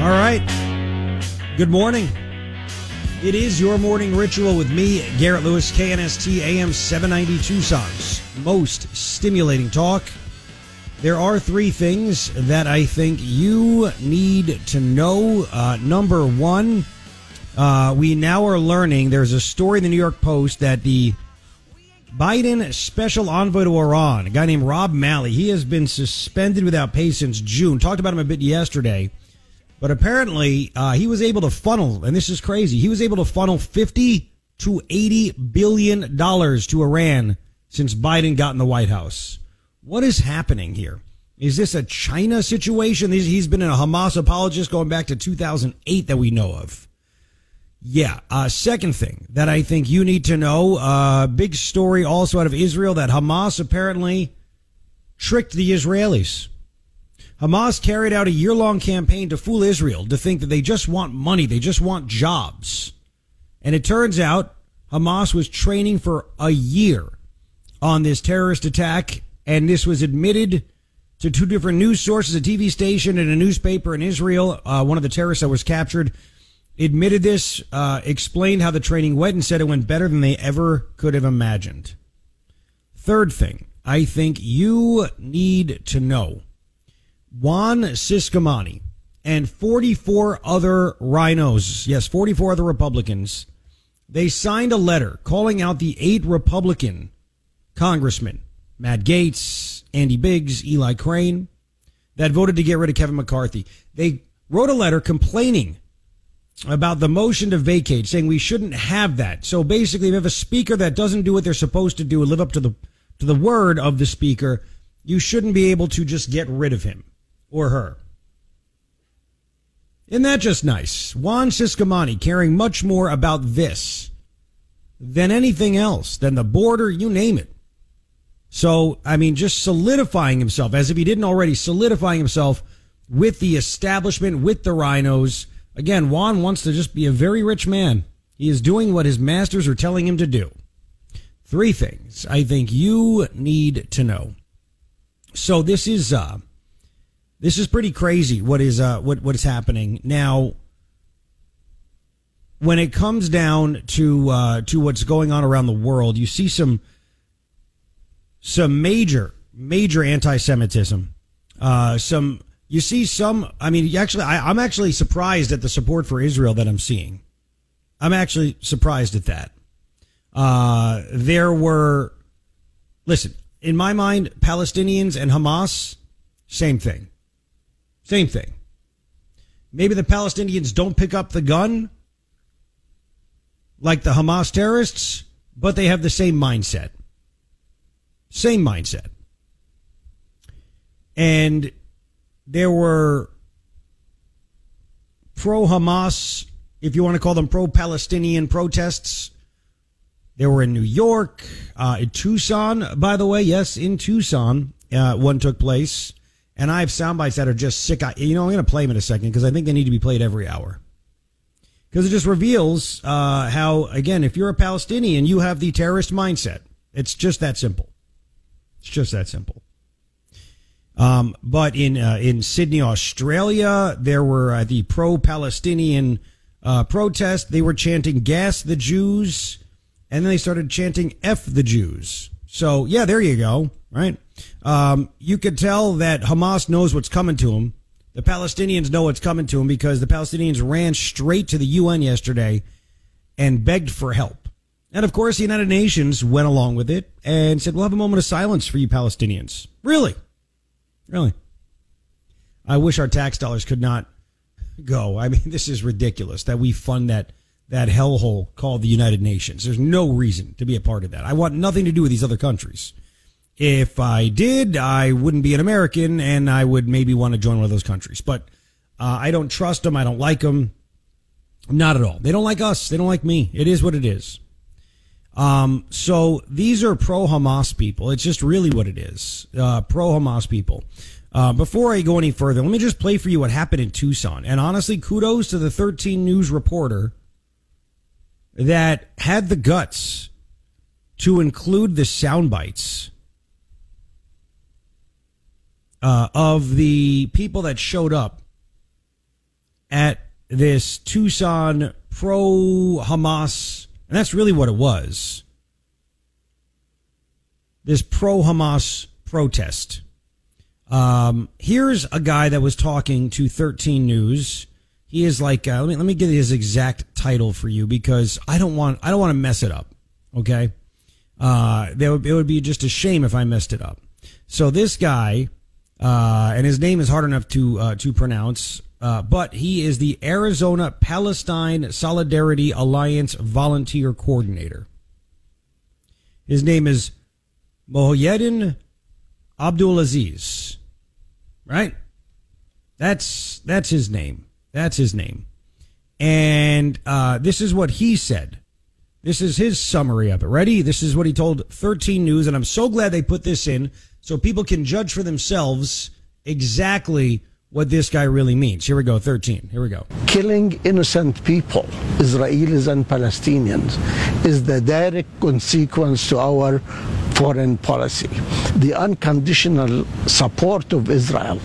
All right. Good morning. It is your morning ritual with me, Garrett Lewis, KNST AM 790 Tucson's most stimulating talk. There are three things that I think you need to know. Uh, number one, uh, we now are learning there's a story in the New York Post that the Biden special envoy to Iran, a guy named Rob Malley, he has been suspended without pay since June. Talked about him a bit yesterday. But apparently, uh, he was able to funnel, and this is crazy. He was able to funnel fifty to eighty billion dollars to Iran since Biden got in the White House. What is happening here? Is this a China situation? He's been a Hamas apologist going back to 2008 that we know of. Yeah. Uh, second thing that I think you need to know, uh, big story also out of Israel that Hamas apparently tricked the Israelis. Hamas carried out a year long campaign to fool Israel to think that they just want money, they just want jobs. And it turns out Hamas was training for a year on this terrorist attack, and this was admitted to two different news sources a TV station and a newspaper in Israel. Uh, one of the terrorists that was captured admitted this, uh, explained how the training went, and said it went better than they ever could have imagined. Third thing, I think you need to know Juan Ciscomani and 44 other rhinos, yes, 44 other Republicans, they signed a letter calling out the eight Republican congressmen, Matt Gaetz, Andy Biggs, Eli Crane, that voted to get rid of Kevin McCarthy. They wrote a letter complaining about the motion to vacate, saying we shouldn't have that. So basically, if you have a speaker that doesn't do what they're supposed to do and live up to the to the word of the speaker, you shouldn't be able to just get rid of him or her. Isn't that just nice? Juan Ciscomani caring much more about this than anything else, than the border, you name it. So, I mean, just solidifying himself as if he didn't already solidifying himself with the establishment, with the rhinos. Again, Juan wants to just be a very rich man. He is doing what his masters are telling him to do. Three things I think you need to know. So this is, uh, this is pretty crazy. What is uh what what is happening now? When it comes down to uh, to what's going on around the world, you see some some major major anti-Semitism. Uh, some you see some. I mean, actually, I, I'm actually surprised at the support for Israel that I'm seeing. I'm actually surprised at that. Uh, there were, listen, in my mind, Palestinians and Hamas, same thing. Same thing. Maybe the Palestinians don't pick up the gun like the Hamas terrorists, but they have the same mindset. Same mindset. And there were pro Hamas, if you want to call them pro Palestinian protests. They were in New York, uh, in Tucson, by the way. Yes, in Tucson, uh, one took place. And I have sound bites that are just sick. I, You know, I'm going to play them in a second because I think they need to be played every hour. Because it just reveals uh, how, again, if you're a Palestinian, you have the terrorist mindset. It's just that simple. It's just that simple. Um, but in uh, in Sydney, Australia, there were uh, the pro-Palestinian uh, protest. They were chanting "Gas the Jews," and then they started chanting "F the Jews." So yeah, there you go. Right. Um, you could tell that Hamas knows what's coming to them. The Palestinians know what's coming to them because the Palestinians ran straight to the UN yesterday and begged for help. And of course, the United Nations went along with it and said, we'll have a moment of silence for you Palestinians. Really? Really? I wish our tax dollars could not go. I mean, this is ridiculous that we fund that, that hellhole called the United Nations. There's no reason to be a part of that. I want nothing to do with these other countries. If I did, I wouldn't be an American and I would maybe want to join one of those countries. But uh, I don't trust them. I don't like them. Not at all. They don't like us. They don't like me. It is what it is. Um, so these are pro Hamas people. It's just really what it is. Uh, pro Hamas people. Uh, before I go any further, let me just play for you what happened in Tucson. And honestly, kudos to the 13 News reporter that had the guts to include the sound bites uh, of the people that showed up at this Tucson pro Hamas, and that's really what it was. This pro Hamas protest. Um, here's a guy that was talking to 13 News. He is like, uh, let me let me get his exact title for you because I don't want I don't want to mess it up. Okay, uh, would, it would be just a shame if I messed it up. So this guy, uh, and his name is hard enough to uh, to pronounce. Uh, but he is the Arizona Palestine Solidarity Alliance volunteer coordinator. His name is Mohyedin Abdulaziz. Right? That's that's his name. That's his name. And uh, this is what he said. This is his summary of it. Ready? This is what he told 13 News, and I'm so glad they put this in so people can judge for themselves exactly what this guy really means. Here we go, 13. Here we go. Killing innocent people, Israelis and Palestinians, is the direct consequence to our foreign policy. The unconditional support of Israel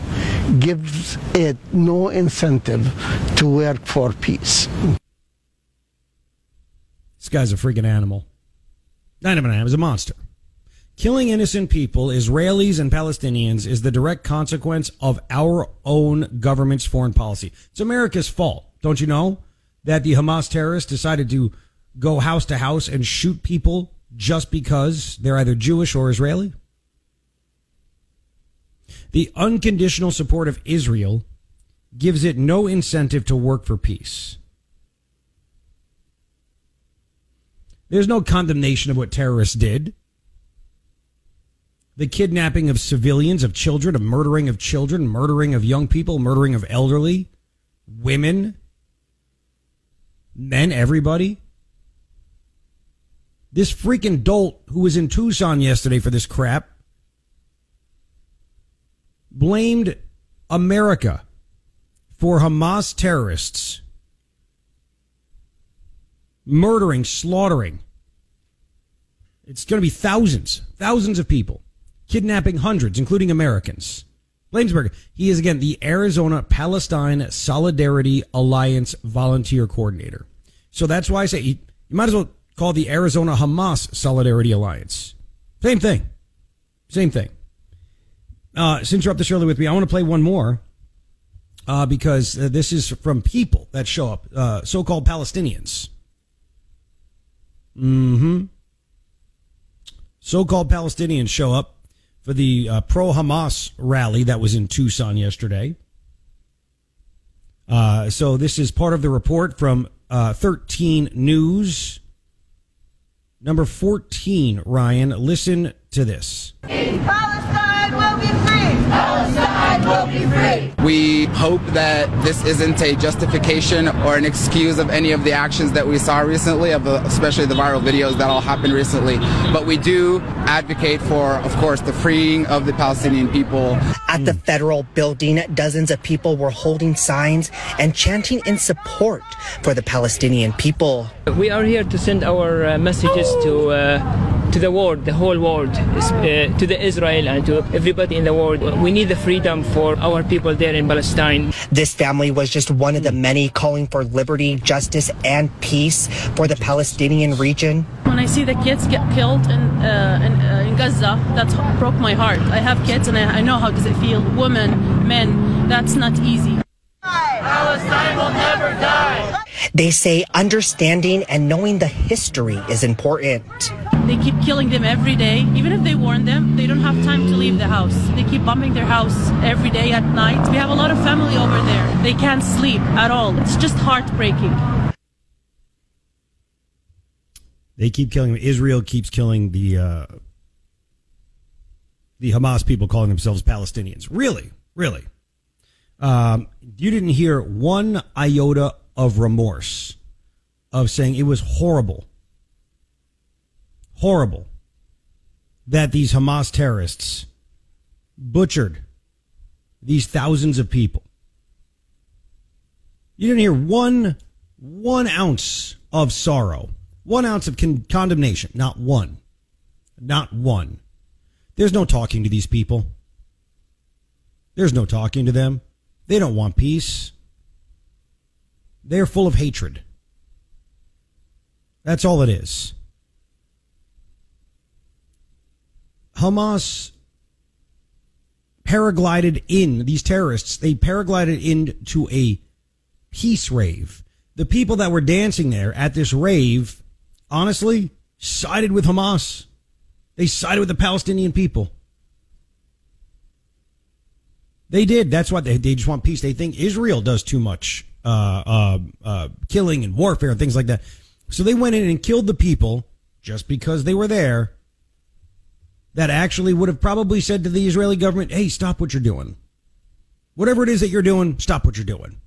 gives it no incentive to work for peace. This guy's a freaking animal. Not even an animal, he's a monster. Killing innocent people, Israelis and Palestinians, is the direct consequence of our own government's foreign policy. It's America's fault, don't you know? That the Hamas terrorists decided to go house to house and shoot people just because they're either Jewish or Israeli? The unconditional support of Israel gives it no incentive to work for peace. There's no condemnation of what terrorists did the kidnapping of civilians, of children, of murdering of children, murdering of young people, murdering of elderly, women, men, everybody. This freaking dolt who was in Tucson yesterday for this crap blamed America for Hamas terrorists murdering, slaughtering. It's going to be thousands, thousands of people kidnapping hundreds, including Americans. Blamesburg, he is again the Arizona Palestine Solidarity Alliance volunteer coordinator. So that's why I say you, you might as well call the Arizona Hamas Solidarity Alliance. Same thing. Same thing. Uh, since you're up this early with me, I want to play one more uh, because uh, this is from people that show up, uh, so-called Palestinians. Mm-hmm. So-called Palestinians show up for the uh, pro Hamas rally that was in Tucson yesterday. Uh, so this is part of the report from uh, 13 News. Number 14, Ryan, listen to this. Palestine will be be. We hope that this isn't a justification or an excuse of any of the actions that we saw recently, of especially the viral videos that all happened recently. But we do advocate for, of course, the freeing of the Palestinian people. At the federal building, dozens of people were holding signs and chanting in support for the Palestinian people. We are here to send our uh, messages to. Uh, to the world, the whole world, uh, to the Israel and to everybody in the world. We need the freedom for our people there in Palestine. This family was just one of the many calling for liberty, justice, and peace for the Palestinian region. When I see the kids get killed in, uh, in, uh, in Gaza, that broke my heart. I have kids and I, I know how does it feel. Women, men, that's not easy. Palestine will never die. They say understanding and knowing the history is important. They keep killing them every day. Even if they warn them, they don't have time to leave the house. They keep bombing their house every day at night. We have a lot of family over there. They can't sleep at all. It's just heartbreaking. They keep killing. Israel keeps killing the uh, The Hamas people calling themselves Palestinians. Really? Really? Um, you didn't hear one iota of remorse of saying it was horrible. Horrible that these Hamas terrorists butchered these thousands of people. You didn't hear one one ounce of sorrow, one ounce of con- condemnation, not one. Not one. There's no talking to these people. There's no talking to them. They don't want peace. They're full of hatred. That's all it is. Hamas paraglided in, these terrorists, they paraglided into a peace rave. The people that were dancing there at this rave, honestly, sided with Hamas. They sided with the Palestinian people. They did. That's what they, they just want peace. They think Israel does too much uh, uh, uh, killing and warfare and things like that. So they went in and killed the people just because they were there that actually would have probably said to the Israeli government, hey, stop what you're doing. Whatever it is that you're doing, stop what you're doing.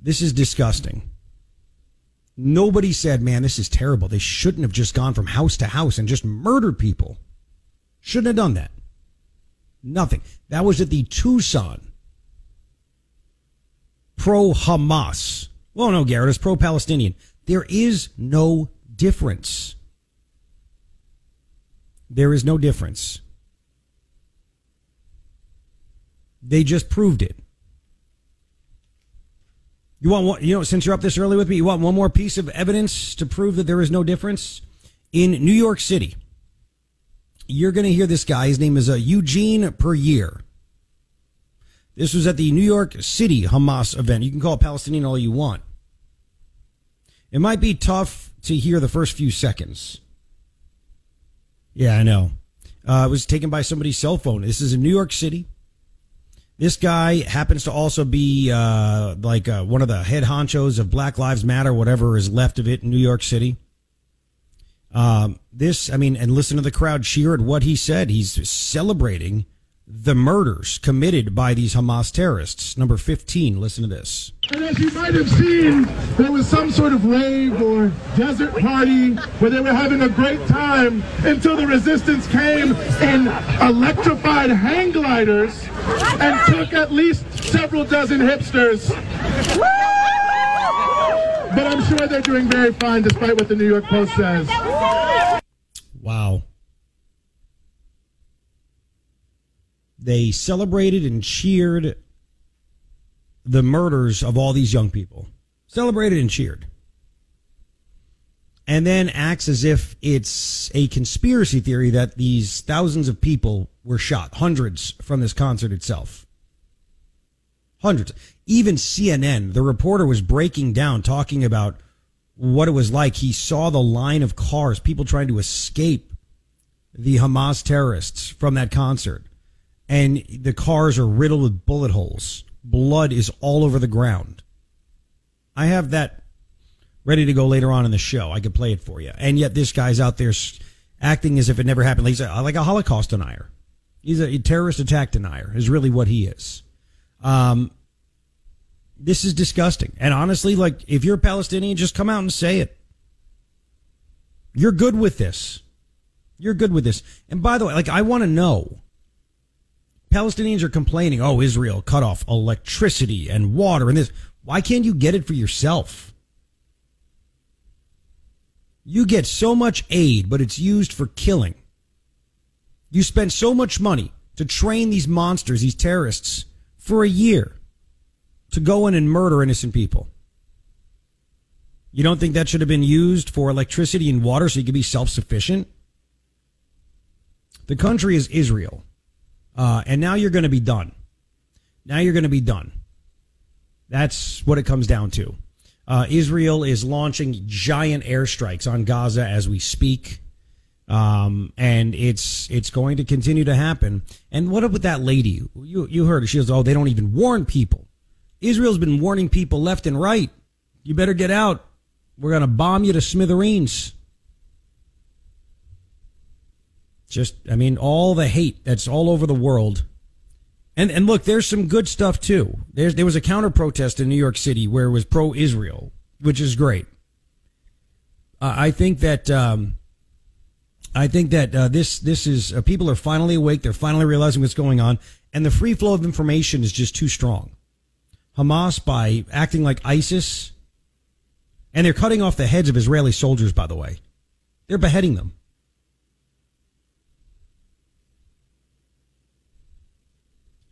This is disgusting. Nobody said, man, this is terrible. They shouldn't have just gone from house to house and just murdered people. Shouldn't have done that. Nothing. That was at the Tucson pro Hamas. Well, no, Garrett, it's pro Palestinian. There is no difference. There is no difference. They just proved it. You want one, you know, since you're up this early with me, you want one more piece of evidence to prove that there is no difference? In New York City, you're going to hear this guy. His name is uh, Eugene Puryear. This was at the New York City Hamas event. You can call Palestinian all you want. It might be tough to hear the first few seconds. Yeah, I know. Uh, it was taken by somebody's cell phone. This is in New York City. This guy happens to also be uh, like uh, one of the head honchos of Black Lives Matter, whatever is left of it in New York City. Um, this, I mean, and listen to the crowd cheer at what he said. He's celebrating the murders committed by these Hamas terrorists. Number 15, listen to this. And as you might have seen, there was some sort of rave or desert party where they were having a great time until the resistance came in electrified hang gliders and took at least several dozen hipsters. But I'm sure they're doing very fine despite what the New York Post says. Wow. They celebrated and cheered the murders of all these young people. Celebrated and cheered. And then acts as if it's a conspiracy theory that these thousands of people were shot, hundreds from this concert itself. Hundreds. Even CNN, the reporter was breaking down, talking about what it was like. He saw the line of cars, people trying to escape the Hamas terrorists from that concert. And the cars are riddled with bullet holes. Blood is all over the ground. I have that ready to go later on in the show. I could play it for you. And yet this guy's out there acting as if it never happened. He's a, like a Holocaust denier. He's a terrorist attack denier is really what he is. Um, this is disgusting. And honestly, like if you're a Palestinian, just come out and say it. You're good with this. You're good with this. And by the way, like I want to know. Palestinians are complaining, oh, Israel cut off electricity and water and this. Why can't you get it for yourself? You get so much aid, but it's used for killing. You spend so much money to train these monsters, these terrorists, for a year to go in and murder innocent people. You don't think that should have been used for electricity and water so you could be self sufficient? The country is Israel. Uh, and now you're going to be done. Now you're going to be done. That's what it comes down to. Uh, Israel is launching giant airstrikes on Gaza as we speak. Um, and it's it's going to continue to happen. And what about that lady? You you heard her. She goes, "Oh, they don't even warn people." Israel's been warning people left and right. You better get out. We're going to bomb you to smithereens. Just, I mean, all the hate that's all over the world. And and look, there's some good stuff too. There's there was a counter protest in New York City where it was pro Israel, which is great. Uh, I think that um, I think that uh, this this is uh, people are finally awake. They're finally realizing what's going on, and the free flow of information is just too strong. Hamas, by acting like ISIS, and they're cutting off the heads of Israeli soldiers. By the way, they're beheading them.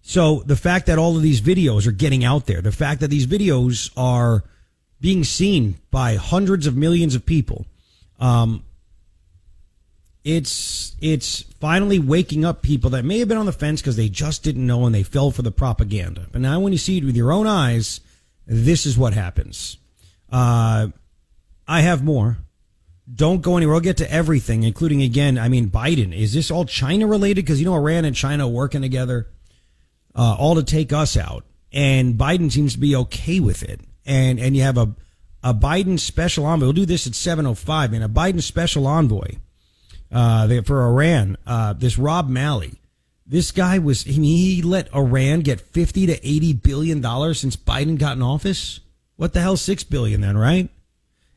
So the fact that all of these videos are getting out there, the fact that these videos are being seen by hundreds of millions of people, um, it's it's finally waking up people that may have been on the fence because they just didn't know and they fell for the propaganda. But now, when you see it with your own eyes, this is what happens. Uh, I have more. Don't go anywhere. I'll get to everything, including again. I mean, Biden. Is this all China related? Because you know, Iran and China working together, uh, all to take us out, and Biden seems to be okay with it. And and you have a a Biden special envoy. We'll do this at seven oh five. And a Biden special envoy uh, for Iran. Uh, this Rob Malley, this guy was he let Iran get fifty to eighty billion dollars since Biden got in office. What the hell, six billion then, right?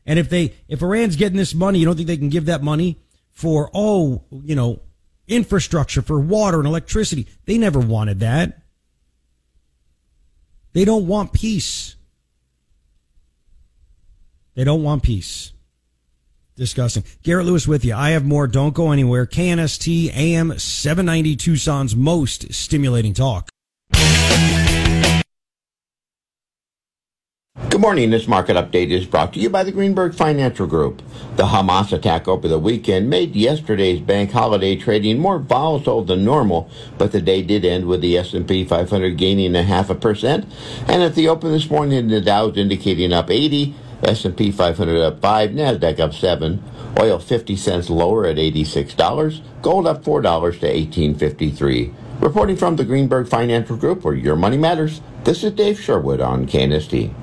And if they if Iran's getting this money, you don't think they can give that money for oh you know infrastructure for water and electricity? They never wanted that. They don't want peace. They don't want peace discussing. Garrett Lewis with you. I have more. Don't go anywhere. KNST AM 790 Tucson's most stimulating talk. Good morning. This market update is brought to you by the Greenberg Financial Group. The Hamas attack over the weekend made yesterday's bank holiday trading more volatile than normal, but the day did end with the S&P 500 gaining a half a percent, and at the open this morning, the Dow's indicating up 80, S&P 500 up 5, Nasdaq up 7, oil 50 cents lower at $86, gold up $4 to 18.53. Reporting from the Greenberg Financial Group where your money matters. This is Dave Sherwood on KNST.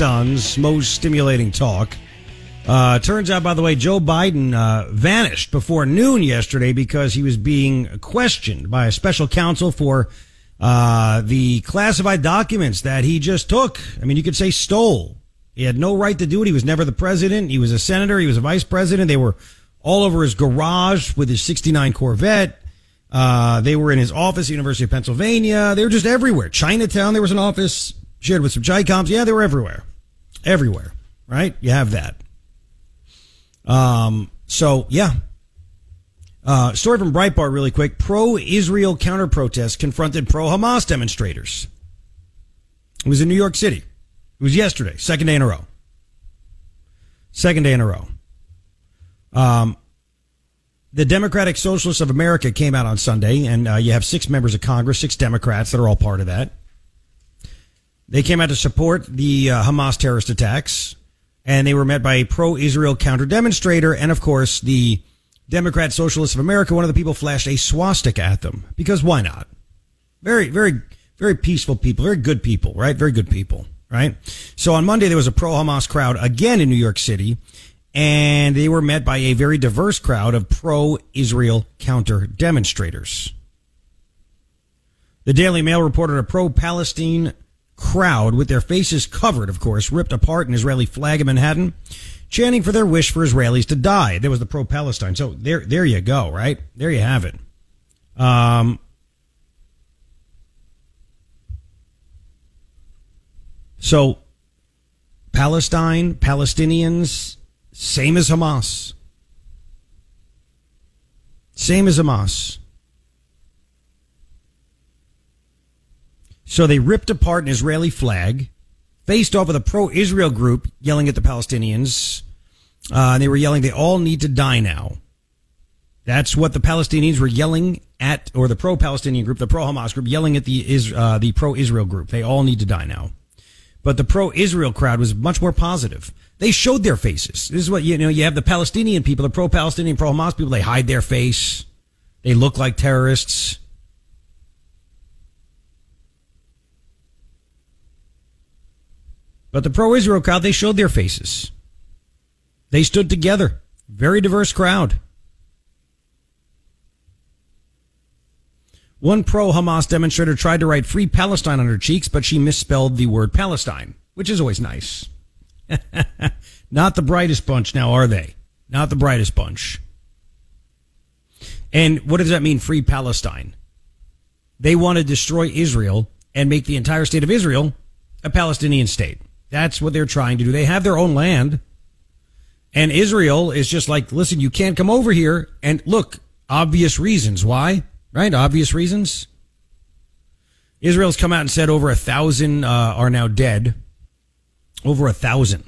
Tucson's most stimulating talk. Uh, turns out, by the way, Joe Biden uh, vanished before noon yesterday because he was being questioned by a special counsel for uh, the classified documents that he just took. I mean, you could say stole. He had no right to do it. He was never the president. He was a senator. He was a vice president. They were all over his garage with his 69 Corvette. Uh, they were in his office University of Pennsylvania. They were just everywhere. Chinatown, there was an office shared with some Chicoms. Yeah, they were everywhere. Everywhere. Right? You have that. Um, so, yeah. Uh, story from Breitbart really quick. Pro Israel counter protests confronted pro Hamas demonstrators. It was in New York City. It was yesterday, second day in a row. Second day in a row. Um, the Democratic Socialists of America came out on Sunday, and uh, you have six members of Congress, six Democrats that are all part of that. They came out to support the uh, Hamas terrorist attacks, and they were met by a pro-Israel counter demonstrator, and of course the Democrat Socialists of America. One of the people flashed a swastika at them because why not? Very, very, very peaceful people, very good people, right? Very good people, right? So on Monday there was a pro-Hamas crowd again in New York City, and they were met by a very diverse crowd of pro-Israel counter demonstrators. The Daily Mail reported a pro-Palestine crowd with their faces covered, of course, ripped apart an Israeli flag in Manhattan, chanting for their wish for Israelis to die. There was the pro-Palestine. So there, there you go, right? There you have it. Um, so Palestine, Palestinians, same as Hamas. Same as Hamas. So they ripped apart an Israeli flag, faced off with a pro Israel group yelling at the Palestinians. Uh, they were yelling, they all need to die now. That's what the Palestinians were yelling at, or the pro-Palestinian group, the pro-Hamas group, yelling at the is uh, the pro-Israel group. They all need to die now. But the pro-Israel crowd was much more positive. They showed their faces. This is what you know. You have the Palestinian people, the pro-Palestinian, pro-Hamas people. They hide their face. They look like terrorists. But the pro-Israel crowd, they showed their faces. They stood together. Very diverse crowd. One pro Hamas demonstrator tried to write free Palestine on her cheeks, but she misspelled the word Palestine, which is always nice. Not the brightest bunch now, are they? Not the brightest bunch. And what does that mean, free Palestine? They want to destroy Israel and make the entire state of Israel a Palestinian state. That's what they're trying to do. They have their own land. And Israel is just like, listen, you can't come over here. And look, obvious reasons. Why? right? Obvious reasons. Israel's come out and said over a thousand uh, are now dead. Over a thousand.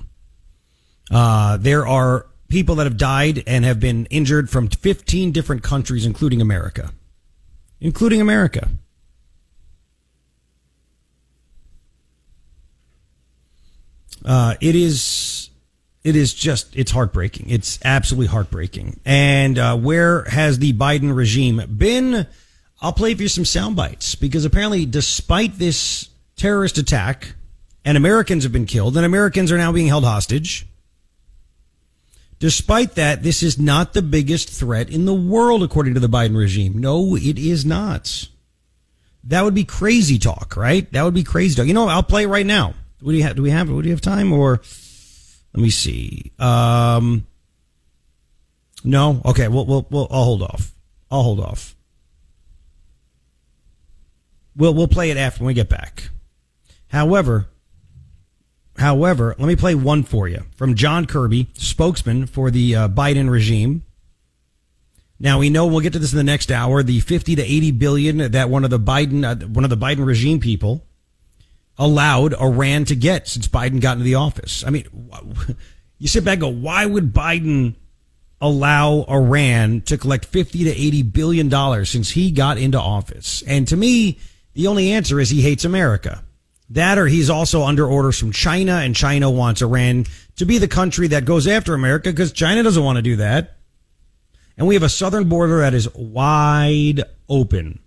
Uh, there are people that have died and have been injured from 15 different countries, including America. Including America. Uh, it is it is just it's heartbreaking. It's absolutely heartbreaking. And uh, where has the Biden regime been? I'll play for you some sound bites because apparently, despite this terrorist attack, and Americans have been killed, and Americans are now being held hostage. Despite that, this is not the biggest threat in the world, according to the Biden regime. No, it is not. That would be crazy talk, right? That would be crazy talk. You know, I'll play right now. Do we have? Do we have? Do we have time? Or let me see. Um, no. Okay. We'll, we'll, we'll, I'll hold off. I'll hold off. We'll, we'll play it after when we get back. However, however, let me play one for you from John Kirby, spokesman for the uh, Biden regime. Now we know we'll get to this in the next hour. The 50 to 80 billion that one of the Biden, uh, one of the Biden regime people allowed Iran to get since Biden got into the office. I mean, you sit back and go, why would Biden allow Iran to collect 50 to 80 billion dollars since he got into office? And to me, the only answer is he hates America. That or he's also under orders from China and China wants Iran to be the country that goes after America because China doesn't want to do that. And we have a southern border that is wide open.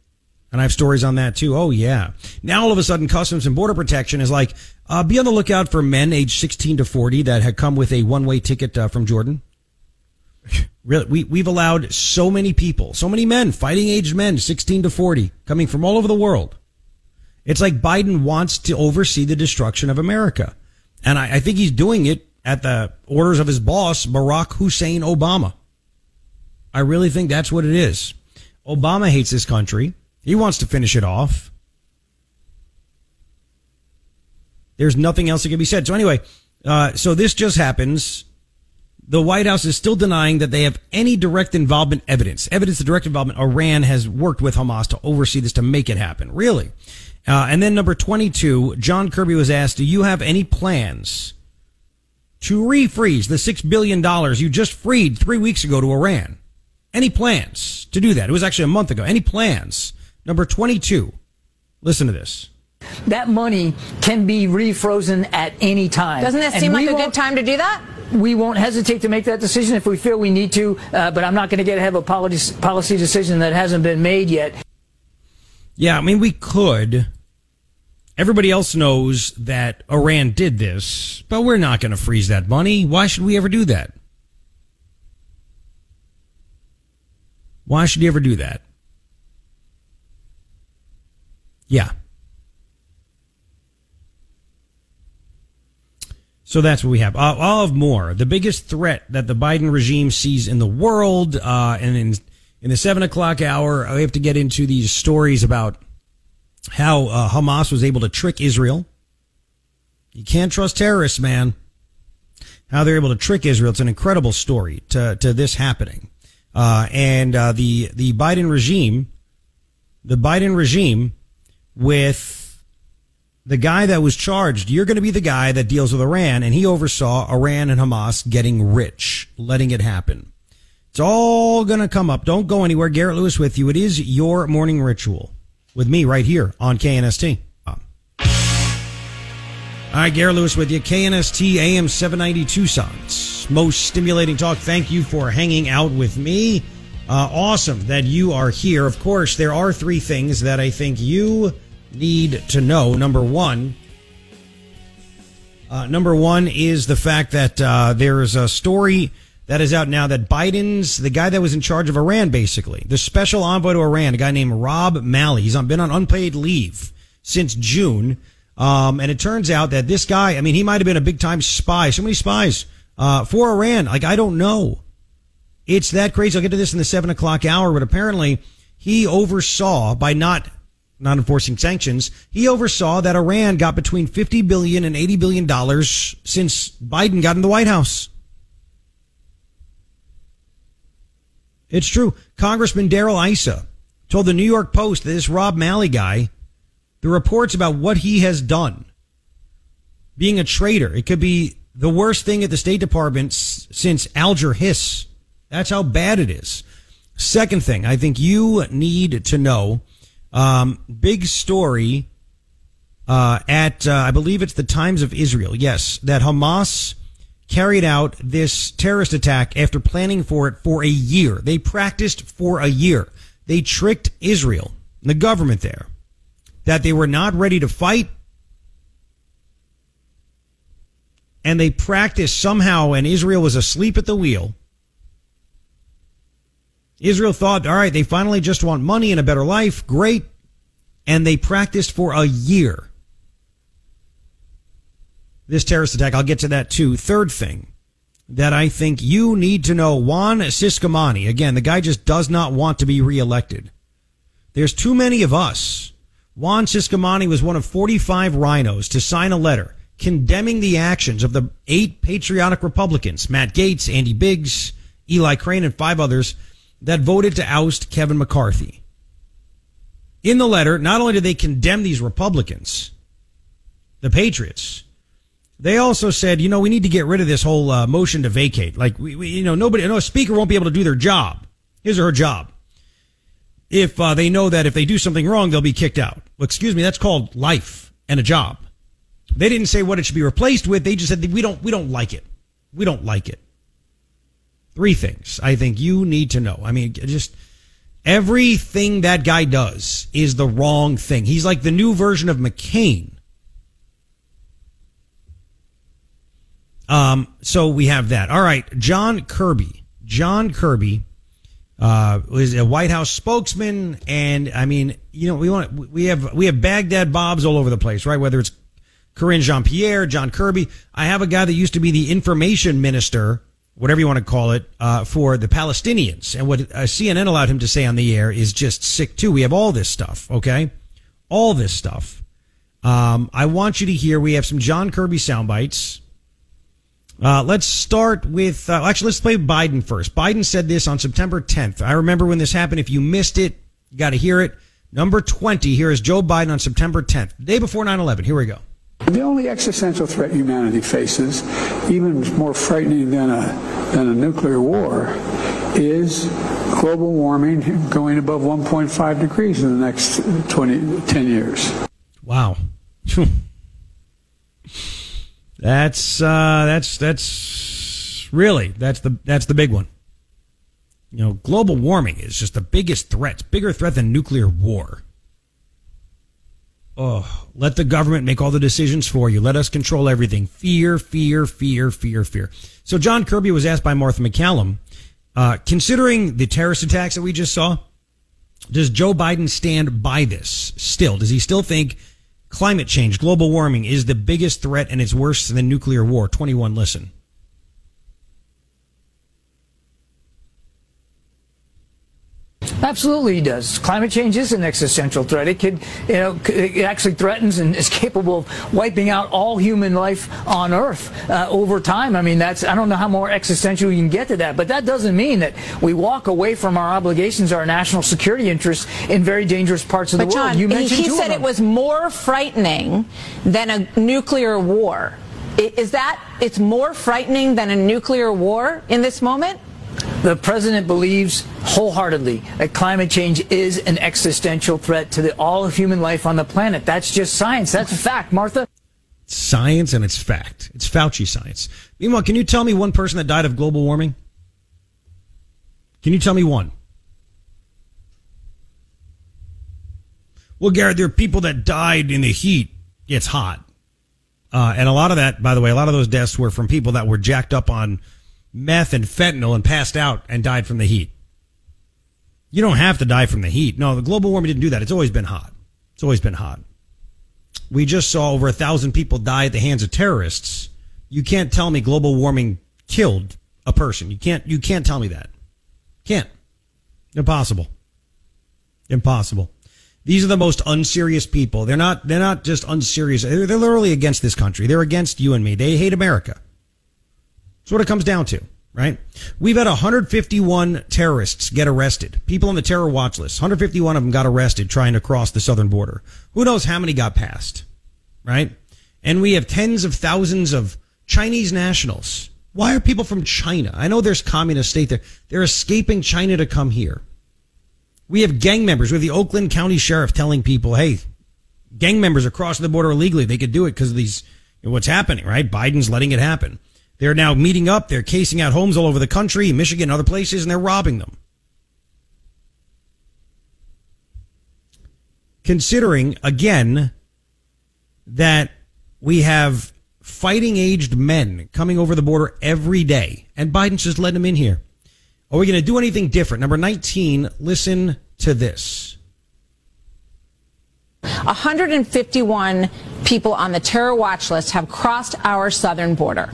And I have stories on that too. Oh yeah. Now all of a sudden Customs and Border Protection is like, uh, be on the lookout for men aged 16 to 40 that had come with a one-way ticket uh, from Jordan. Really, we, we've allowed so many people, so many men, fighting aged men, 16 to 40, coming from all over the world. It's like Biden wants to oversee the destruction of America. And I, I think he's doing it at the orders of his boss, Barack Hussein Obama. I really think that's what it is. Obama hates this country. He wants to finish it off. There's nothing else that can be said. So anyway, uh, so this just happens. The White House is still denying that they have any direct involvement evidence. Evidence of direct involvement. Iran has worked with Hamas to oversee this to make it happen. Really? Uh, and then number 22, John Kirby was asked, do you have any plans to refreeze the $6 billion you just freed three weeks ago to Iran? Any plans to do that? It was actually a month ago. Any plans? Number 22. Listen to this. That money can be refrozen at any time. Doesn't that seem like a good time to do that? We won't hesitate to make that decision if we feel we need to, uh, but I'm not going to get ahead of a policy, policy decision that hasn't been made yet. Yeah, I mean, we could. Everybody else knows that Iran did this, but we're not going to freeze that money. Why should we ever do that? Why should you ever do that? Yeah. So that's what we have. Uh, all of more. The biggest threat that the Biden regime sees in the world, uh, and in in the seven o'clock hour, we have to get into these stories about how uh, Hamas was able to trick Israel. You can't trust terrorists, man. How they're able to trick Israel. It's an incredible story to to this happening. Uh, and uh, the the Biden regime, the Biden regime with the guy that was charged. You're going to be the guy that deals with Iran, and he oversaw Iran and Hamas getting rich, letting it happen. It's all going to come up. Don't go anywhere. Garrett Lewis with you. It is your morning ritual with me right here on KNST. All right, Garrett Lewis with you. KNST AM 790 Tucson's most stimulating talk. Thank you for hanging out with me. Uh, awesome that you are here. Of course, there are three things that I think you need to know. Number one, uh, number one is the fact that uh, there is a story that is out now that Biden's the guy that was in charge of Iran, basically the special envoy to Iran, a guy named Rob Malley. He's on, been on unpaid leave since June, um, and it turns out that this guy, I mean, he might have been a big time spy. So many spies uh, for Iran. Like I don't know. It's that crazy. I'll get to this in the seven o'clock hour, but apparently he oversaw by not not enforcing sanctions. He oversaw that Iran got between 50 billion and 80 billion dollars since Biden got in the White House. It's true. Congressman Darrell Issa told the New York Post that this Rob Malley guy, the reports about what he has done, being a traitor, it could be the worst thing at the State Department since Alger Hiss. That's how bad it is. Second thing, I think you need to know. Um, big story uh, at uh, I believe it's the Times of Israel. Yes, that Hamas carried out this terrorist attack after planning for it for a year. They practiced for a year. They tricked Israel, the government there, that they were not ready to fight. And they practiced somehow, and Israel was asleep at the wheel. Israel thought, all right, they finally just want money and a better life. Great. And they practiced for a year this terrorist attack. I'll get to that too. Third thing that I think you need to know Juan Ciscomani, again, the guy just does not want to be reelected. There's too many of us. Juan Ciscomani was one of 45 rhinos to sign a letter condemning the actions of the eight patriotic Republicans, Matt Gaetz, Andy Biggs, Eli Crane, and five others that voted to oust Kevin McCarthy. In the letter, not only did they condemn these Republicans, the Patriots, they also said, you know, we need to get rid of this whole uh, motion to vacate. Like, we, we, you know, nobody, no speaker won't be able to do their job, his or her job, if uh, they know that if they do something wrong, they'll be kicked out. Well, excuse me, that's called life and a job. They didn't say what it should be replaced with. They just said we don't, we don't like it. We don't like it. Three things I think you need to know. I mean, just everything that guy does is the wrong thing. He's like the new version of McCain Um, so we have that. All right, John Kirby. John Kirby uh, was a White House spokesman, and I mean, you know, we want we have we have Baghdad Bobs all over the place, right? Whether it's Karine Jean-Pierre, John Kirby. I have a guy that used to be the information minister, whatever you want to call it, uh, for the Palestinians, and what uh, CNN allowed him to say on the air is just sick too. We have all this stuff, okay, all this stuff. Um, I want you to hear. We have some John Kirby sound bites. Uh, let's start with, uh, actually, let's play Biden first. Biden said this on September 10th. I remember when this happened. If you missed it, you got to hear it. Number 20, here is Joe Biden on September 10th, the day before 9 11. Here we go. The only existential threat humanity faces, even more frightening than a, than a nuclear war, is global warming going above 1.5 degrees in the next 20, 10 years. Wow. That's uh, that's that's really that's the that's the big one. You know, global warming is just the biggest threat, bigger threat than nuclear war. Oh, let the government make all the decisions for you. Let us control everything. Fear, fear, fear, fear, fear. So John Kirby was asked by Martha MacCallum, uh, considering the terrorist attacks that we just saw, does Joe Biden stand by this still? Does he still think Climate change, global warming is the biggest threat and it's worse than nuclear war. 21, listen. Absolutely, he does. Climate change is an existential threat. It could, you know, it actually threatens and is capable of wiping out all human life on Earth uh, over time. I mean, that's I don't know how more existential you can get to that, but that doesn't mean that we walk away from our obligations, our national security interests in very dangerous parts of but the world. You mentioned he, he said it was more frightening than a nuclear war. Is that it's more frightening than a nuclear war in this moment? The president believes wholeheartedly that climate change is an existential threat to the, all human life on the planet. That's just science. That's a fact, Martha. Science and it's fact. It's Fauci science. Meanwhile, can you tell me one person that died of global warming? Can you tell me one? Well, Garrett, there are people that died in the heat. It's hot. Uh, and a lot of that, by the way, a lot of those deaths were from people that were jacked up on meth and fentanyl and passed out and died from the heat. You don't have to die from the heat. No, the global warming didn't do that. It's always been hot. It's always been hot. We just saw over a thousand people die at the hands of terrorists. You can't tell me global warming killed a person. You can't, you can't tell me that. Can't. Impossible. Impossible. These are the most unserious people. They're not, they're not just unserious. They're, they're literally against this country. They're against you and me. They hate America. That's what it comes down to, right? We've had 151 terrorists get arrested. People on the terror watch list. 151 of them got arrested trying to cross the southern border. Who knows how many got passed, right? And we have tens of thousands of Chinese nationals. Why are people from China? I know there's communist state there. They're escaping China to come here. We have gang members. We have the Oakland County Sheriff telling people, hey, gang members are crossing the border illegally. They could do it because of these, what's happening, right? Biden's letting it happen. They're now meeting up. They're casing out homes all over the country, Michigan, and other places, and they're robbing them. Considering, again, that we have fighting aged men coming over the border every day, and Biden's just letting them in here. Are we going to do anything different? Number 19, listen to this. 151 people on the terror watch list have crossed our southern border.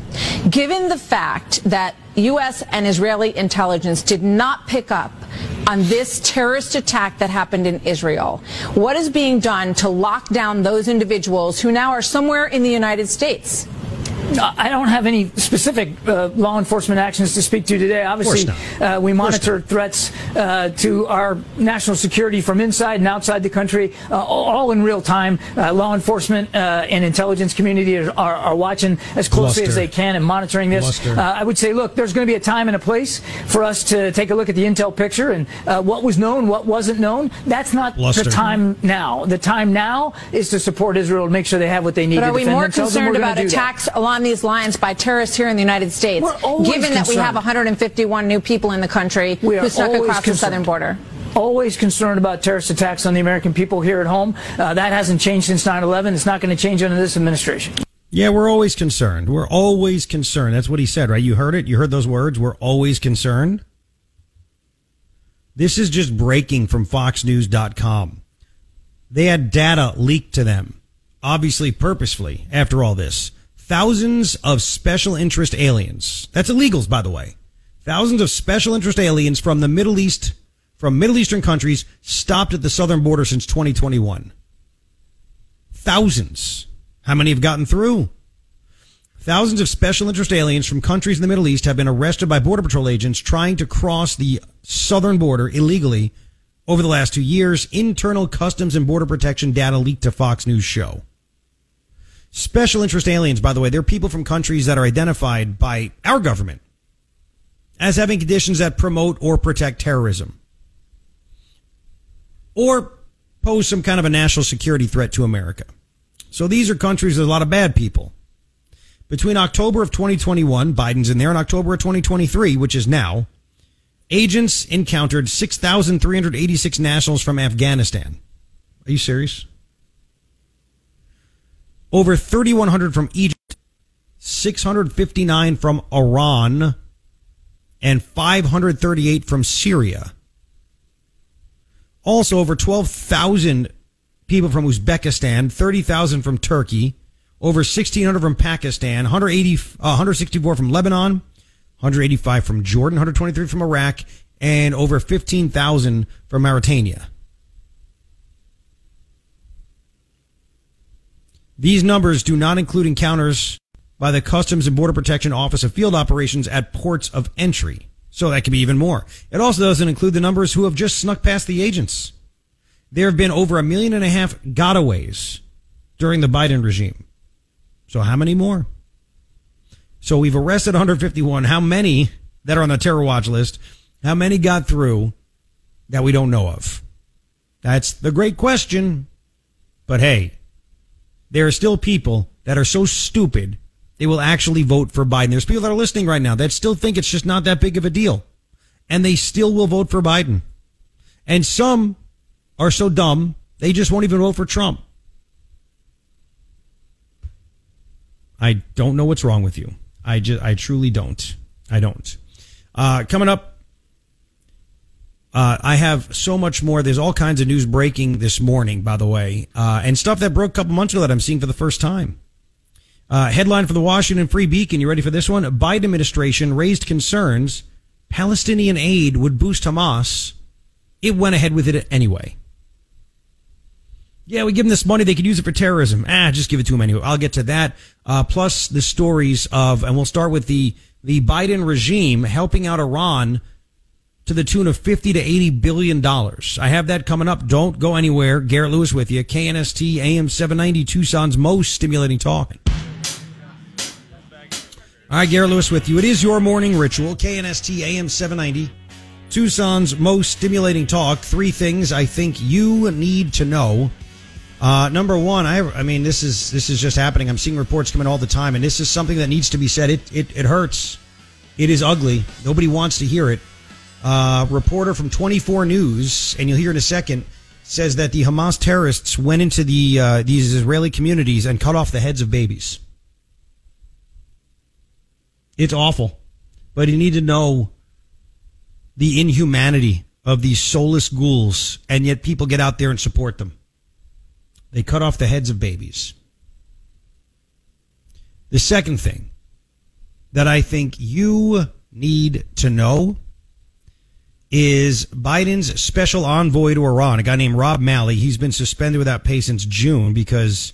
Given the fact that U.S. and Israeli intelligence did not pick up on this terrorist attack that happened in Israel, what is being done to lock down those individuals who now are somewhere in the United States? I don't have any specific uh, law enforcement actions to speak to today. Obviously, uh, we monitor threats uh, to our national security from inside and outside the country, uh, all in real time. Uh, law enforcement uh, and intelligence community are, are, are, watching as closely as they can and monitoring this. I would say, look, there's going to be a time and a place for us to take a look at the intel picture and what was known, what wasn't known. That's not Bluster. the time now. The time now is to support Israel and make sure they have what they need. But are we more concerned about attacks that. Along these lines by terrorists here in the United States, given that we have 151 new people in the country who snuck across concerned. the southern border? Always concerned about terrorist attacks on the American people here at home. Uh, that hasn't changed since 9 11. It's not going to change under this administration. Yeah, we're always concerned. We're always concerned. That's what he said, right? You heard it? You heard those words? We're always concerned. This is just breaking from FoxNews.com. They had data leaked to them, obviously purposefully, after all this thousands of special interest aliens. That's illegals, by the way. Thousands of special interest aliens from the Middle East, from Middle Eastern countries, stopped at the southern border since 2021. Thousands. How many have gotten through? Thousands of special interest aliens from countries in the Middle East have been arrested by Border Patrol agents trying to cross the southern border illegally over the last two years. Internal Customs and Border Protection data leaked to Fox News show. Special interest aliens, by the way, they're people from countries that are identified by our government as having conditions that promote or protect terrorism or pose some kind of a national security threat to America. So these are countries with a lot of bad people. Between October of 2021, Biden's in there, and October of 2023, which is now, agents encountered 6,386 nationals from Afghanistan. Are you serious? Over 3,100 from Egypt, 659 from Iran, and 538 from Syria. Also, over 12,000 people from Uzbekistan, 30,000 from Turkey, over 1,600 from Pakistan, 180, uh, 164 from Lebanon, 185 from Jordan, 123 from Iraq, and over 15,000 from Mauritania. These numbers do not include encounters by the Customs and Border Protection Office of Field Operations at ports of entry. So that could be even more. It also doesn't include the numbers who have just snuck past the agents. There have been over a million and a half gotaways during the Biden regime. So how many more? So we've arrested 151. How many that are on the terror watch list? How many got through that we don't know of? That's the great question. But hey, there are still people that are so stupid they will actually vote for Biden. There's people that are listening right now that still think it's just not that big of a deal. And they still will vote for Biden. And some are so dumb, they just won't even vote for Trump. I don't know what's wrong with you. I just, I truly don't. I don't. Uh, coming up, uh, I have so much more. There's all kinds of news breaking this morning, by the way, uh, and stuff that broke a couple months ago that I'm seeing for the first time. Uh, headline for the Washington Free Beacon. You ready for this one? Biden administration raised concerns Palestinian aid would boost Hamas. It went ahead with it anyway. Yeah, we give them this money. They could use it for terrorism. Ah, just give it to them anyway. I'll get to that. Uh, plus the stories of, and we'll start with the, the Biden regime helping out Iran to the tune of 50 to 80 billion dollars. I have that coming up. Don't go anywhere. Garrett Lewis with you. KNST AM 790 Tucson's most stimulating talk. All right, Garrett Lewis with you. It is your morning ritual. KNST AM 790 Tucson's most stimulating talk. Three things I think you need to know. Uh, number one, I, I mean, this is this is just happening. I'm seeing reports coming all the time, and this is something that needs to be said. It it, it hurts. It is ugly. Nobody wants to hear it. Uh, reporter from 24 News, and you'll hear in a second, says that the Hamas terrorists went into the uh, these Israeli communities and cut off the heads of babies. It's awful, but you need to know the inhumanity of these soulless ghouls, and yet people get out there and support them. They cut off the heads of babies. The second thing that I think you need to know is Biden's special envoy to Iran, a guy named Rob Malley. He's been suspended without pay since June because,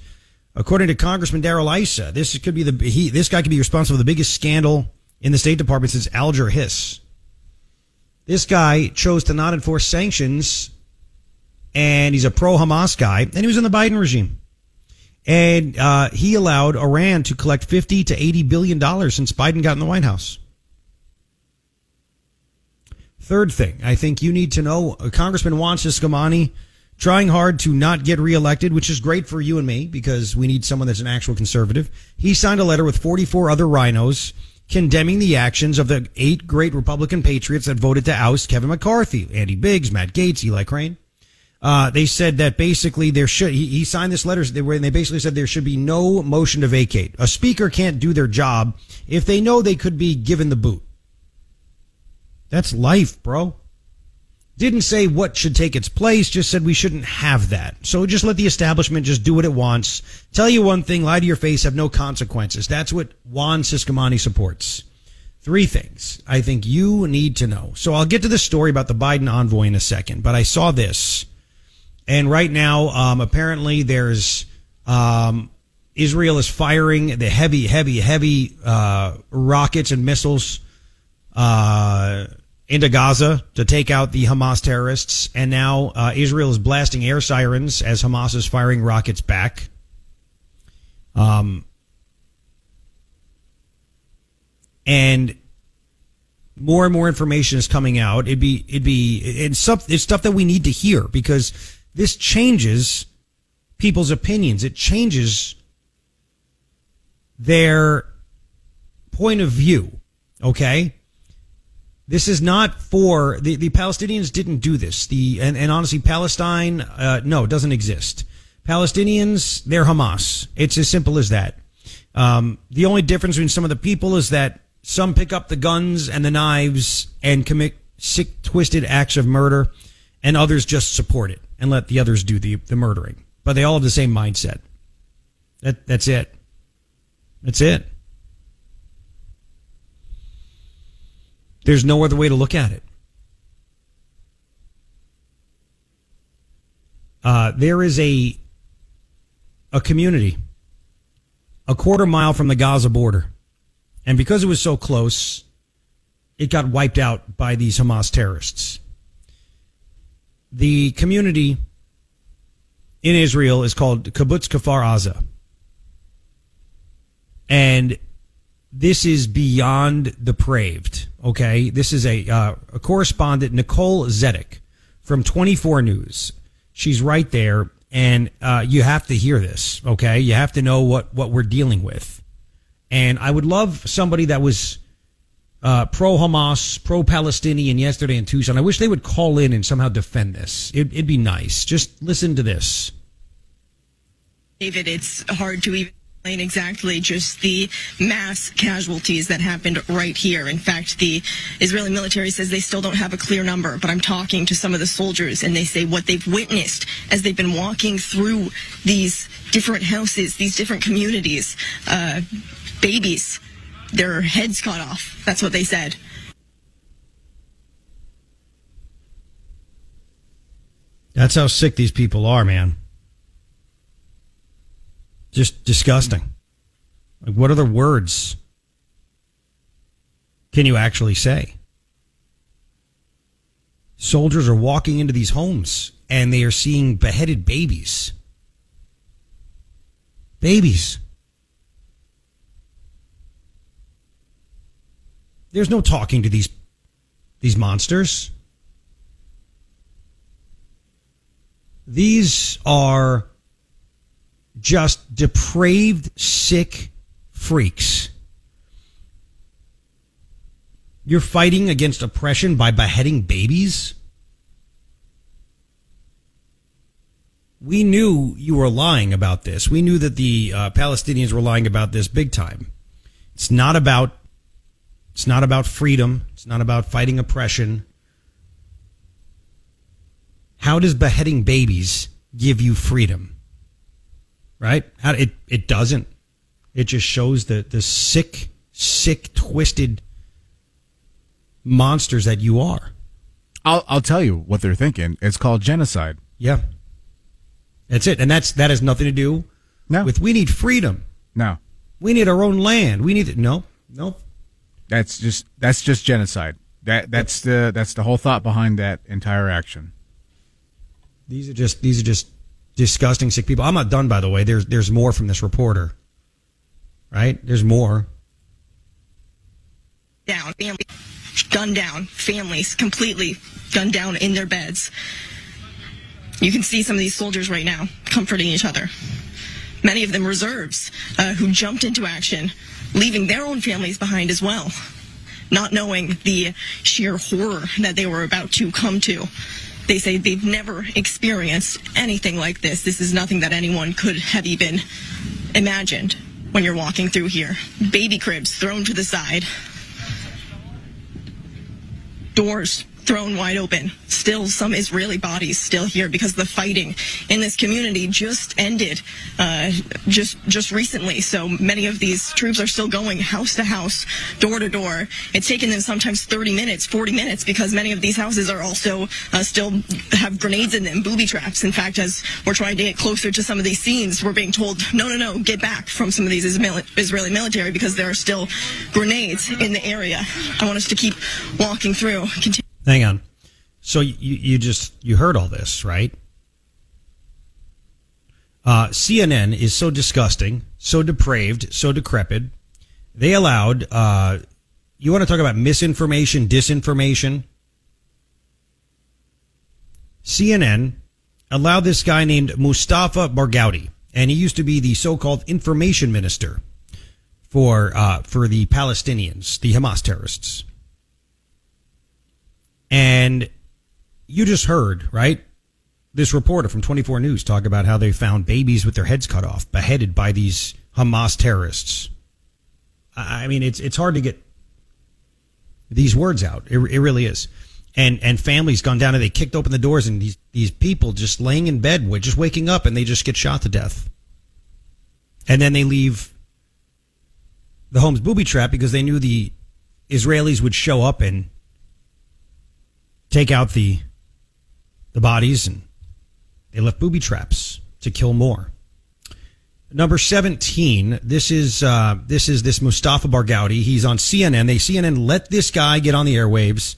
according to Congressman Darrell Issa, this could be the he, this guy could be responsible for the biggest scandal in the State Department since Alger Hiss. This guy chose to not enforce sanctions and he's a pro Hamas guy, and he was in the Biden regime. And uh, he allowed Iran to collect 50 to 80 billion dollars since Biden got in the White House. Third thing, I think you need to know uh, Congressman Juan Ciscomani trying hard to not get reelected, which is great for you and me because we need someone that's an actual conservative. He signed a letter with 44 other rhinos condemning the actions of the eight great Republican patriots that voted to oust Kevin McCarthy, Andy Biggs, Matt Gaetz, Eli Crane. Uh, they said that basically there should, he, he signed this letter and they basically said there should be no motion to vacate. A speaker can't do their job if they know they could be given the boot. That's life, bro. Didn't say what should take its place, just said we shouldn't have that. So just let the establishment just do what it wants. Tell you one thing, lie to your face, have no consequences. That's what Juan Ciscomani supports. Three things I think you need to know. So I'll get to the story about the Biden envoy in a second, but I saw this and right now, um, apparently, there's um, Israel is firing the heavy, heavy, heavy uh, rockets and missiles uh, into Gaza to take out the Hamas terrorists. And now uh, Israel is blasting air sirens as Hamas is firing rockets back. Um, and more and more information is coming out. It'd be it'd be it's stuff it's stuff that we need to hear because this changes people's opinions. It changes their point of view. Okay. This is not for the, the Palestinians didn't do this. The and, and honestly, Palestine, uh, no, it doesn't exist. Palestinians, they're Hamas. It's as simple as that. Um, the only difference between some of the people is that some pick up the guns and the knives and commit sick, twisted acts of murder, and others just support it and let the others do the, the murdering. But they all have the same mindset. That, that's it. That's it. There's no other way to look at it. Uh, there is a a community a quarter mile from the Gaza border, and because it was so close, it got wiped out by these Hamas terrorists the community in Israel is called Kibbutz Kfar Aza. And this is beyond depraved. Okay, this is a uh, a correspondent Nicole Zedek from 24 News. She's right there, and uh, you have to hear this. Okay, you have to know what what we're dealing with. And I would love somebody that was uh, pro Hamas, pro Palestinian yesterday in Tucson. I wish they would call in and somehow defend this. It, it'd be nice. Just listen to this. David, it's hard to even exactly just the mass casualties that happened right here. In fact, the Israeli military says they still don't have a clear number, but I'm talking to some of the soldiers and they say what they've witnessed as they've been walking through these different houses, these different communities, uh, babies, their heads cut off. That's what they said. That's how sick these people are, man. Just disgusting. Like, what other words can you actually say? Soldiers are walking into these homes and they are seeing beheaded babies. Babies. There's no talking to these these monsters. These are just depraved, sick freaks. You're fighting against oppression by beheading babies? We knew you were lying about this. We knew that the uh, Palestinians were lying about this big time. It's not about it's not about freedom. It's not about fighting oppression. How does beheading babies give you freedom? Right? How, it it doesn't. It just shows the the sick, sick, twisted monsters that you are. I'll I'll tell you what they're thinking. It's called genocide. Yeah. That's it. And that's that has nothing to do no. with we need freedom. No. We need our own land. We need it. No. No. That's just that's just genocide. That that's the that's the whole thought behind that entire action. These are just these are just disgusting sick people. I'm not done by the way. There's there's more from this reporter. Right? There's more. Down, gunned down, families completely gunned down in their beds. You can see some of these soldiers right now comforting each other. Many of them reserves uh, who jumped into action, leaving their own families behind as well, not knowing the sheer horror that they were about to come to. They say they've never experienced anything like this. This is nothing that anyone could have even imagined when you're walking through here. Baby cribs thrown to the side, doors thrown wide open. Still, some Israeli bodies still here because the fighting in this community just ended uh, just just recently. So many of these troops are still going house to house, door to door. It's taken them sometimes 30 minutes, 40 minutes because many of these houses are also uh, still have grenades in them, booby traps. In fact, as we're trying to get closer to some of these scenes, we're being told, no, no, no, get back from some of these Israeli military because there are still grenades in the area. I want us to keep walking through. Continue. Hang on. So you, you just you heard all this, right? Uh, CNN is so disgusting, so depraved, so decrepit. They allowed. Uh, you want to talk about misinformation, disinformation? CNN allowed this guy named Mustafa Barghouti, and he used to be the so-called information minister for uh, for the Palestinians, the Hamas terrorists. And you just heard, right? This reporter from 24 News talk about how they found babies with their heads cut off, beheaded by these Hamas terrorists. I mean, it's it's hard to get these words out. It, it really is. And and families gone down and they kicked open the doors and these these people just laying in bed, just waking up and they just get shot to death. And then they leave the home's booby trap because they knew the Israelis would show up and take out the the bodies and they left booby traps to kill more. Number 17, this is uh, this is this Mustafa Barghouti. He's on CNN. They CNN let this guy get on the airwaves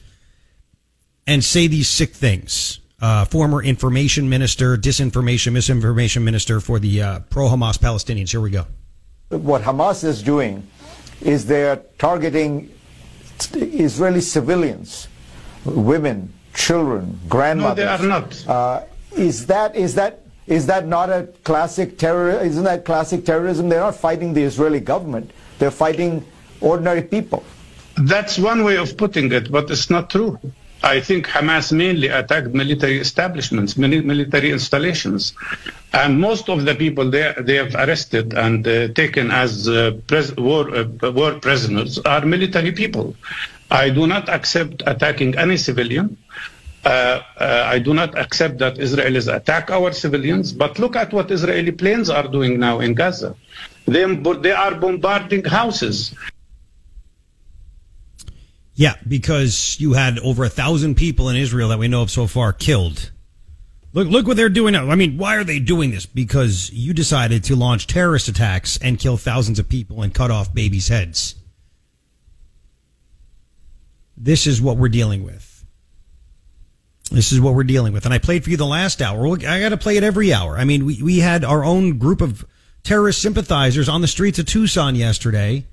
and say these sick things. Uh, former information minister, disinformation, misinformation minister for the uh, pro Hamas Palestinians. Here we go. What Hamas is doing is they're targeting Israeli civilians, women, children, grandmothers. No, they are not. Uh, is that is that is that not a classic terror? Isn't that classic terrorism? They're not fighting the Israeli government. They're fighting ordinary people. That's one way of putting it, but it's not true. I think Hamas mainly attacked military establishments, military installations, and most of the people they they have arrested and uh, taken as uh, pres- war uh, war prisoners are military people. I do not accept attacking any civilian. Uh, uh, I do not accept that Israelis attack our civilians. But look at what Israeli planes are doing now in Gaza. They, they are bombarding houses. Yeah, because you had over a thousand people in Israel that we know of so far killed. Look, look what they're doing now. I mean, why are they doing this? Because you decided to launch terrorist attacks and kill thousands of people and cut off babies' heads. This is what we're dealing with. This is what we're dealing with. And I played for you the last hour. I got to play it every hour. I mean, we, we had our own group of terrorist sympathizers on the streets of Tucson yesterday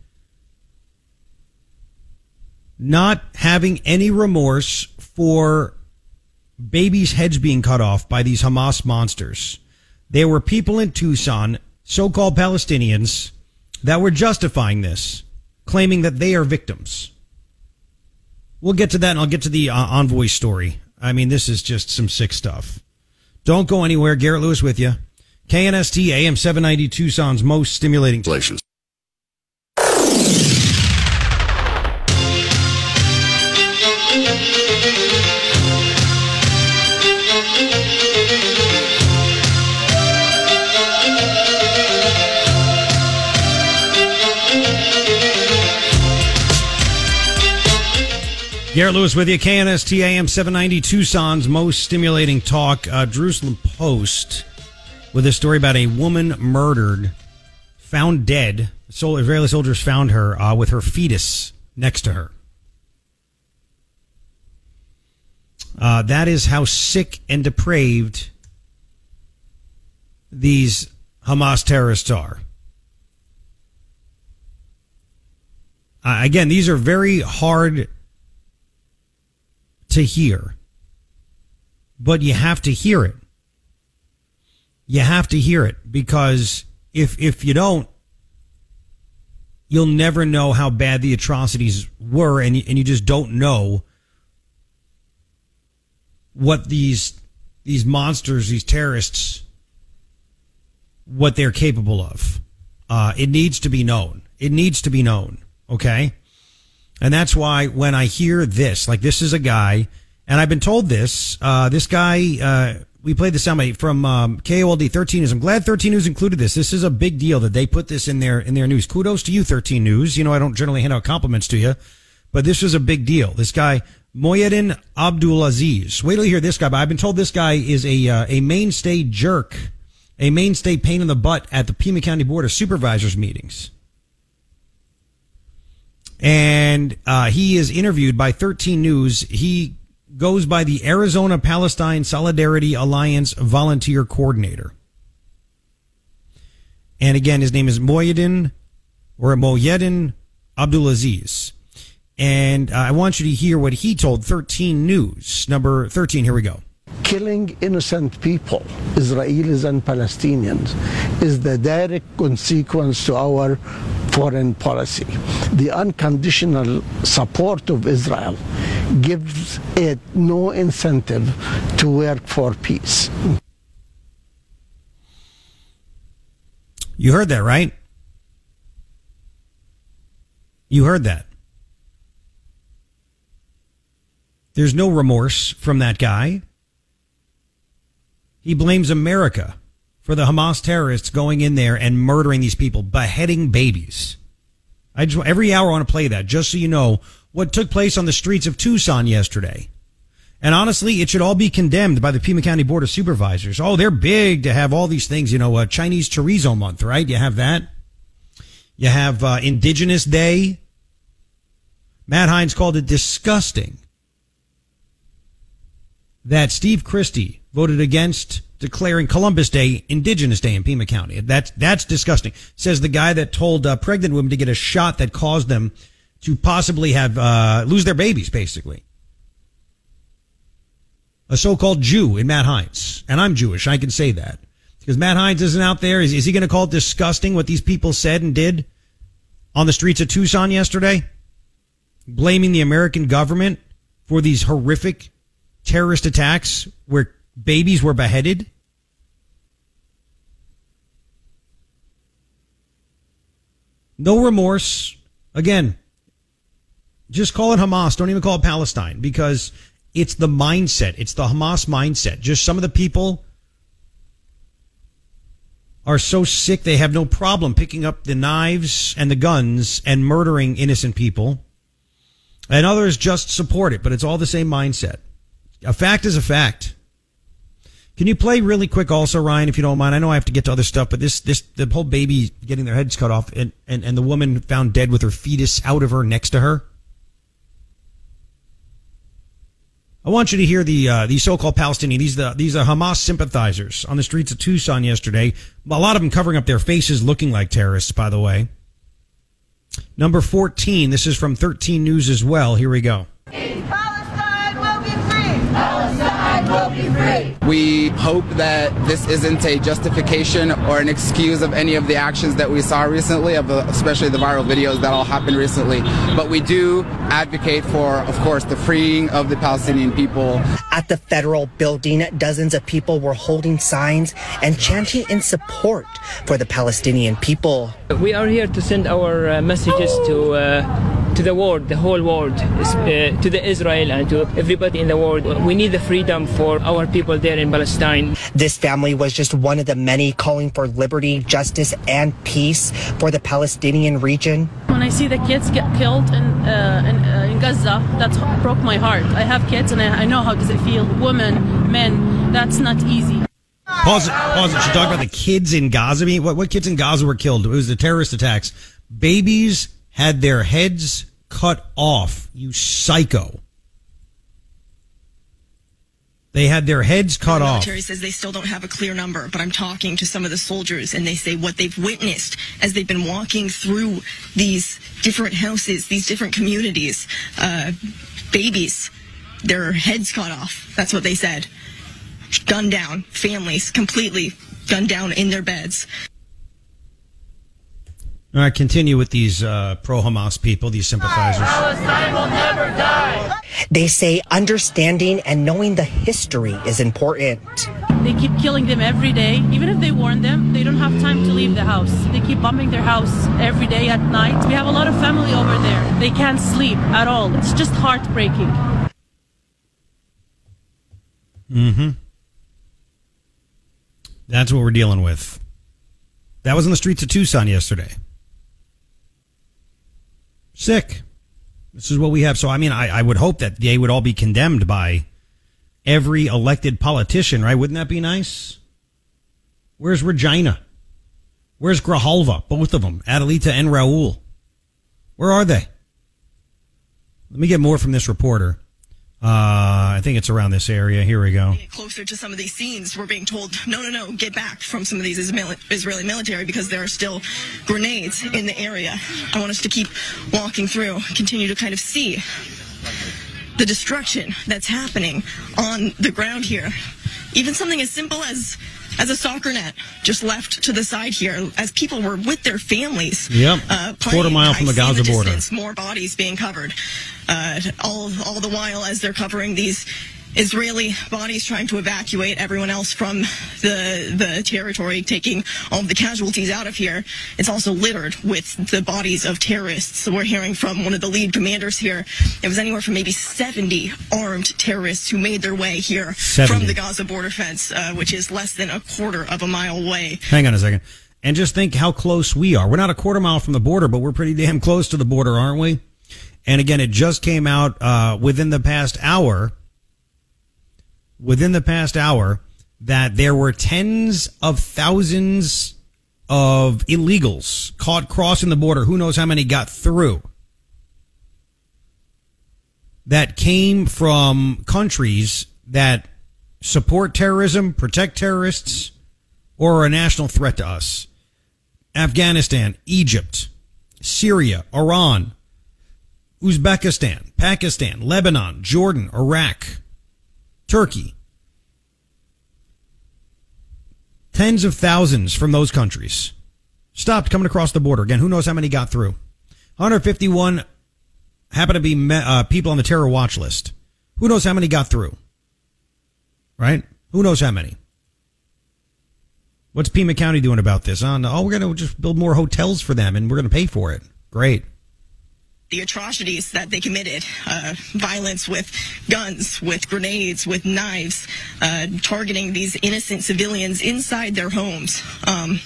not having any remorse for babies' heads being cut off by these Hamas monsters. There were people in Tucson, so called Palestinians, that were justifying this, claiming that they are victims. We'll get to that and I'll get to the uh, envoy story. I mean, this is just some sick stuff. Don't go anywhere. Garrett Lewis with you. KNST AM 790 Tucson's most stimulating. Garrett Lewis with you, KNST AM 790 Tucson's most stimulating talk. Uh, Jerusalem Post with a story about a woman murdered, found dead. So Israeli soldiers found her uh, with her fetus next to her. Uh, that is how sick and depraved these Hamas terrorists are. Uh, again, these are very hard to hear, but you have to hear it. You have to hear it because if if you don't, you'll never know how bad the atrocities were, and you, and you just don't know what these these monsters, these terrorists, what they're capable of. Uh, it needs to be known. It needs to be known. Okay. And that's why when I hear this, like this is a guy, and I've been told this, uh, this guy, uh, we played the soundbite from um, KOLD 13 News. I'm glad 13 News included this. This is a big deal that they put this in their in their news. Kudos to you, 13 News. You know I don't generally hand out compliments to you, but this was a big deal. This guy Moyedin Abdulaziz. Wait till you hear this guy. But I've been told this guy is a uh, a mainstay jerk, a mainstay pain in the butt at the Pima County Board of Supervisors meetings and uh, he is interviewed by 13 News. He goes by the Arizona Palestine Solidarity Alliance volunteer coordinator. And again, his name is Moyedin or Moyedin Abdulaziz. And uh, I want you to hear what he told 13 News. Number 13, here we go killing innocent people, Israelis and Palestinians, is the direct consequence to our foreign policy. The unconditional support of Israel gives it no incentive to work for peace. You heard that, right? You heard that. There's no remorse from that guy. He blames America for the Hamas terrorists going in there and murdering these people, beheading babies. I just, every hour I want to play that just so you know what took place on the streets of Tucson yesterday. And honestly, it should all be condemned by the Pima County Board of Supervisors. Oh, they're big to have all these things, you know, uh, Chinese chorizo month, right? You have that. You have uh, Indigenous Day. Matt Heinz called it disgusting that Steve Christy voted against declaring Columbus Day Indigenous Day in Pima County. That's that's disgusting. Says the guy that told uh, pregnant women to get a shot that caused them to possibly have uh, lose their babies, basically. A so-called Jew in Matt Heinz, and I'm Jewish. I can say that because Matt Heinz isn't out there. Is, is he going to call it disgusting what these people said and did on the streets of Tucson yesterday, blaming the American government for these horrific terrorist attacks where babies were beheaded? No remorse. Again, just call it Hamas. Don't even call it Palestine because it's the mindset. It's the Hamas mindset. Just some of the people are so sick they have no problem picking up the knives and the guns and murdering innocent people. And others just support it, but it's all the same mindset. A fact is a fact. Can you play really quick also, Ryan, if you don't mind? I know I have to get to other stuff, but this, this, the whole baby getting their heads cut off and, and, and the woman found dead with her fetus out of her next to her. I want you to hear the uh, these so-called Palestinian these the these are Hamas sympathizers on the streets of Tucson yesterday. A lot of them covering up their faces, looking like terrorists. By the way, number fourteen. This is from thirteen News as well. Here we go. Palestine will be free. Palestine will be free. We hope that this isn't a justification or an excuse of any of the actions that we saw recently, of the, especially the viral videos that all happened recently. But we do advocate for, of course, the freeing of the Palestinian people. At the federal building, dozens of people were holding signs and chanting in support for the Palestinian people. We are here to send our uh, messages to uh, to the world, the whole world, uh, to the Israel and to everybody in the world. We need the freedom for our people there in Palestine. This family was just one of the many calling for liberty, justice, and peace for the Palestinian region. When I see the kids get killed in uh, in, uh, in Gaza, that broke my heart. I have kids, and I, I know how does it feel. Women, men, that's not easy. Pause it. Pause it. She talked about the kids in Gaza. I mean, what, what kids in Gaza were killed? It was the terrorist attacks. Babies had their heads cut off. You psycho. They had their heads cut off. the off. military says they still don't have a clear number, but I'm talking to some of the soldiers and they say what they've witnessed as they've been walking through these different houses, these different communities, uh, babies, their heads cut off. That's what they said. Gunned down, families completely gunned down in their beds. All right, continue with these uh, pro Hamas people, these sympathizers. Palestine will never die. They say understanding and knowing the history is important. They keep killing them every day. Even if they warn them, they don't have time to leave the house. They keep bombing their house every day at night. We have a lot of family over there. They can't sleep at all. It's just heartbreaking. Mm-hmm. That's what we're dealing with. That was in the streets of Tucson yesterday. Sick. This is what we have. So, I mean, I, I would hope that they would all be condemned by every elected politician, right? Wouldn't that be nice? Where's Regina? Where's Grijalva? Both of them, Adelita and Raul. Where are they? Let me get more from this reporter. Uh, I think it's around this area. Here we go. Closer to some of these scenes, we're being told, no, no, no, get back from some of these Israeli military because there are still grenades in the area. I want us to keep walking through, continue to kind of see the destruction that's happening on the ground here. Even something as simple as as a soccer net just left to the side here as people were with their families. Yep. Uh, Quarter mile from the Gaza border. distance More bodies being covered. Uh, all all the while as they're covering these Israeli bodies trying to evacuate everyone else from the the territory, taking all of the casualties out of here. It's also littered with the bodies of terrorists. So we're hearing from one of the lead commanders here. It was anywhere from maybe 70 armed terrorists who made their way here 70. from the Gaza border fence, uh, which is less than a quarter of a mile away. Hang on a second. And just think how close we are. We're not a quarter mile from the border, but we're pretty damn close to the border, aren't we? And again, it just came out uh, within the past hour. Within the past hour, that there were tens of thousands of illegals caught crossing the border. Who knows how many got through? That came from countries that support terrorism, protect terrorists, or are a national threat to us. Afghanistan, Egypt, Syria, Iran, Uzbekistan, Pakistan, Lebanon, Jordan, Iraq, Turkey. Tens of thousands from those countries stopped coming across the border. Again, who knows how many got through? 151 happen to be me- uh, people on the terror watch list. Who knows how many got through? Right? Who knows how many? What's Pima County doing about this? Oh, we're going to just build more hotels for them and we're going to pay for it. Great the atrocities that they committed uh, violence with guns, with grenades, with knives, uh, targeting these innocent civilians inside their homes. Um,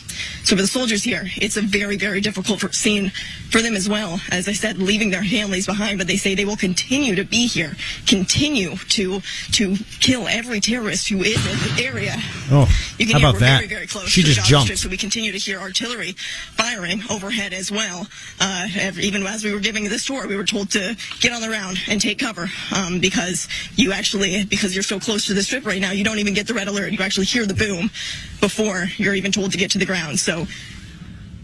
so for the soldiers here, it's a very, very difficult scene for them as well. As I said, leaving their families behind, but they say they will continue to be here, continue to to kill every terrorist who is in the area. Oh, you how can hear about we're that? very, very close she to just jumped. Strip, so we continue to hear artillery firing overhead as well. Uh, even as we were giving this tour, we were told to get on the ground and take cover um, because you actually, because you're so close to the strip right now, you don't even get the red alert. You actually hear the boom before you're even told to get to the ground. So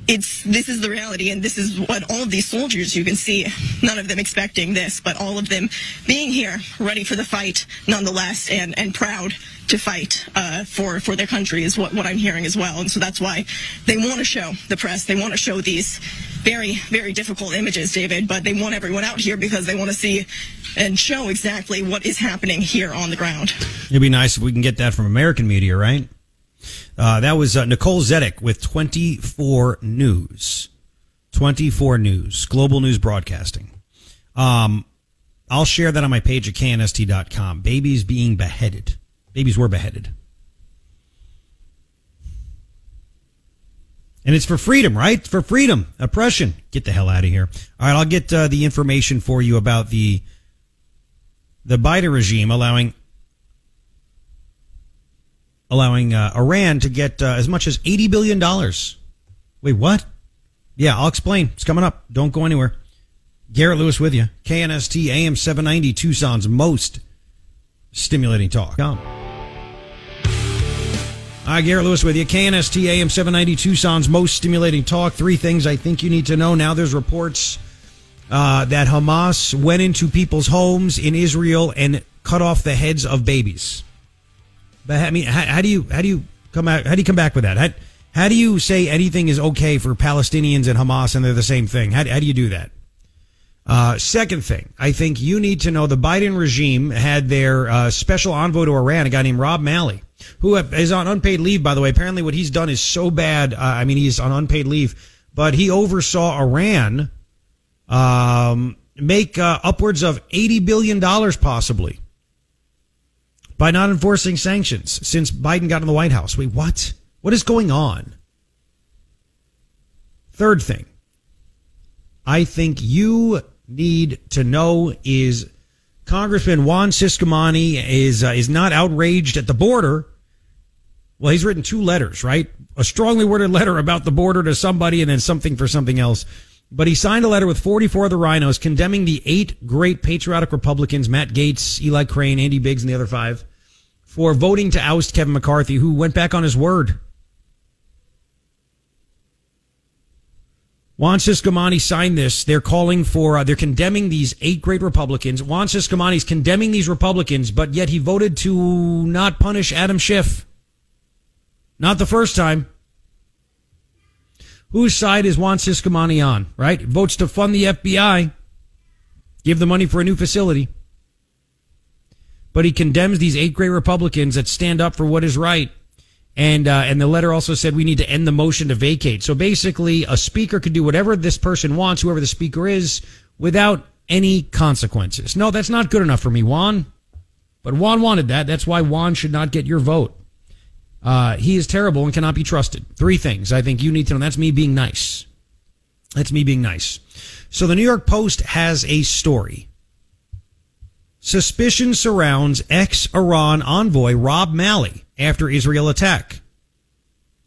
it's this is the reality and this is what all of these soldiers you can see none of them expecting this but all of them being here ready for the fight nonetheless and and proud to fight uh, for for their country is what what I'm hearing as well and so that's why they want to show the press they want to show these very very difficult images David but they want everyone out here because they want to see and show exactly what is happening here on the ground It'd be nice if we can get that from American media, right? Uh, that was uh, Nicole Zedek with 24 News. 24 News, Global News Broadcasting. Um, I'll share that on my page at knst.com. Babies being beheaded. Babies were beheaded. And it's for freedom, right? For freedom. Oppression. Get the hell out of here. All right, I'll get uh, the information for you about the the Biden regime allowing allowing uh, Iran to get uh, as much as $80 billion. Wait, what? Yeah, I'll explain. It's coming up. Don't go anywhere. Garrett Lewis with you. KNST AM 790, Tucson's most stimulating talk. Come. Hi, Garrett Lewis with you. KNST AM 790, Tucson's most stimulating talk. Three things I think you need to know. Now there's reports uh, that Hamas went into people's homes in Israel and cut off the heads of babies. But I mean, how, how, do you how do you come out? How do you come back with that? How, how do you say anything is okay for Palestinians and Hamas and they're the same thing? How, how do you do that? Uh, second thing, I think you need to know the Biden regime had their uh, special envoy to Iran, a guy named Rob Malley, who is on unpaid leave. By the way, apparently what he's done is so bad. Uh, I mean, he's on unpaid leave, but he oversaw Iran um, make uh, upwards of eighty billion dollars possibly by not enforcing sanctions since Biden got in the White House. Wait, what? What is going on? Third thing, I think you need to know is Congressman Juan Ciscomani is uh, is not outraged at the border. Well, he's written two letters, right? A strongly worded letter about the border to somebody and then something for something else. But he signed a letter with 44 of the rhinos condemning the eight great patriotic Republicans, Matt Gaetz, Eli Crane, Andy Biggs, and the other five, for voting to oust Kevin McCarthy, who went back on his word. Juan Ciscomani signed this. They're calling for, uh, they're condemning these eight great Republicans. Juan Ciscomani's condemning these Republicans, but yet he voted to not punish Adam Schiff. Not the first time. Whose side is Juan Ciscomani on, right? Votes to fund the FBI, give the money for a new facility. But he condemns these eight great Republicans that stand up for what is right. And uh, and the letter also said we need to end the motion to vacate. So basically, a speaker could do whatever this person wants, whoever the speaker is, without any consequences. No, that's not good enough for me, Juan. But Juan wanted that. That's why Juan should not get your vote. Uh, he is terrible and cannot be trusted. Three things I think you need to know. That's me being nice. That's me being nice. So the New York Post has a story. Suspicion surrounds ex Iran envoy Rob Malley after Israel attack.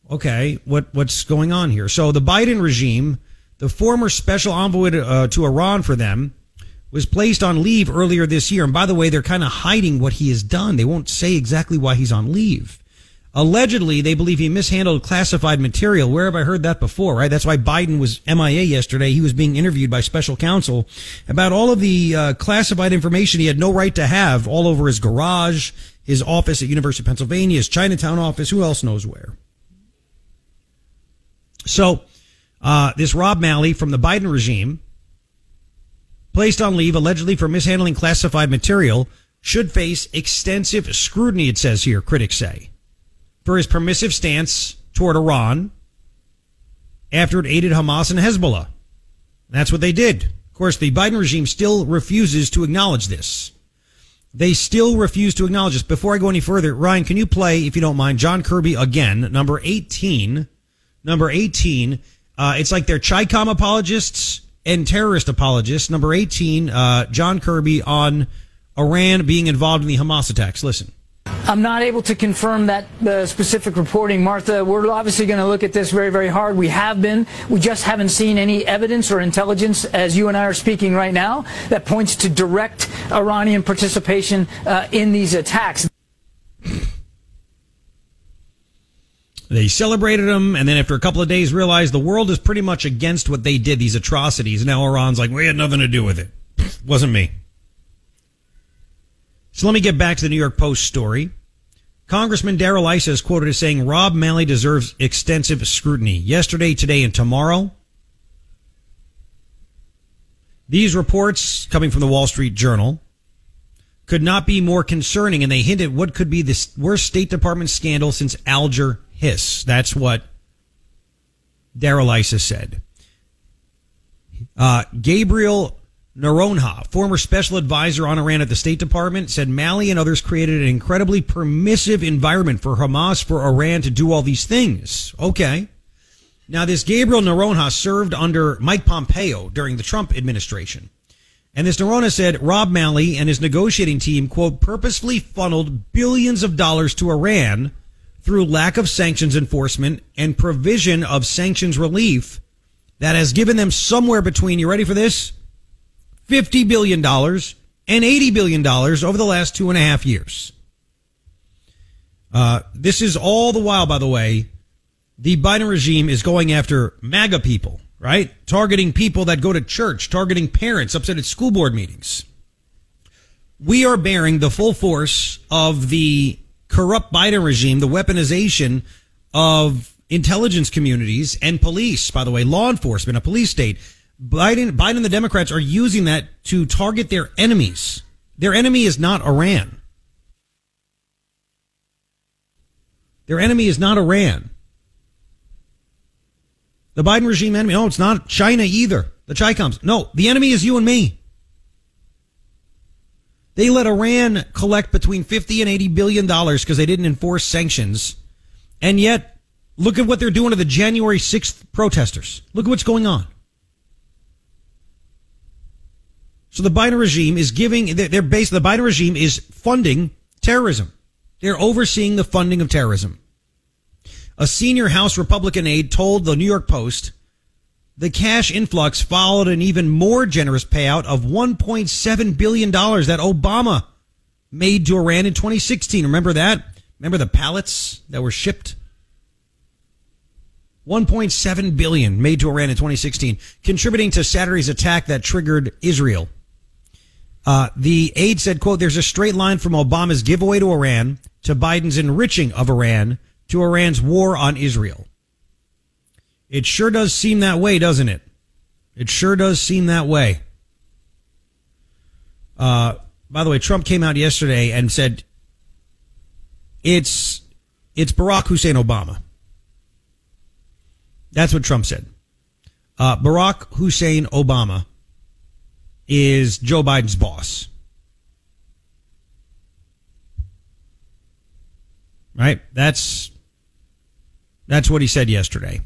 Okay, what what's going on here? So the Biden regime, the former special envoy to, uh, to Iran for them, was placed on leave earlier this year. And by the way, they're kind of hiding what he has done. They won't say exactly why he's on leave. Allegedly, they believe he mishandled classified material. Where have I heard that before, right? That's why Biden was MIA yesterday. He was being interviewed by special counsel about all of the uh, classified information he had no right to have all over his garage, his office at University of Pennsylvania, his Chinatown office, who else knows where. So, uh, this Rob Malley from the Biden regime, placed on leave allegedly for mishandling classified material, should face extensive scrutiny, it says here, critics say for his permissive stance toward Iran after it aided Hamas and Hezbollah. That's what they did. Of course, the Biden regime still refuses to acknowledge this. They still refuse to acknowledge this. Before I go any further, Ryan, can you play, if you don't mind, John Kirby again, number 18? Number 18. Uh, it's like they're CHICOM apologists and terrorist apologists. Number 18, uh, John Kirby on Iran being involved in the Hamas attacks. Listen. I'm not able to confirm that uh, specific reporting, Martha. We're obviously going to look at this very, very hard. We have been. We just haven't seen any evidence or intelligence, as you and I are speaking right now, that points to direct Iranian participation uh, in these attacks. They celebrated them, and then after a couple of days, realized the world is pretty much against what they did, these atrocities. Now Iran's like, we had nothing to do with it. Wasn't me. So let me get back to the New York Post story. Congressman Darrell Issa is quoted as saying Rob Malley deserves extensive scrutiny. Yesterday, today, and tomorrow. These reports coming from the Wall Street Journal could not be more concerning, and they hint at what could be the worst State Department scandal since Alger Hiss. That's what Darrell Issa said. Uh, Gabriel Noronha, former special advisor on Iran at the State Department, said Malley and others created an incredibly permissive environment for Hamas, for Iran to do all these things. Okay. Now, this Gabriel Noronha served under Mike Pompeo during the Trump administration. And this Noronha said Rob Malley and his negotiating team, quote, purposefully funneled billions of dollars to Iran through lack of sanctions enforcement and provision of sanctions relief that has given them somewhere between, you ready for this? $50 billion and $80 billion over the last two and a half years. Uh, this is all the while, by the way, the Biden regime is going after MAGA people, right? Targeting people that go to church, targeting parents upset at school board meetings. We are bearing the full force of the corrupt Biden regime, the weaponization of intelligence communities and police, by the way, law enforcement, a police state Biden, Biden and the Democrats are using that to target their enemies. Their enemy is not Iran. Their enemy is not Iran. The Biden regime enemy. No, it's not China either. The Chicoms. No, the enemy is you and me. They let Iran collect between 50 and 80 billion dollars because they didn't enforce sanctions. And yet, look at what they're doing to the January 6th protesters. Look at what's going on. So the Biden regime is giving, they're based, the Biden regime is funding terrorism. They're overseeing the funding of terrorism. A senior House Republican aide told the New York Post the cash influx followed an even more generous payout of $1.7 billion that Obama made to Iran in 2016. Remember that? Remember the pallets that were shipped? 1.7 billion made to Iran in 2016, contributing to Saturday's attack that triggered Israel. Uh, the aide said, quote, there's a straight line from Obama's giveaway to Iran to Biden's enriching of Iran to Iran's war on Israel. It sure does seem that way, doesn't it? It sure does seem that way. Uh, by the way, Trump came out yesterday and said it's it's Barack Hussein Obama. That's what Trump said. Uh, Barack Hussein Obama is Joe Biden's boss. Right? That's that's what he said yesterday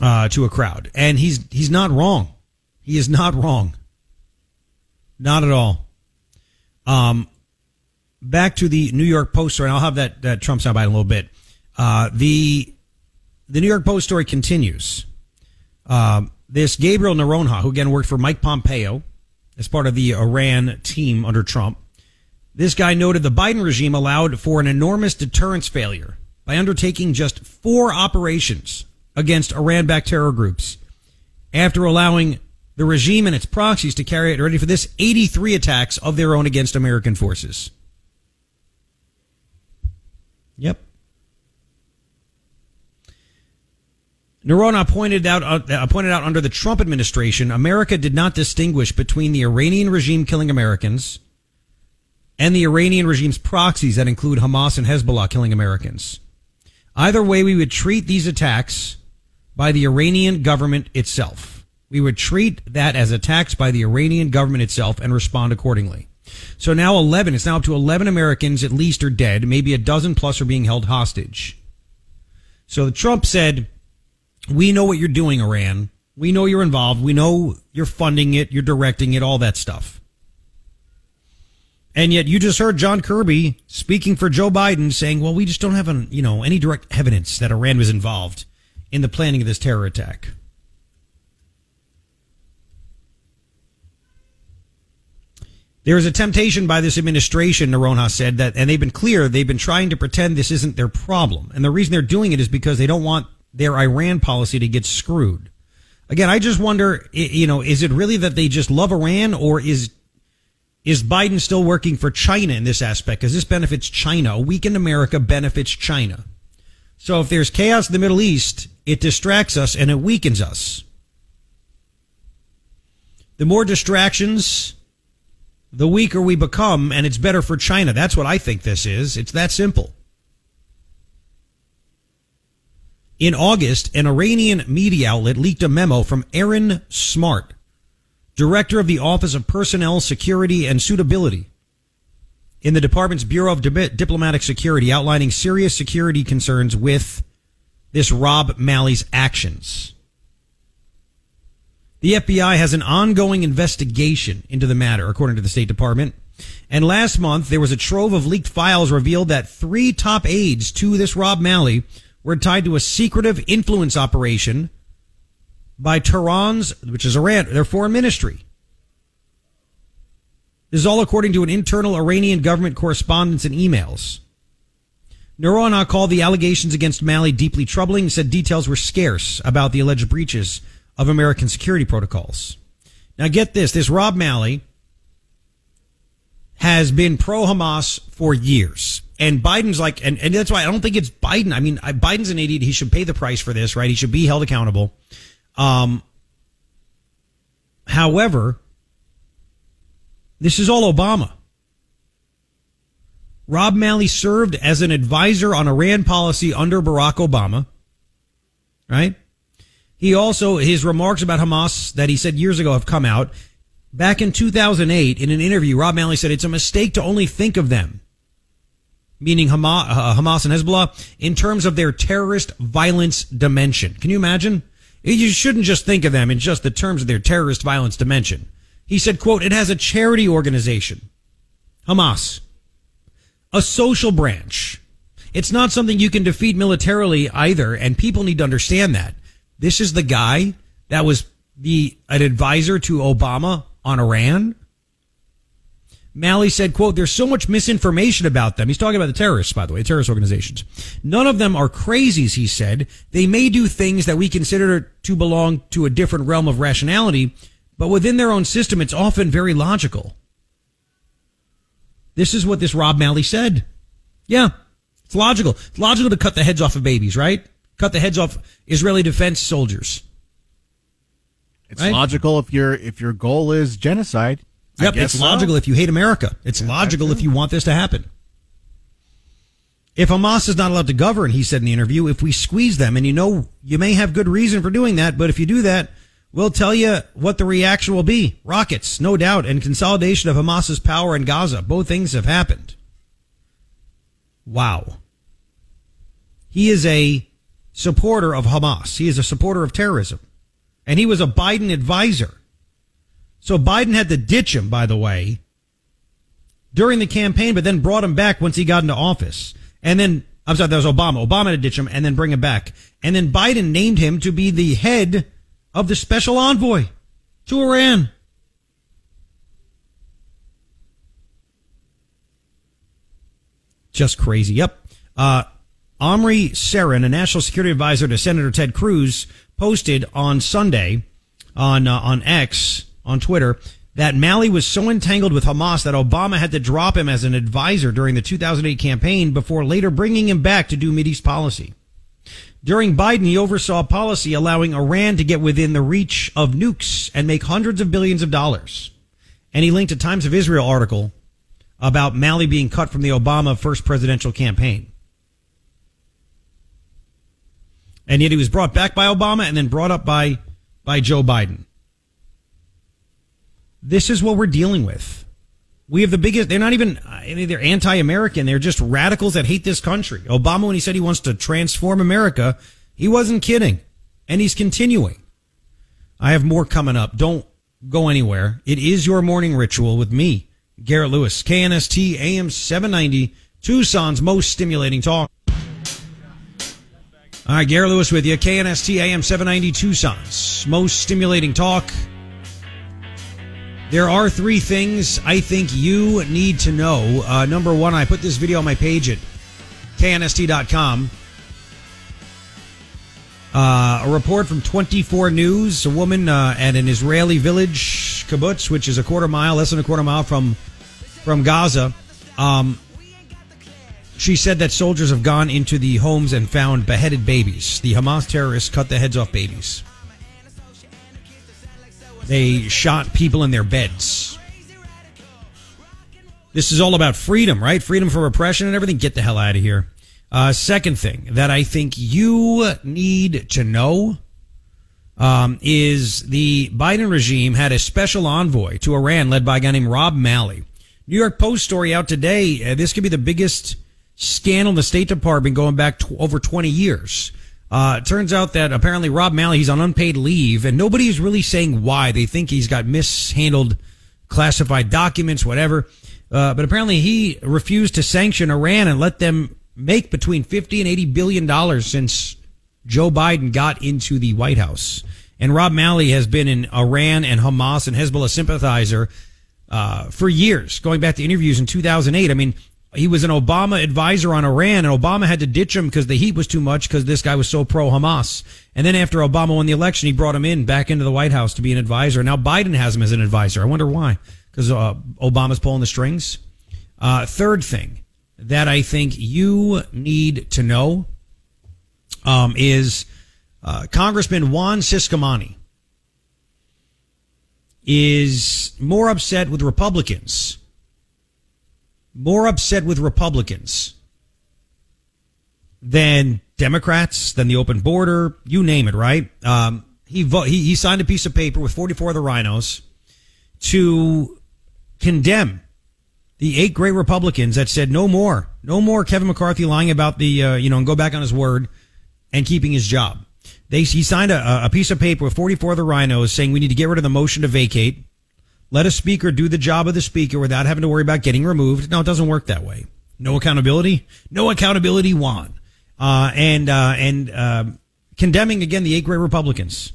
uh, to a crowd, and he's he's not wrong. He is not wrong. Not at all. Um, back to the New York Post story. I'll have that that Trump soundbite in a little bit. Uh, the the New York Post story continues. Um, this Gabriel Noronha, who again worked for Mike Pompeo as part of the Iran team under Trump, This guy noted the Biden regime allowed for an enormous deterrence failure by undertaking just four operations against Iran backed terror groups after allowing the regime and its proxies to carry out, ready for this, 83 attacks of their own against American forces. Yep. Noronha pointed out uh, pointed out under the Trump administration, America did not distinguish between the Iranian regime killing Americans and the Iranian regime's proxies that include Hamas and Hezbollah killing Americans. Either way, we would treat these attacks by the Iranian government itself. We would treat that as attacks by the Iranian government itself and respond accordingly. So now 11, it's now up to 11 Americans at least are dead. Maybe a dozen plus are being held hostage. So Trump said, we know what you're doing, Iran. We know you're involved. We know you're funding it. You're directing it, all that stuff. And yet you just heard John Kirby speaking for Joe Biden saying, well, we just don't have, an, you know, any direct evidence that Iran was involved in the planning of this terror attack. There is a temptation by this administration, Noronha said, that, and they've been clear, they've been trying to pretend this isn't their problem. And the reason they're doing it is because they don't want their Iran policy to get screwed. Again, I just wonder, you know, is it really that they just love Iran or is, is Biden still working for China in this aspect? Because this benefits China. A weakened America benefits China. So if there's chaos in the Middle East, it distracts us and it weakens us. The more distractions, the weaker we become, and it's better for China. That's what I think this is. It's that simple. In August, an Iranian media outlet leaked a memo from Erin Smart, director of the Office of Personnel Security and Suitability in the department's Bureau of Diplomatic Security, outlining serious security concerns with this Rob Malley's actions. The FBI has an ongoing investigation into the matter, according to the State Department. And last month, there was a trove of leaked files revealed that three top aides to this Rob Malley were tied to a secretive influence operation by Tehran's, which is Iran, their foreign ministry. This is all according to an internal Iranian government correspondence and emails. Noronha called the allegations against Malley deeply troubling, said details were scarce about the alleged breaches of American security protocols. Now get this, this Rob Malley has been pro Hamas for years. And Biden's like, and, and that's why I don't think it's Biden. I mean, Biden's an idiot. He should pay the price for this, right? He should be held accountable. Um, however, this is all Obama. Rob Malley served as an advisor on Iran policy under Barack Obama, right? He also, his remarks about Hamas that he said years ago have come out. Back in 2008, in an interview, Rob Malley said it's a mistake to only think of them, meaning Hamas, uh, Hamas and Hezbollah, in terms of their terrorist violence dimension. Can you imagine? You shouldn't just think of them in just the terms of their terrorist violence dimension. He said, quote, it has a charity organization, Hamas, a social branch. It's not something you can defeat militarily either, and people need to understand that. This is the guy that was the an advisor to Obama on Iran. Malley said, quote, there's so much misinformation about them. He's talking about the terrorists, by the way, terrorist organizations. None of them are crazies, he said. They may do things that we consider to belong to a different realm of rationality, but within their own system, it's often very logical. This is what this Rob Malley said. Yeah, it's logical. It's logical to cut the heads off of babies, right? cut the heads off Israeli defense soldiers. It's right? logical if your if your goal is genocide. Yep, it's so. logical if you hate America. It's yeah, logical if you want this to happen. If Hamas is not allowed to govern, he said in the interview, if we squeeze them, and you know you may have good reason for doing that, but if you do that, we'll tell you what the reaction will be. Rockets, no doubt, and consolidation of Hamas's power in Gaza. Both things have happened. Wow. He is a supporter of Hamas. He is a supporter of terrorism. And he was a Biden advisor. So Biden had to ditch him, by the way, during the campaign, but then brought him back once he got into office. And then, I'm sorry, that was Obama. Obama to ditch him and then bring him back. And then Biden named him to be the head of the special envoy to Iran. Just crazy. Yep. Uh, Omri Ceren, a national security advisor to Senator Ted Cruz, posted on Sunday on uh, on X on Twitter that Malley was so entangled with Hamas that Obama had to drop him as an advisor during the 2008 campaign before later bringing him back to do Mideast policy. During Biden, he oversaw policy allowing Iran to get within the reach of nukes and make hundreds of billions of dollars. And he linked a Times of Israel article about Malley being cut from the Obama first presidential campaign. And yet he was brought back by Obama and then brought up by, by Joe Biden. This is what we're dealing with. We have the biggest, they're not even, eh, they're anti-American. They're just radicals that hate this country. Obama, when he said he wants to transform America, he wasn't kidding. And he's continuing. I have more coming up. Don't go anywhere. It is your morning ritual with me, Garret Lewis, KNST AM 790, Tucson's most stimulating talk. All right, Garret Lewis with you, KNST AM 790, Tucson's most stimulating talk. There are three things I think you need to know. Uh, number one, I put this video on my page at knst.com. Uh, a report from 24 News. A woman uh, at an Israeli village, kibbutz, which is a quarter mile, less than a quarter mile from from Gaza. Um, she said that soldiers have gone into the homes and found beheaded babies. The Hamas terrorists cut the heads off babies. They shot people in their beds. This is all about freedom, right? Freedom from oppression and everything. Get the hell out of here. Uh, second thing that I think you need to know um, is the Biden regime had a special envoy to Iran led by a guy named Rob Malley. New York Post story out today. Uh, this could be the biggest scandal in the State Department going back over 20 years. Uh, it turns out that apparently Rob Malley, he's on unpaid leave and nobody's really saying why. They think he's got mishandled classified documents, whatever. Uh, but apparently he refused to sanction Iran and let them make between 50 and 80 billion dollars since Joe Biden got into the White House. And Rob Malley has been an Iran and Hamas and Hezbollah sympathizer uh, for years, going back to interviews in 2008. I mean, he was an Obama advisor on Iran, and Obama had to ditch him because the heat was too much because this guy was so pro Hamas. And then after Obama won the election, he brought him in back into the White House to be an advisor. Now Biden has him as an advisor. I wonder why? Because uh, Obama's pulling the strings. Uh, third thing that I think you need to know um, is uh, Congressman Juan Ciscomani is more upset with Republicans more upset with Republicans than Democrats, than the open border, you name it, right? Um, he, vo- he, he signed a piece of paper with 44 of the RINOs to condemn the eight great Republicans that said no more, no more Kevin McCarthy lying about the, uh, you know, and go back on his word and keeping his job. They, he signed a, a piece of paper with 44 of the RINOs saying we need to get rid of the motion to vacate let a speaker do the job of the speaker without having to worry about getting removed. No, it doesn't work that way. No accountability. No accountability, Juan. Uh, and, uh, and, uh, condemning again the eight great Republicans.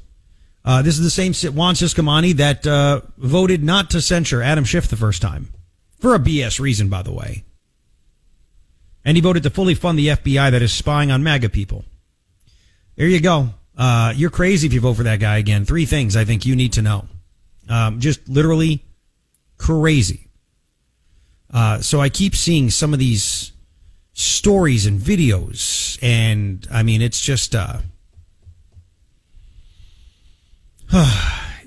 Uh, this is the same Juan Ciscomani that, uh, voted not to censure Adam Schiff the first time. For a BS reason, by the way. And he voted to fully fund the FBI that is spying on MAGA people. There you go. Uh, you're crazy if you vote for that guy again. Three things I think you need to know. Um, just literally crazy. Uh, so I keep seeing some of these stories and videos, and I mean, it's just uh,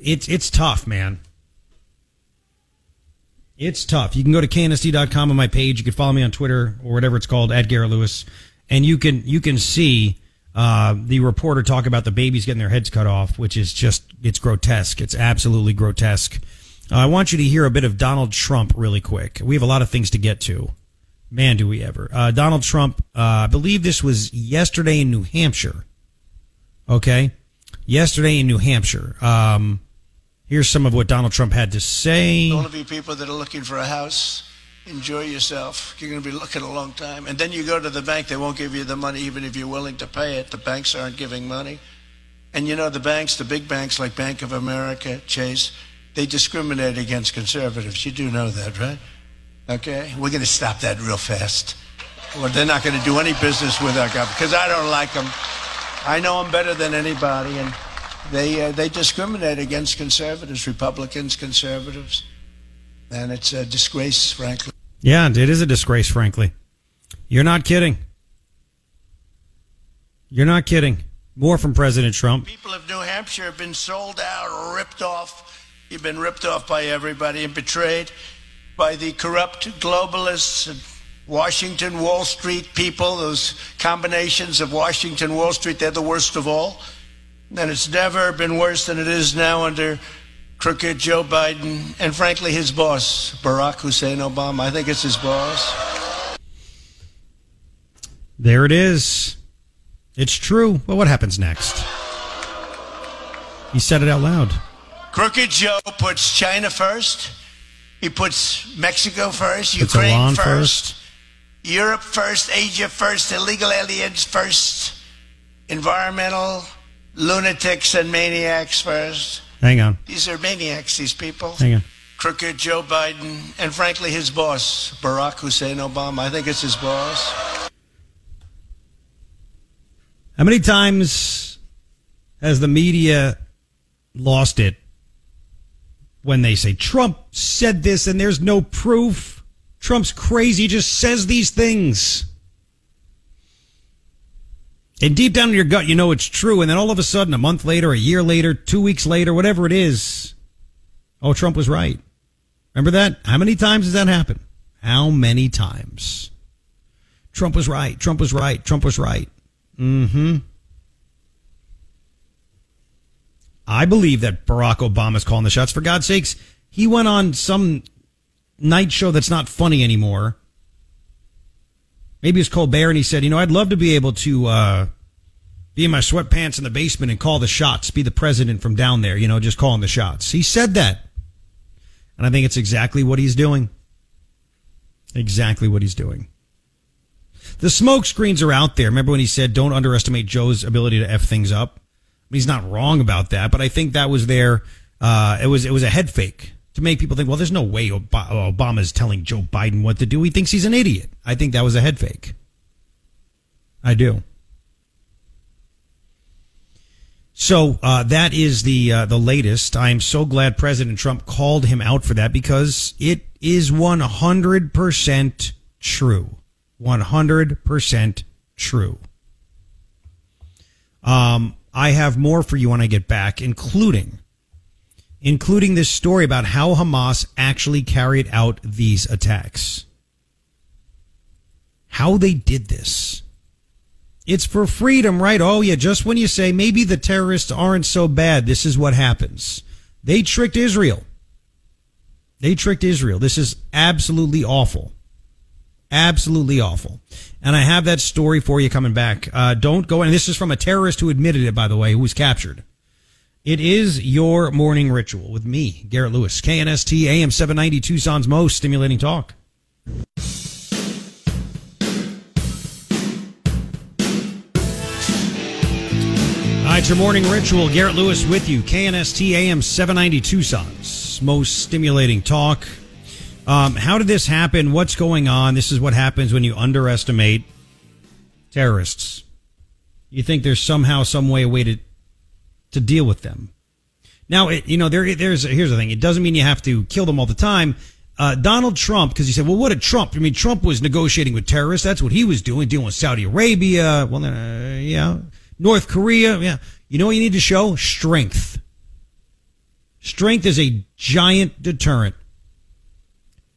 it's it's tough, man. It's tough. You can go to knst.com on my page. You can follow me on Twitter or whatever it's called at Garret Lewis, and you can you can see uh, the reporter talk about the babies getting their heads cut off, which is just, it's grotesque. It's absolutely grotesque. Uh, I want you to hear a bit of Donald Trump really quick. We have a lot of things to get to. Man, do we ever. Uh, Donald Trump, uh, I believe this was yesterday in New Hampshire. Okay? Yesterday in New Hampshire. Um, here's some of what Donald Trump had to say. All of you people that are looking for a house, enjoy yourself. You're going to be looking a long time. And then you go to the bank, they won't give you the money even if you're willing to pay it. The banks aren't giving money. And you know, the banks, the big banks like Bank of America, Chase, they discriminate against conservatives. You do know that, right? Okay? We're going to stop that real fast. or they're not going to do any business with our government because I don't like them. I know them better than anybody, and they uh, they discriminate against conservatives, Republicans, conservatives, and it's a disgrace, frankly. Yeah, it is a disgrace, frankly. You're not kidding. You're not kidding. More from President Trump. People of New Hampshire have been sold out, ripped off. You've been ripped off by everybody and betrayed by the corrupt globalists and Washington, Wall Street people, those combinations of Washington, Wall Street, they're the worst of all. And it's never been worse than it is now under crooked Joe Biden and, frankly, his boss, Barack Hussein Obama. I think it's his boss. There it is. It's true. Well, what happens next? He said it out loud. Crooked Joe puts China first. He puts Mexico first, Puts Ukraine first, first. Europe first, Asia first, illegal aliens first, environmental lunatics and maniacs first. Hang on. These are maniacs, these people. Hang on. Crooked Joe Biden, and frankly, his boss, Barack Hussein Obama. I think it's his boss. How many times has the media lost it when they say Trump said this and there's no proof? Trump's crazy, just says these things. And deep down in your gut, you know it's true. And then all of a sudden, a month later, a year later, two weeks later, whatever it is, oh, Trump was right. Remember that? How many times has that happened? How many times? Trump was right. Trump was right. Trump was right. Mm-hmm. I believe that Barack Obama's calling the shots. For God's sakes, he went on some night show that's not funny anymore. Maybe it's Colbert, and he said, "You know, I'd love to be able to uh, be in my sweatpants in the basement and call the shots, be the president from down there. You know, just calling the shots." He said that, and I think it's exactly what he's doing. Exactly what he's doing. The smoke screens are out there. Remember when he said, "Don't underestimate Joe's ability to f things up." He's not wrong about that, but I think that was there. Uh, it was it was a head fake to make people think, well, there's no way Ob- Obama's telling Joe Biden what to do. He thinks he's an idiot. I think that was a head fake. I do. So uh, that is the uh, the latest. I am so glad President Trump called him out for that because it is 100 percent true. 100 percent true. Um, I have more for you when I get back, including including this story about how Hamas actually carried out these attacks. How they did this. It's for freedom, right? Oh, yeah, just when you say maybe the terrorists aren't so bad, this is what happens. They tricked Israel. They tricked Israel. This is absolutely awful. Absolutely awful. And I have that story for you coming back. Uh, don't go, and this is from a terrorist who admitted it, by the way, who was captured. It is your morning ritual with me, Garret Lewis, KNST AM 790 Tucson's most stimulating talk. All right, your morning ritual. Garret Lewis with you, KNST AM 790 Tucson's most stimulating talk. Um, how did this happen? What's going on? This is what happens when you underestimate terrorists. You think there's somehow, some way, a way to to deal with them. Now, it, you know, there, there's here's the thing. It doesn't mean you have to kill them all the time. Uh, Donald Trump, because he said, well, what did Trump? I mean, Trump was negotiating with terrorists. That's what he was doing, dealing with Saudi Arabia. Well, uh, yeah, North Korea. Yeah, you know what you need to show? Strength. Strength is a giant deterrent.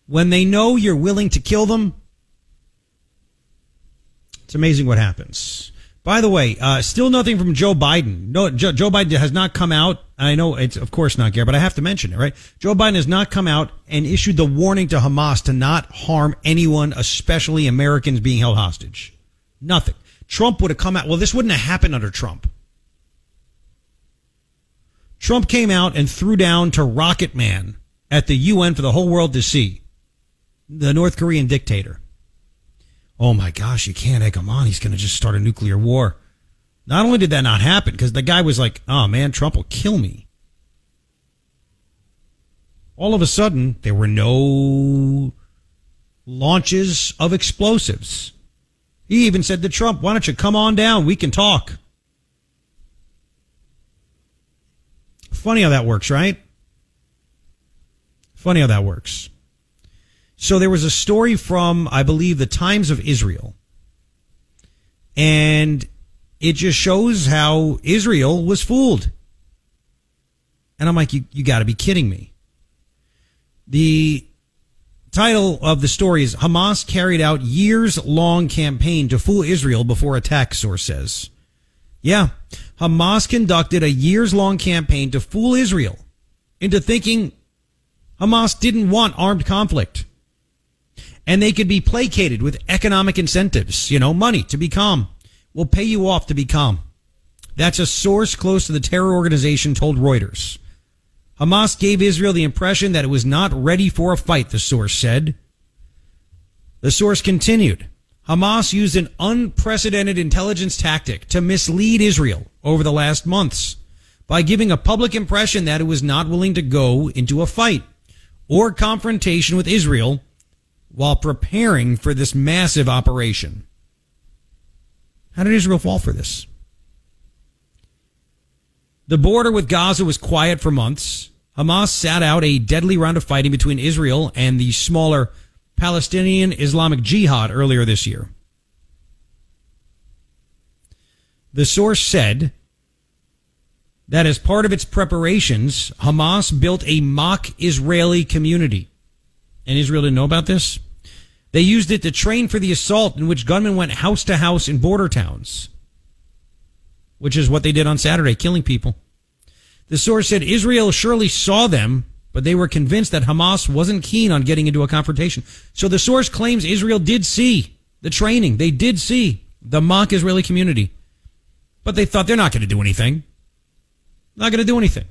When they know you're willing to kill them, it's amazing what happens. By the way, uh, still nothing from Joe Biden. No, Joe, Joe Biden has not come out. I know it's of course not Gary, but I have to mention it, right? Joe Biden has not come out and issued the warning to Hamas to not harm anyone, especially Americans being held hostage. Nothing. Trump would have come out. Well, this wouldn't have happened under Trump. Trump came out and threw down to Rocket Man at the UN for the whole world to see. The North Korean dictator oh my gosh, you can't egg him on. He's going to just start a nuclear war. Not only did that not happen, because the guy was like, oh man, Trump will kill me. All of a sudden, there were no launches of explosives. He even said to Trump, why don't you come on down? We can talk. Funny how that works, right? Funny how that works. So there was a story from, I believe, the Times of Israel. And it just shows how Israel was fooled. And I'm like, you, you got to be kidding me. The title of the story is Hamas carried out years long campaign to fool Israel before attack, source says. Yeah, Hamas conducted a years long campaign to fool Israel into thinking Hamas didn't want armed conflict. And they could be placated with economic incentives, you know, money to be calm. We'll pay you off to be calm. That's a source close to the terror organization told Reuters. Hamas gave Israel the impression that it was not ready for a fight, the source said. The source continued. Hamas used an unprecedented intelligence tactic to mislead Israel over the last months by giving a public impression that it was not willing to go into a fight or confrontation with Israel while preparing for this massive operation. How did Israel fall for this? The border with Gaza was quiet for months. Hamas sat out a deadly round of fighting between Israel and the smaller Palestinian Islamic Jihad earlier this year. The source said that as part of its preparations, Hamas built a mock Israeli community. And Israel didn't know about this? They used it to train for the assault in which gunmen went house to house in border towns, which is what they did on Saturday, killing people. The source said Israel surely saw them, but they were convinced that Hamas wasn't keen on getting into a confrontation. So the source claims Israel did see the training. They did see the mock Israeli community, but they thought they're not going to do anything. Not going to do anything.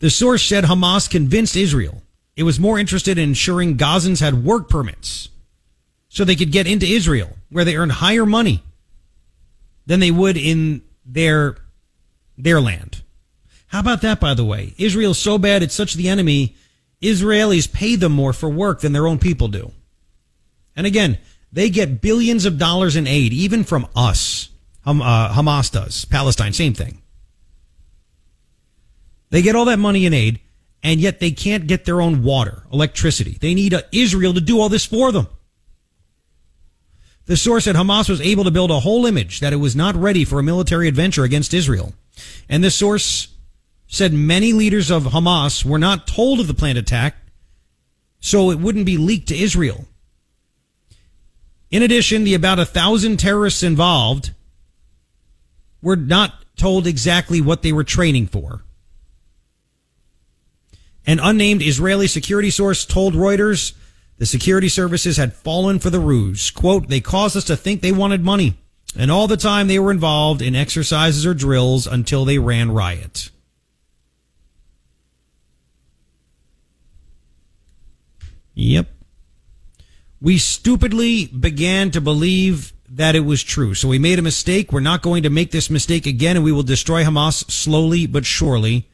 The source said Hamas convinced Israel it was more interested in ensuring Gazans had work permits so they could get into Israel, where they earned higher money than they would in their their land. How about that, by the way? Israel's so bad, it's such the enemy. Israelis pay them more for work than their own people do. And again, they get billions of dollars in aid, even from us. Uh, Hamas does. Palestine, same thing. They get all that money in aid and yet they can't get their own water, electricity. They need uh, Israel to do all this for them. The source said Hamas was able to build a whole image that it was not ready for a military adventure against Israel. And this source said many leaders of Hamas were not told of the planned attack, so it wouldn't be leaked to Israel. In addition, the about a thousand terrorists involved were not told exactly what they were training for. An unnamed Israeli security source told Reuters the security services had fallen for the ruse. Quote, they caused us to think they wanted money. And all the time they were involved in exercises or drills until they ran riot. Yep. We stupidly began to believe that it was true. So we made a mistake. We're not going to make this mistake again, and we will destroy Hamas slowly but surely.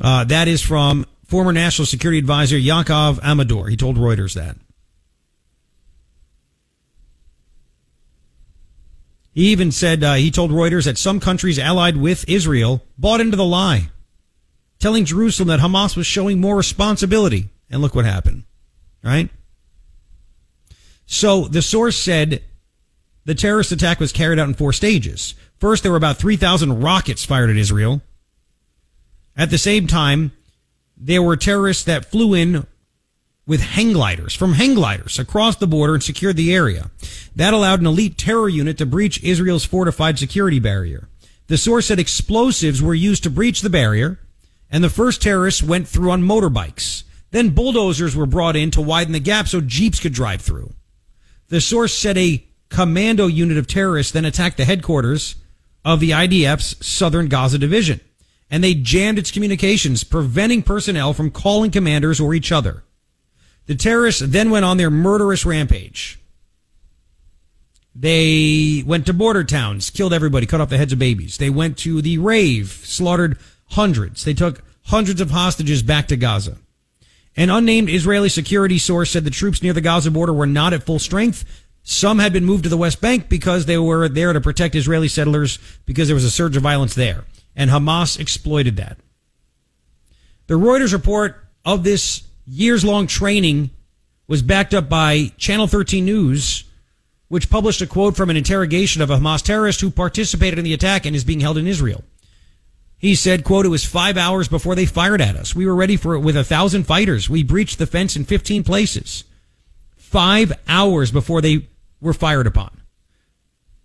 Uh, that is from former National Security Advisor Yaakov Amidror. He told Reuters that. He even said uh, he told Reuters that some countries allied with Israel bought into the lie, telling Jerusalem that Hamas was showing more responsibility. And look what happened, right? So the source said the terrorist attack was carried out in four stages. First, there were about 3,000 rockets fired at Israel. At the same time, there were terrorists that flew in with hang gliders from hang gliders across the border and secured the area. That allowed an elite terror unit to breach Israel's fortified security barrier. The source said explosives were used to breach the barrier, and the first terrorists went through on motorbikes. Then bulldozers were brought in to widen the gap so jeeps could drive through. The source said a commando unit of terrorists then attacked the headquarters of the IDF's southern Gaza division and they jammed its communications, preventing personnel from calling commanders or each other. The terrorists then went on their murderous rampage. They went to border towns, killed everybody, cut off the heads of babies. They went to the rave, slaughtered hundreds. They took hundreds of hostages back to Gaza. An unnamed Israeli security source said the troops near the Gaza border were not at full strength. Some had been moved to the West Bank because they were there to protect Israeli settlers because there was a surge of violence there. And Hamas exploited that. The Reuters report of this years long training was backed up by Channel 13 News, which published a quote from an interrogation of a Hamas terrorist who participated in the attack and is being held in Israel. He said, quote, it was five hours before they fired at us. We were ready for it with a thousand fighters. We breached the fence in 15 places. Five hours before they were fired upon.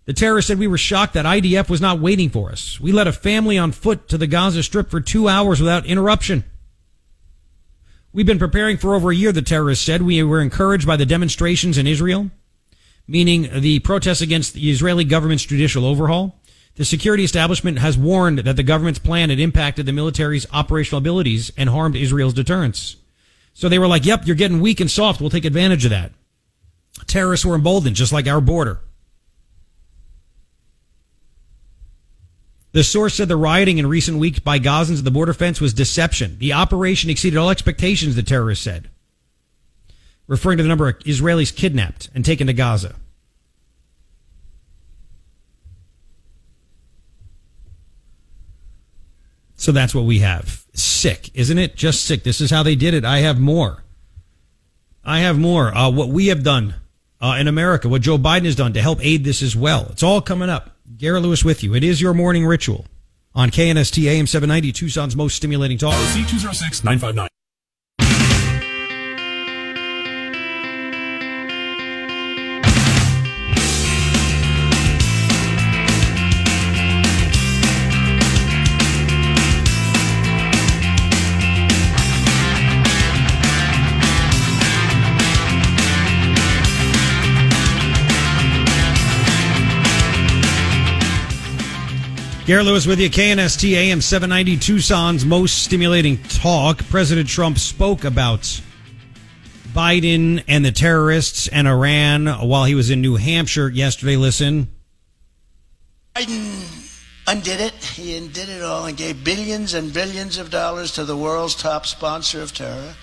The terrorist said we were shocked that IDF was not waiting for us. We led a family on foot to the Gaza Strip for two hours without interruption. We've been preparing for over a year, the terrorist said. We were encouraged by the demonstrations in Israel, meaning the protests against the Israeli government's judicial overhaul. The security establishment has warned that the government's plan had impacted the military's operational abilities and harmed Israel's deterrence. So they were like, yep, you're getting weak and soft. We'll take advantage of that. Terrorists were emboldened, just like our border. The source said the rioting in recent weeks by Gazans at the border fence was deception. The operation exceeded all expectations, the terrorists said, referring to the number of Israelis kidnapped and taken to Gaza. So that's what we have. Sick, isn't it? Just sick. This is how they did it. I have more. I have more. Uh, what we have done uh, in America, what Joe Biden has done to help aid this as well. It's all coming up. Garret Lewis with you. It is your morning ritual on KNST AM 790, Tucson's most stimulating talk. C206 959. Garret Lewis with you, KNST AM 790, Tucson's most stimulating talk. President Trump spoke about Biden and the terrorists and Iran while he was in New Hampshire yesterday. Listen. Biden undid it. He undid it all and gave billions and billions of dollars to the world's top sponsor of terror,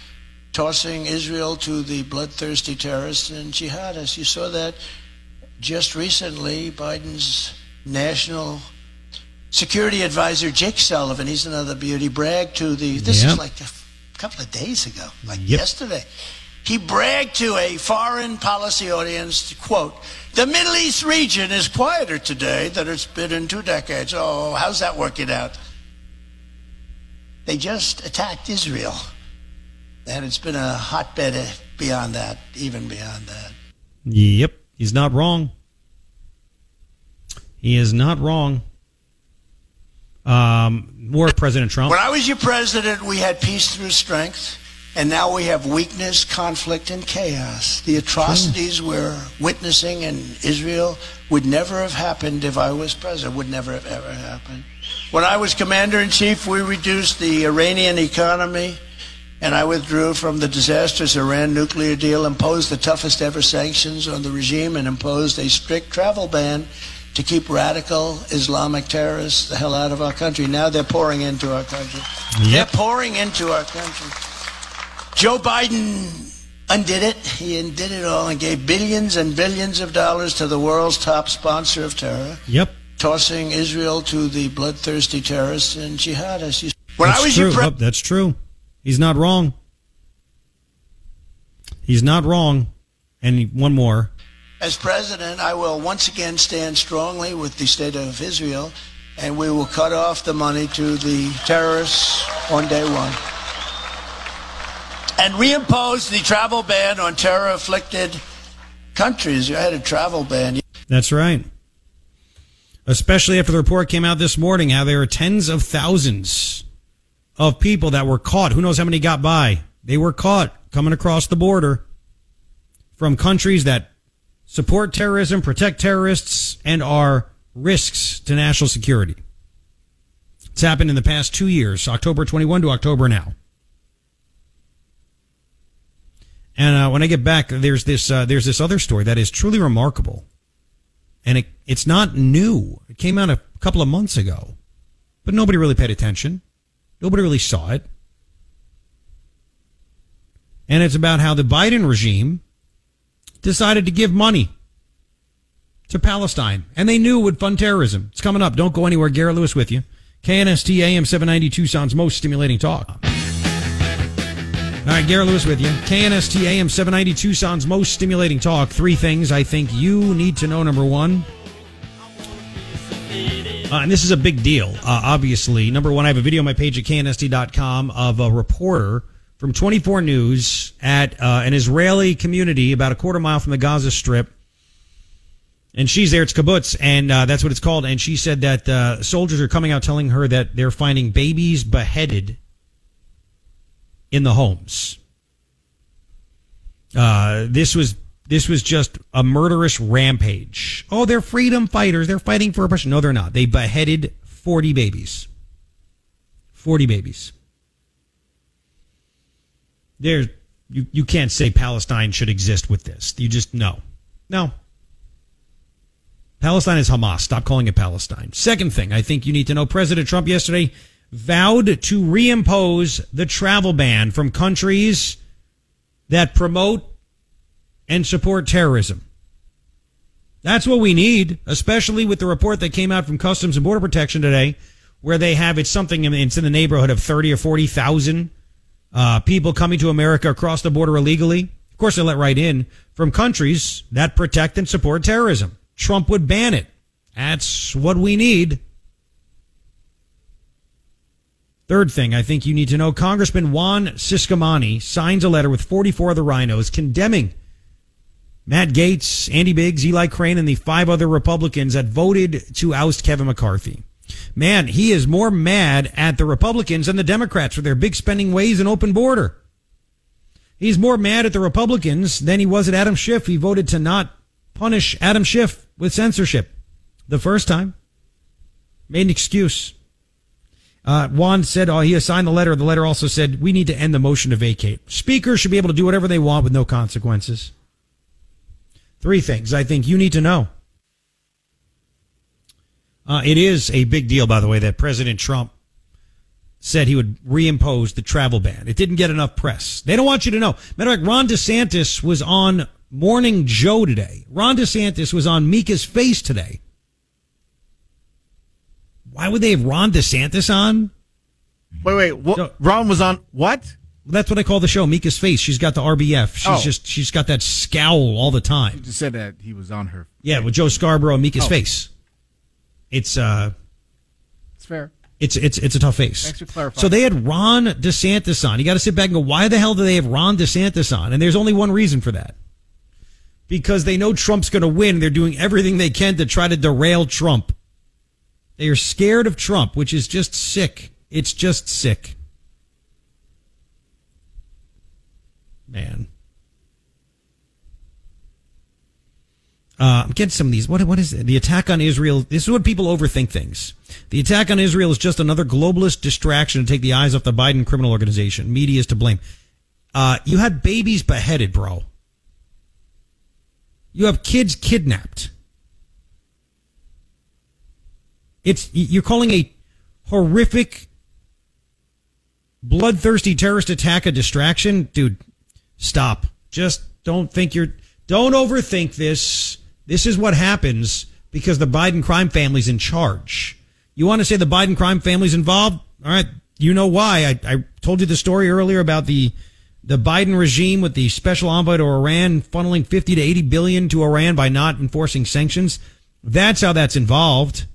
tossing Israel to the bloodthirsty terrorists and jihadists. You saw that just recently. Biden's national security advisor Jake Sullivan, he's another beauty, bragged to the, this Yep. is like a couple of days ago, like Yep. yesterday. He bragged to a foreign policy audience, to quote, the Middle East region is quieter today than it's been in two decades. Oh, how's that working out? They just attacked Israel. And it's been a hotbed beyond that, even beyond that. Yep, he's not wrong. He is not wrong. Um, more President Trump. When I was your president, we had peace through strength, and now we have weakness, conflict, and chaos. The atrocities we're witnessing in Israel would never have happened if I was president, would never have ever happened. When I was commander in chief, we reduced the Iranian economy, and I withdrew from the disastrous Iran nuclear deal, imposed the toughest ever sanctions on the regime, and imposed a strict travel ban to keep radical Islamic terrorists the hell out of our country. Now they're pouring into our country. They're pouring into our country. Joe Biden undid it. He undid it all and gave billions and billions of dollars to the world's top sponsor of terror, Yep. tossing Israel to the bloodthirsty terrorists and jihadists. When that's I was true. pre- Oh, that's true. He's not wrong. He's not wrong. And one more. As president, I will once again stand strongly with the state of Israel, and we will cut off the money to the terrorists on day one. And reimpose the travel ban on terror afflicted countries. You had a travel ban. That's right. Especially after the report came out this morning, how there are tens of thousands of people that were caught. Who knows how many got by? They were caught coming across the border from countries that support terrorism, protect terrorists, and are risks to national security. It's happened in the past two years, October 21 to October now. And uh, when I get back, there's this uh, there's this other story that is truly remarkable, and it it's not new. It came out a couple of months ago, but nobody really paid attention. Nobody really saw it. And it's about how the Biden regime decided to give money to Palestine. And they knew it would fund terrorism. It's coming up. Don't go anywhere. Garret Lewis with you. KNST AM 790 Tucson's most stimulating talk. All right, Garret Lewis with you. KNST AM 790 Tucson's most stimulating talk. Three things I think you need to know. Number one, uh, and this is a big deal, uh, obviously. Number one, I have a video on my page at knst.com of a reporter from 24 News at uh, an Israeli community about a quarter mile from the Gaza Strip. And she's there. It's kibbutz, and uh, that's what it's called. And she said that uh, soldiers are coming out telling her that they're finding babies beheaded in the homes. Uh, this was this was just a murderous rampage. Oh, they're freedom fighters. They're fighting for oppression. No, they're not. They beheaded 40 babies. 40 babies. There's you, you can't say Palestine should exist with this. You just no. No. Palestine is Hamas. Stop calling it Palestine. Second thing I think you need to know President Trump yesterday vowed to reimpose the travel ban from countries that promote and support terrorism. That's what we need, especially with the report that came out from Customs and Border Protection today, where they have it's something it's in the neighborhood of thirty or forty thousand uh, people coming to America across the border illegally. Of course, they let right in from countries that protect and support terrorism. Trump would ban it. That's what we need. Third thing I think you need to know Congressman Juan Ciscomani signs a letter with 44 other RINOs condemning Matt Gaetz, Andy Biggs, Eli Crane, and the five other Republicans that voted to oust Kevin McCarthy. Man, he is more mad at the Republicans than the Democrats for their big spending ways and open border. He's more mad at the Republicans than he was at Adam Schiff. He voted to not punish Adam Schiff with censorship the first time. Made an excuse. Uh, Juan said oh, he assigned the letter. The letter also said we need to end the motion to vacate. Speakers should be able to do whatever they want with no consequences. Three things I think you need to know. Uh, it is a big deal, by the way, that President Trump said he would reimpose the travel ban. It didn't get enough press. They don't want you to know. Matter of fact, Ron DeSantis was on Morning Joe today. Ron DeSantis was on Mika's face today. Why would they have Ron DeSantis on? Wait, wait. What, so, Ron was on what? That's what I call the show, Mika's face. She's got the RBF. She's oh. just she's got that scowl all the time. You just said that he was on her. Yeah, with Joe Scarborough and Mika's oh. face. It's uh It's fair. It's it's it's a tough face. Thanks for clarifying. So they had Ron DeSantis on. You got to sit back and go, why the hell do they have Ron DeSantis on? And there's only one reason for that. Because they know Trump's going to win. They're doing everything they can to try to derail Trump. They are scared of Trump, which is just sick. It's just sick. Man. Uh, I'm getting some of these. What, what is it? The attack on Israel? This is what people overthink things. The attack on Israel is just another globalist distraction to take the eyes off the Biden criminal organization. Media is to blame. Uh, you had babies beheaded, bro. You have kids kidnapped. It's you're calling a horrific, bloodthirsty terrorist attack a distraction, dude. Stop. Just don't think you're. Don't overthink this. This is what happens because the Biden crime family's in charge. You want to say the Biden crime family's involved? All right. You know why. I, I told you the story earlier about the the Biden regime with the special envoy to Iran funneling 50 to 80 billion to Iran by not enforcing sanctions. That's how that's involved.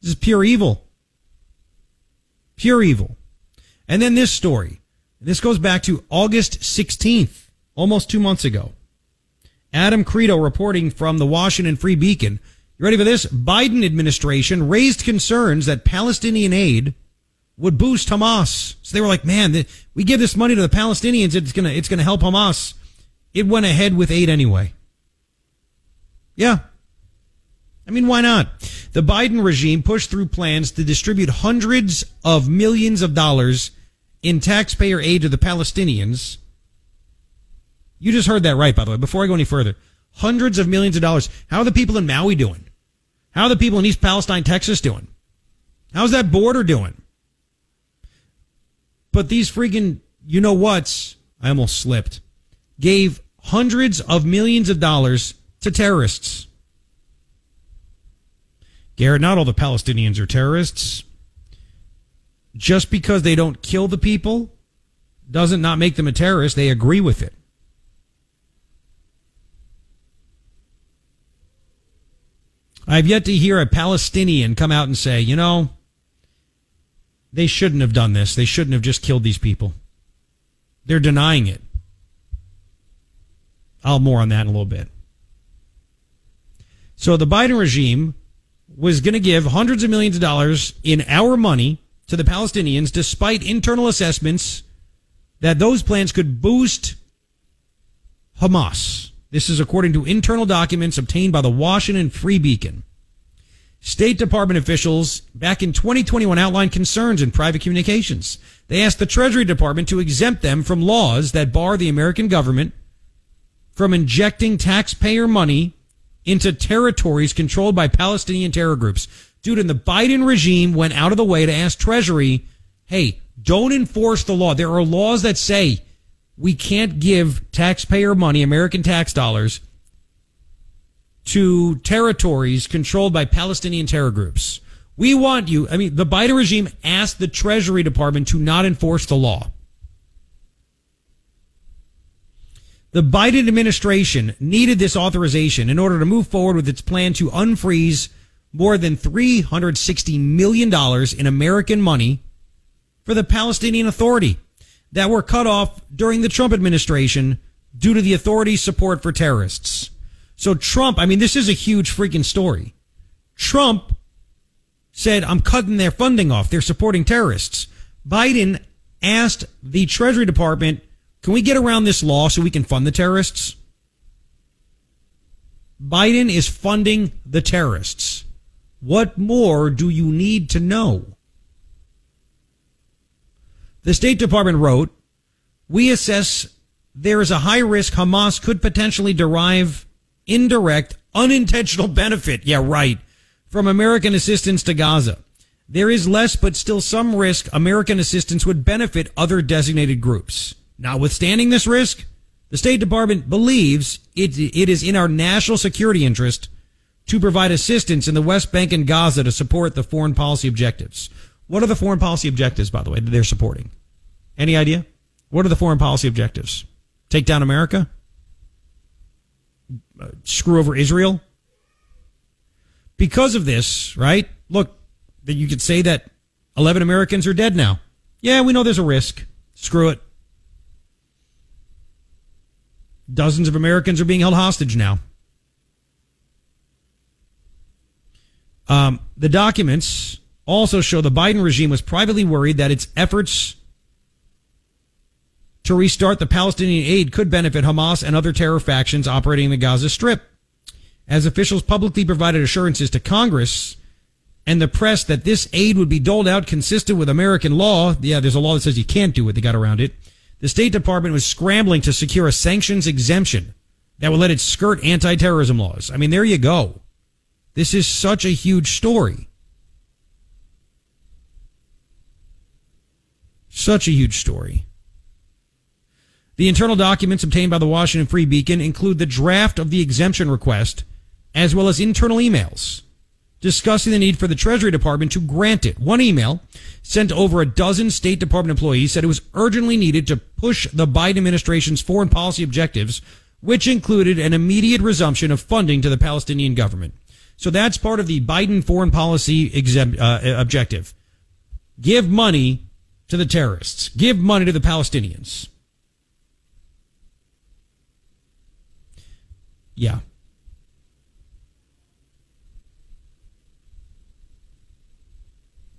This is pure evil. Pure evil. And then this story. This goes back to August 16th, almost two months ago. Adam Kredo reporting from the Washington Free Beacon. You ready for this? Biden administration raised concerns that Palestinian aid would boost Hamas. So they were like, man, the, we give this money to the Palestinians. It's going to, it's going to help Hamas. It went ahead with aid anyway. Yeah. I mean, why not? The Biden regime pushed through plans to distribute hundreds of millions of dollars in taxpayer aid to the Palestinians you just heard that right, by the way. Before I go any further, hundreds of millions of dollars. How are the people in Maui doing? How are the people in East Palestine, Texas doing? How's that border doing? But these freaking you know what? I almost slipped. Gave hundreds of millions of dollars to terrorists. Garret, not all the Palestinians are terrorists. Just because they don't kill the people doesn't not make them a terrorist. They agree with it. I've yet to hear a Palestinian come out and say, you know, they shouldn't have done this. They shouldn't have just killed these people. They're denying it. I'll more on that in a little bit. So the Biden regime was going to give hundreds of millions of dollars in our money to the Palestinians despite internal assessments that those plans could boost Hamas. This is according to internal documents obtained by the Washington Free Beacon. State Department officials back in 2021 outlined concerns in private communications. They asked the Treasury Department to exempt them from laws that bar the American government from injecting taxpayer money into territories controlled by Palestinian terror groups. Dude, and the Biden regime went out of the way to ask Treasury, hey, don't enforce the law. There are laws that say we can't give taxpayer money, American tax dollars, to territories controlled by Palestinian terror groups. We want you, I mean, the Biden regime asked the Treasury Department to not enforce the law. The Biden administration needed this authorization in order to move forward with its plan to unfreeze more than $360 million in American money for the Palestinian Authority that were cut off during the Trump administration due to the authorities' support for terrorists. So Trump, I mean, this is a huge freaking story. Trump said, I'm cutting their funding off. They're supporting terrorists. Biden asked the Treasury Department, can we get around this law so we can fund the terrorists? Biden is funding the terrorists. What more do you need to know? The State Department wrote, we assess there is a high risk Hamas could potentially derive indirect, unintentional benefit. Yeah, right. From American assistance to Gaza. There is less, but still some risk American assistance would benefit other designated groups. Notwithstanding this risk, the State Department believes it, it is in our national security interest to provide assistance in the West Bank and Gaza to support the foreign policy objectives. What are the foreign policy objectives, by the way, that they're supporting? Any idea? What are the foreign policy objectives? Take down America? Uh, screw over Israel? Because of this, right? Look, that you could say that 11 Americans are dead now. Yeah, we know there's a risk. Screw it. Dozens of Americans are being held hostage now. Um, the documents also show the Biden regime was privately worried that its efforts to restart the Palestinian aid could benefit Hamas and other terror factions operating in the Gaza Strip. As officials publicly provided assurances to Congress and the press that this aid would be doled out consistent with American law, yeah, there's a law that says you can't do it, they got around it. The State Department was scrambling to secure a sanctions exemption that would let it skirt anti terrorism laws. I mean, there you go. This is such a huge story. Such a huge story. The internal documents obtained by the Washington Free Beacon include the draft of the exemption request, as well as internal emails discussing the need for the Treasury Department to grant it. One email sent to over a dozen State Department employees said it was urgently needed to push the Biden administration's foreign policy objectives, which included an immediate resumption of funding to the Palestinian government. So that's part of the Biden foreign policy exempt, uh, objective. Give money to the terrorists. Give money to the Palestinians. Yeah.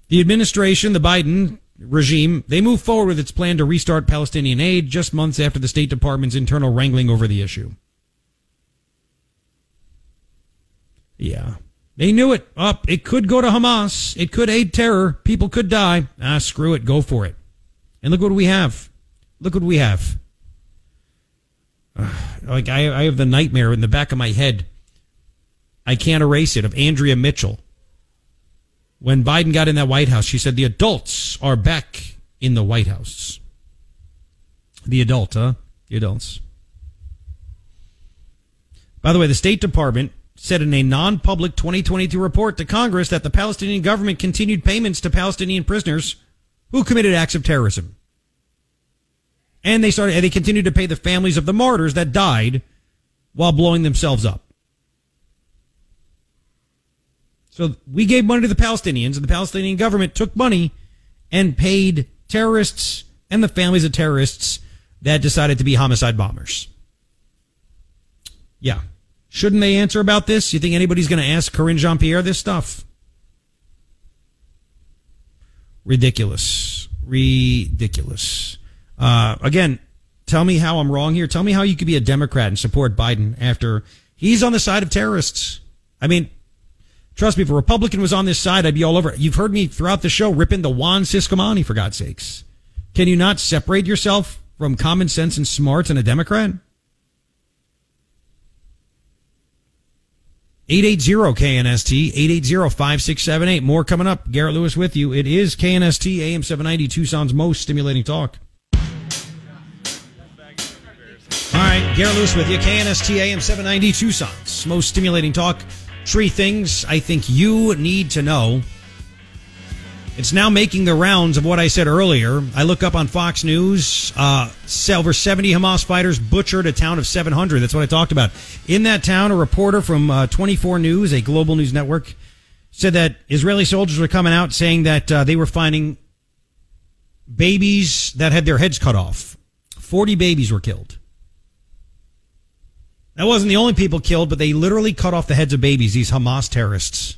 The administration, the Biden regime, they move forward with its plan to restart Palestinian aid just months after the State Department's internal wrangling over the issue. Yeah. They knew it. Up. it could go to Hamas. It could aid terror. People could die. Ah, screw it. Go for it. And look what we have. Look what we have. Uh, like I, I have the nightmare in the back of my head. I can't erase it of Andrea Mitchell. When Biden got in that White House, she said the adults are back in the White House. The adult, huh? The adults. By the way, the State Department said in a non public 2022 report to Congress that the Palestinian government continued payments to Palestinian prisoners who committed acts of terrorism. And they started, and they continued to pay the families of the martyrs that died while blowing themselves up. So we gave money to the Palestinians, and the Palestinian government took money and paid terrorists and the families of terrorists that decided to be homicide bombers. Yeah. Shouldn't they answer about this? You think anybody's going to ask Karine Jean-Pierre this stuff? Ridiculous. Ridiculous. Uh, again, tell me how I'm wrong here. Tell me how you could be a Democrat and support Biden after he's on the side of terrorists. I mean, trust me, if a Republican was on this side, I'd be all over it. You've heard me throughout the show ripping the Juan Ciscomani, for God's sakes. Can you not separate yourself from common sense and smarts and a Democrat? 880 KNST, 880-5678. More coming up. Garret Lewis with you. It is KNST, AM 790, Tucson's most stimulating talk. All right, Garret Lewis with you. KNST, AM 790, Tucson's most stimulating talk. Three things I think you need to know. It's now making the rounds of what I said earlier. I look up on Fox News, uh, over 70 Hamas fighters butchered a town of 700. That's what I talked about. In that town, a reporter from uh, 24 News, a global news network, said that Israeli soldiers were coming out saying that uh, they were finding babies that had their heads cut off. 40 babies were killed. That wasn't the only people killed, but they literally cut off the heads of babies, these Hamas terrorists.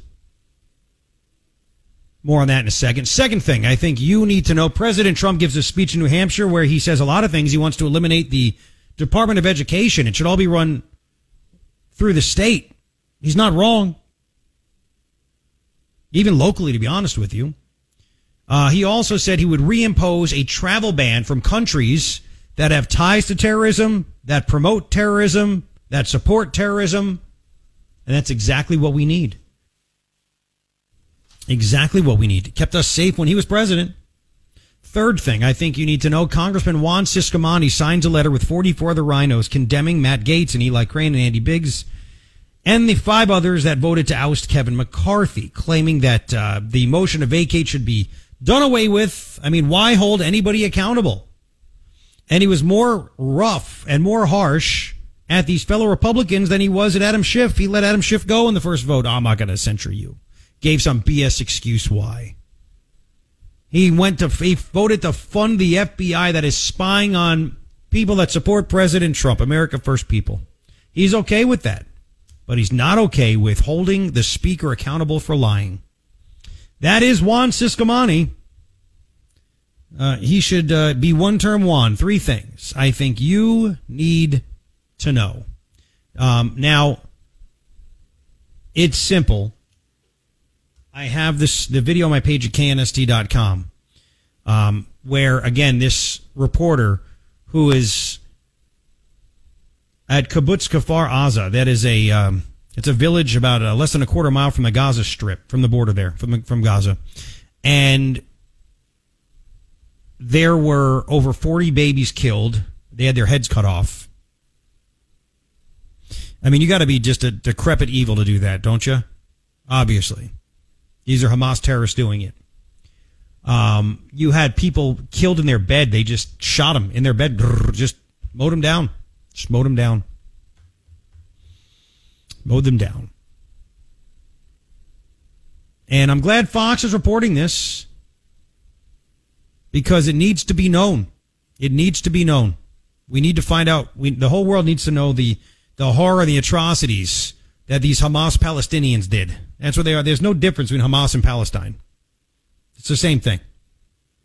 More on that in a second. Second thing, I think you need to know President Trump gives a speech in New Hampshire where he says a lot of things. He wants to eliminate the Department of Education. It should all be run through the state. He's not wrong. Even locally, to be honest with you. Uh, he also said he would reimpose a travel ban from countries that have ties to terrorism, that promote terrorism, that support terrorism. And that's exactly what we need. Exactly what we need. Kept us safe when he was president. Third thing I think you need to know Congressman Juan Ciscomani signs a letter with 44 other RINOs condemning Matt Gaetz and Eli Crane and Andy Biggs and the five others that voted to oust Kevin McCarthy, claiming that uh, the motion to vacate should be done away with. I mean, why hold anybody accountable? And he was more rough and more harsh at these fellow Republicans than he was at Adam Schiff. He let Adam Schiff go in the first vote. I'm not going to censure you gave some BS excuse why. He went to, he voted to fund the FBI that is spying on people that support President Trump, America First people. He's okay with that, but he's not okay with holding the speaker accountable for lying. That is Juan Ciscomani. Uh, he should uh, be one term Juan. Three things I think you need to know. Um, now, it's simple. I have this the video on my page at knst.com, um, where again this reporter who is at Kibbutz Kfar Aza, that is a um, it's a village about uh, less than a quarter mile from the Gaza Strip, from the border there, from from Gaza, and there were over forty babies killed. They had their heads cut off. I mean, you got to be just a decrepit evil to do that, don't you? Obviously. These are Hamas terrorists doing it. Um, you had people killed in their bed. They just shot them in their bed. Just mowed them down. Just mowed them down. Mowed them down. And I'm glad Fox is reporting this because it needs to be known. It needs to be known. We need to find out. We, the whole world needs to know the the horror, the atrocities that these Hamas Palestinians did. That's what they are. There's no difference between Hamas and Palestine. It's the same thing.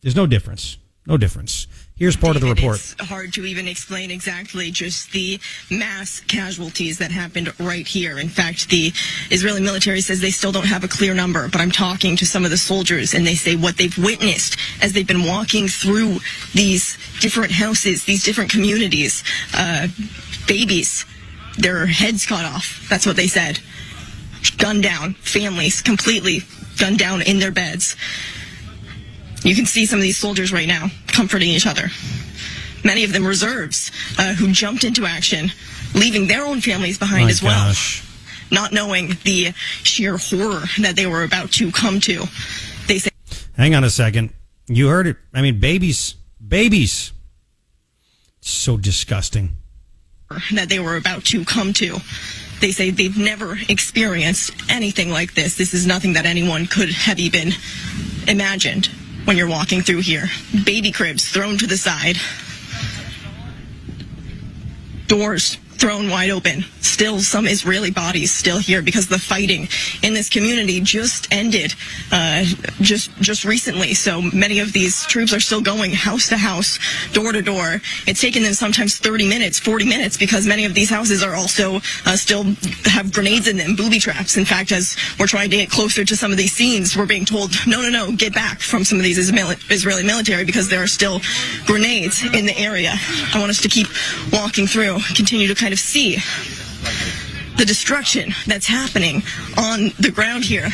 There's no difference. No difference. Here's part David, of the report. It's hard to even explain exactly just the mass casualties that happened right here. In fact, the Israeli military says they still don't have a clear number, but I'm talking to some of the soldiers and they say what they've witnessed as they've been walking through these different houses, these different communities, uh, babies, their heads cut off. That's what they said gunned down, families completely gunned down in their beds. You can see some of these soldiers right now comforting each other. many of them reserves, uh, who jumped into action, leaving their own families behind My as well, gosh. not knowing the sheer horror that they were about to come to. They say. Hang on a second. You heard it. I mean, babies, babies. So disgusting. that they were about to come to. They say they've never experienced anything like this. This is nothing that anyone could have even imagined when you're walking through here. Baby cribs thrown to the side, doors thrown wide open. Still, some Israeli bodies still here because the fighting in this community just ended uh, just just recently. So many of these troops are still going house to house, door to door. It's taken them sometimes 30 minutes, 40 minutes because many of these houses are also uh, still have grenades in them, booby traps. In fact, as we're trying to get closer to some of these scenes, we're being told, no, no, no, get back from some of these Israeli military because there are still grenades in the area. I want us to keep walking through, continue to kind see the destruction that's happening on the ground here.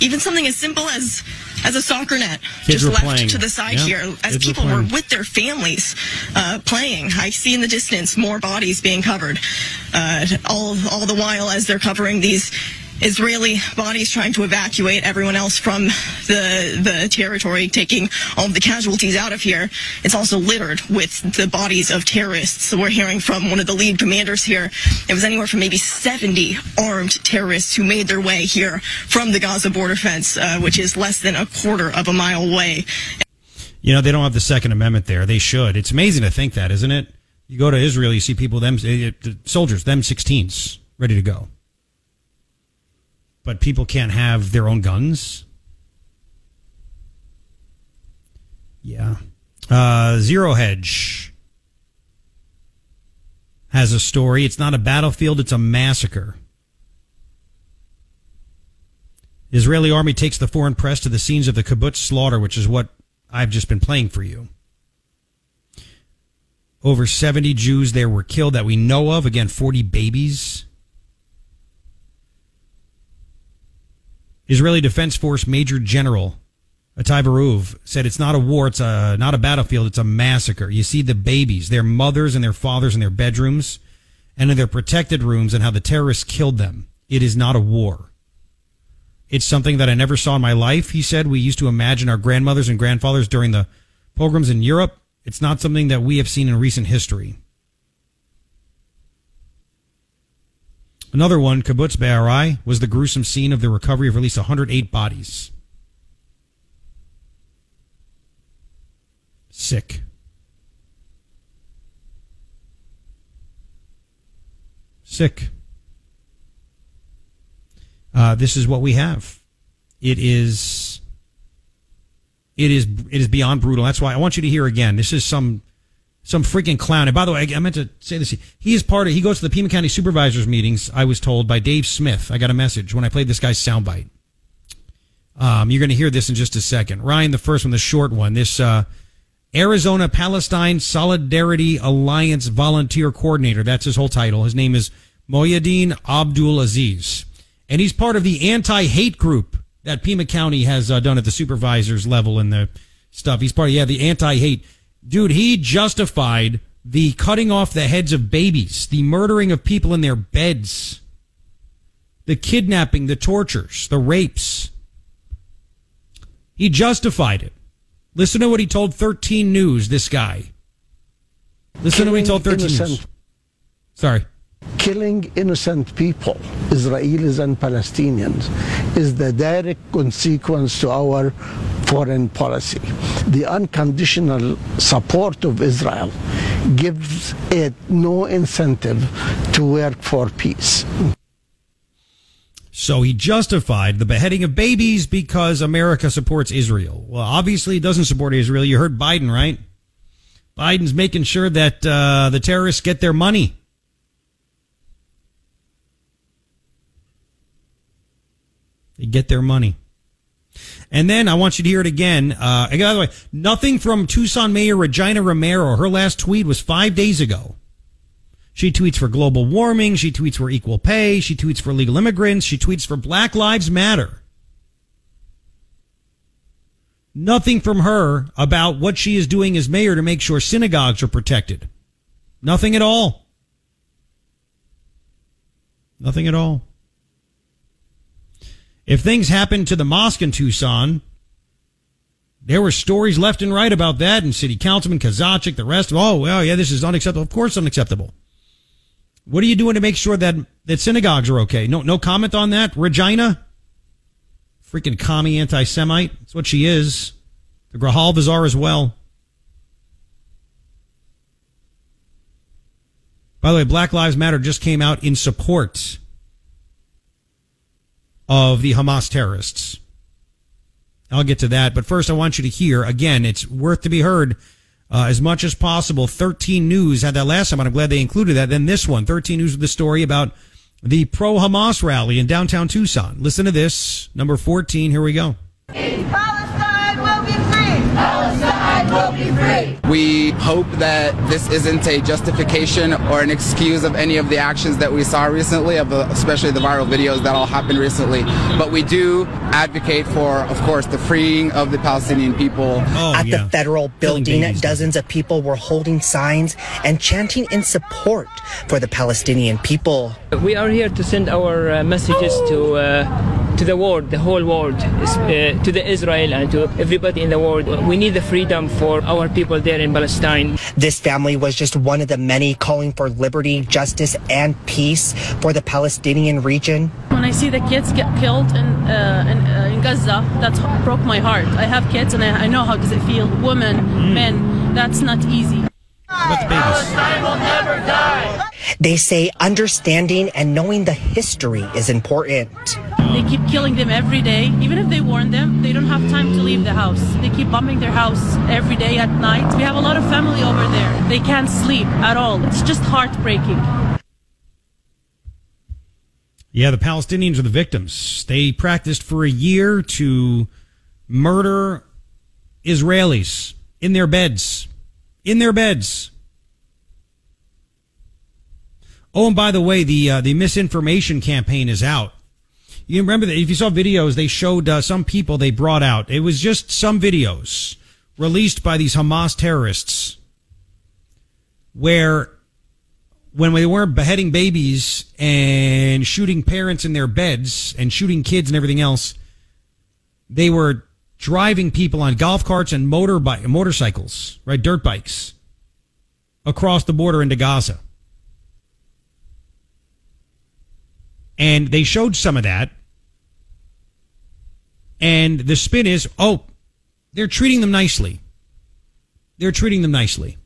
Even something as simple as as a soccer net Kids just left playing. to the side Yeah, here as kids people were, playing. with their families uh, playing. I see in the distance more bodies being covered. Uh, all all the while as they're covering these Israeli bodies trying to evacuate everyone else from the the territory, taking all the casualties out of here. It's also littered with the bodies of terrorists. So we're hearing from one of the lead commanders here. It was anywhere from maybe 70 armed terrorists who made their way here from the Gaza border fence, uh, which is less than a quarter of a mile away. You know, they don't have the Second Amendment there. They should. It's amazing to think that, isn't it? You go to Israel, you see people, them eh, eh, soldiers, them 16s, ready to go. But people can't have their own guns. Yeah. Uh, Zero Hedge has a story. It's not a battlefield, it's a massacre. Israeli army takes the foreign press to the scenes of the kibbutz slaughter, which is what I've just been playing for you. Over 70 Jews there were killed that we know of. Again, 40 babies. Israeli Defense Force Major General Itai Veruv said it's not a war, it's a, not a battlefield, it's a massacre. You see the babies, their mothers and their fathers in their bedrooms and in their protected rooms and how the terrorists killed them. It is not a war. It's something that I never saw in my life. He said we used to imagine our grandmothers and grandfathers during the pogroms in Europe. It's not something that we have seen in recent history. Another one, Kibbutz Be'eri, was the gruesome scene of the recovery of at least 108 bodies. Sick. Sick. Uh, this is what we have. It is. It is. It is beyond brutal. That's why I want you to hear again. This is some some freaking clown. And by the way, I, meant to say this. He is part of. He goes to the Pima County supervisors meetings. I was told by Dave Smith. I got a message when I played this guy's soundbite. Um, you're going to hear this in just a second. Ryan, the first one, the short one. This uh, Arizona Palestine Solidarity Alliance volunteer coordinator. That's his whole title. His name is Moyadeen Abdul Aziz, and he's part of the anti-hate group that Pima County has uh, done at the supervisors level and the stuff. He's part of yeah the anti-hate dude. He justified the cutting off the heads of babies, the murdering of people in their beds, the kidnapping, the tortures, the rapes. He justified it. Listen to what he told 13 News, this guy. Listen to what he told 13 News. Sorry. Killing innocent people, Israelis and Palestinians, is the direct consequence to our foreign policy. The unconditional support of Israel gives it no incentive to work for peace. So he justified the beheading of babies because America supports Israel. Well, obviously, he doesn't support Israel. You heard Biden, right? Biden's making sure that uh, the terrorists get their money. They get their money. And then I want you to hear it again. Uh, by the way, nothing from Tucson Mayor Regina Romero. Her last tweet was five days ago. She tweets for global warming. She tweets for equal pay. She tweets for legal immigrants. She tweets for Black Lives Matter. Nothing from her about what she is doing as mayor to make sure synagogues are protected. Nothing at all. Nothing at all. If things happened to the mosque in Tucson, there were stories left and right about that, and City Councilman Kozachik, the rest of, oh, well, yeah, this is unacceptable. Of course, unacceptable. What are you doing to make sure that, that synagogues are okay? No, no comment on that, Regina? Freaking commie anti-Semite. That's what she is. The Grijalvas are as well. By the way, Black Lives Matter just came out in support of the Hamas terrorists. I'll get to that. But first, I want you to hear again, it's worth to be heard uh, as much as possible. 13 News had that last time, and I'm glad they included that. Then this one, 13 News with the story about the pro Hamas rally in downtown Tucson. Listen to this. Number 14. Here we go. Palestine will be free. Palestine will be free. We hope that this isn't a justification or an excuse of any of the actions that we saw recently, of especially the viral videos that all happened recently. But we do advocate for, of course, the freeing of the Palestinian people. At the federal building, dozens of people were holding signs and chanting in support for the Palestinian people. We are here to send our uh, messages to uh, to the world, the whole world, uh, to the Israel and to everybody in the world. We need the freedom for our people there in Palestine. This family was just one of the many calling for liberty, justice, and peace for the Palestinian region. When I see the kids get killed in uh, in, uh, in Gaza, that broke my heart. I have kids, and I, I know how does it feel. Women, men, that's not easy. Palestine will never die. They say understanding and knowing the history is important. They keep killing them every day. Even if they warn them, they don't have time to leave the house. They keep bombing their house every day at night. We have a lot of family over there. They can't sleep at all. It's just heartbreaking. Yeah, the Palestinians are the victims. They practiced for a year to murder Israelis in their beds. In their beds. Oh, and by the way, the uh, the misinformation campaign is out. You remember that if you saw videos, they showed uh, some people they brought out. It was just some videos released by these Hamas terrorists where when they weren't beheading babies and shooting parents in their beds and shooting kids and everything else, they were driving people on golf carts and motorbike, motorcycles, right, dirt bikes across the border into Gaza. And they showed some of that. And the spin is, oh, they're treating them nicely. They're treating them nicely.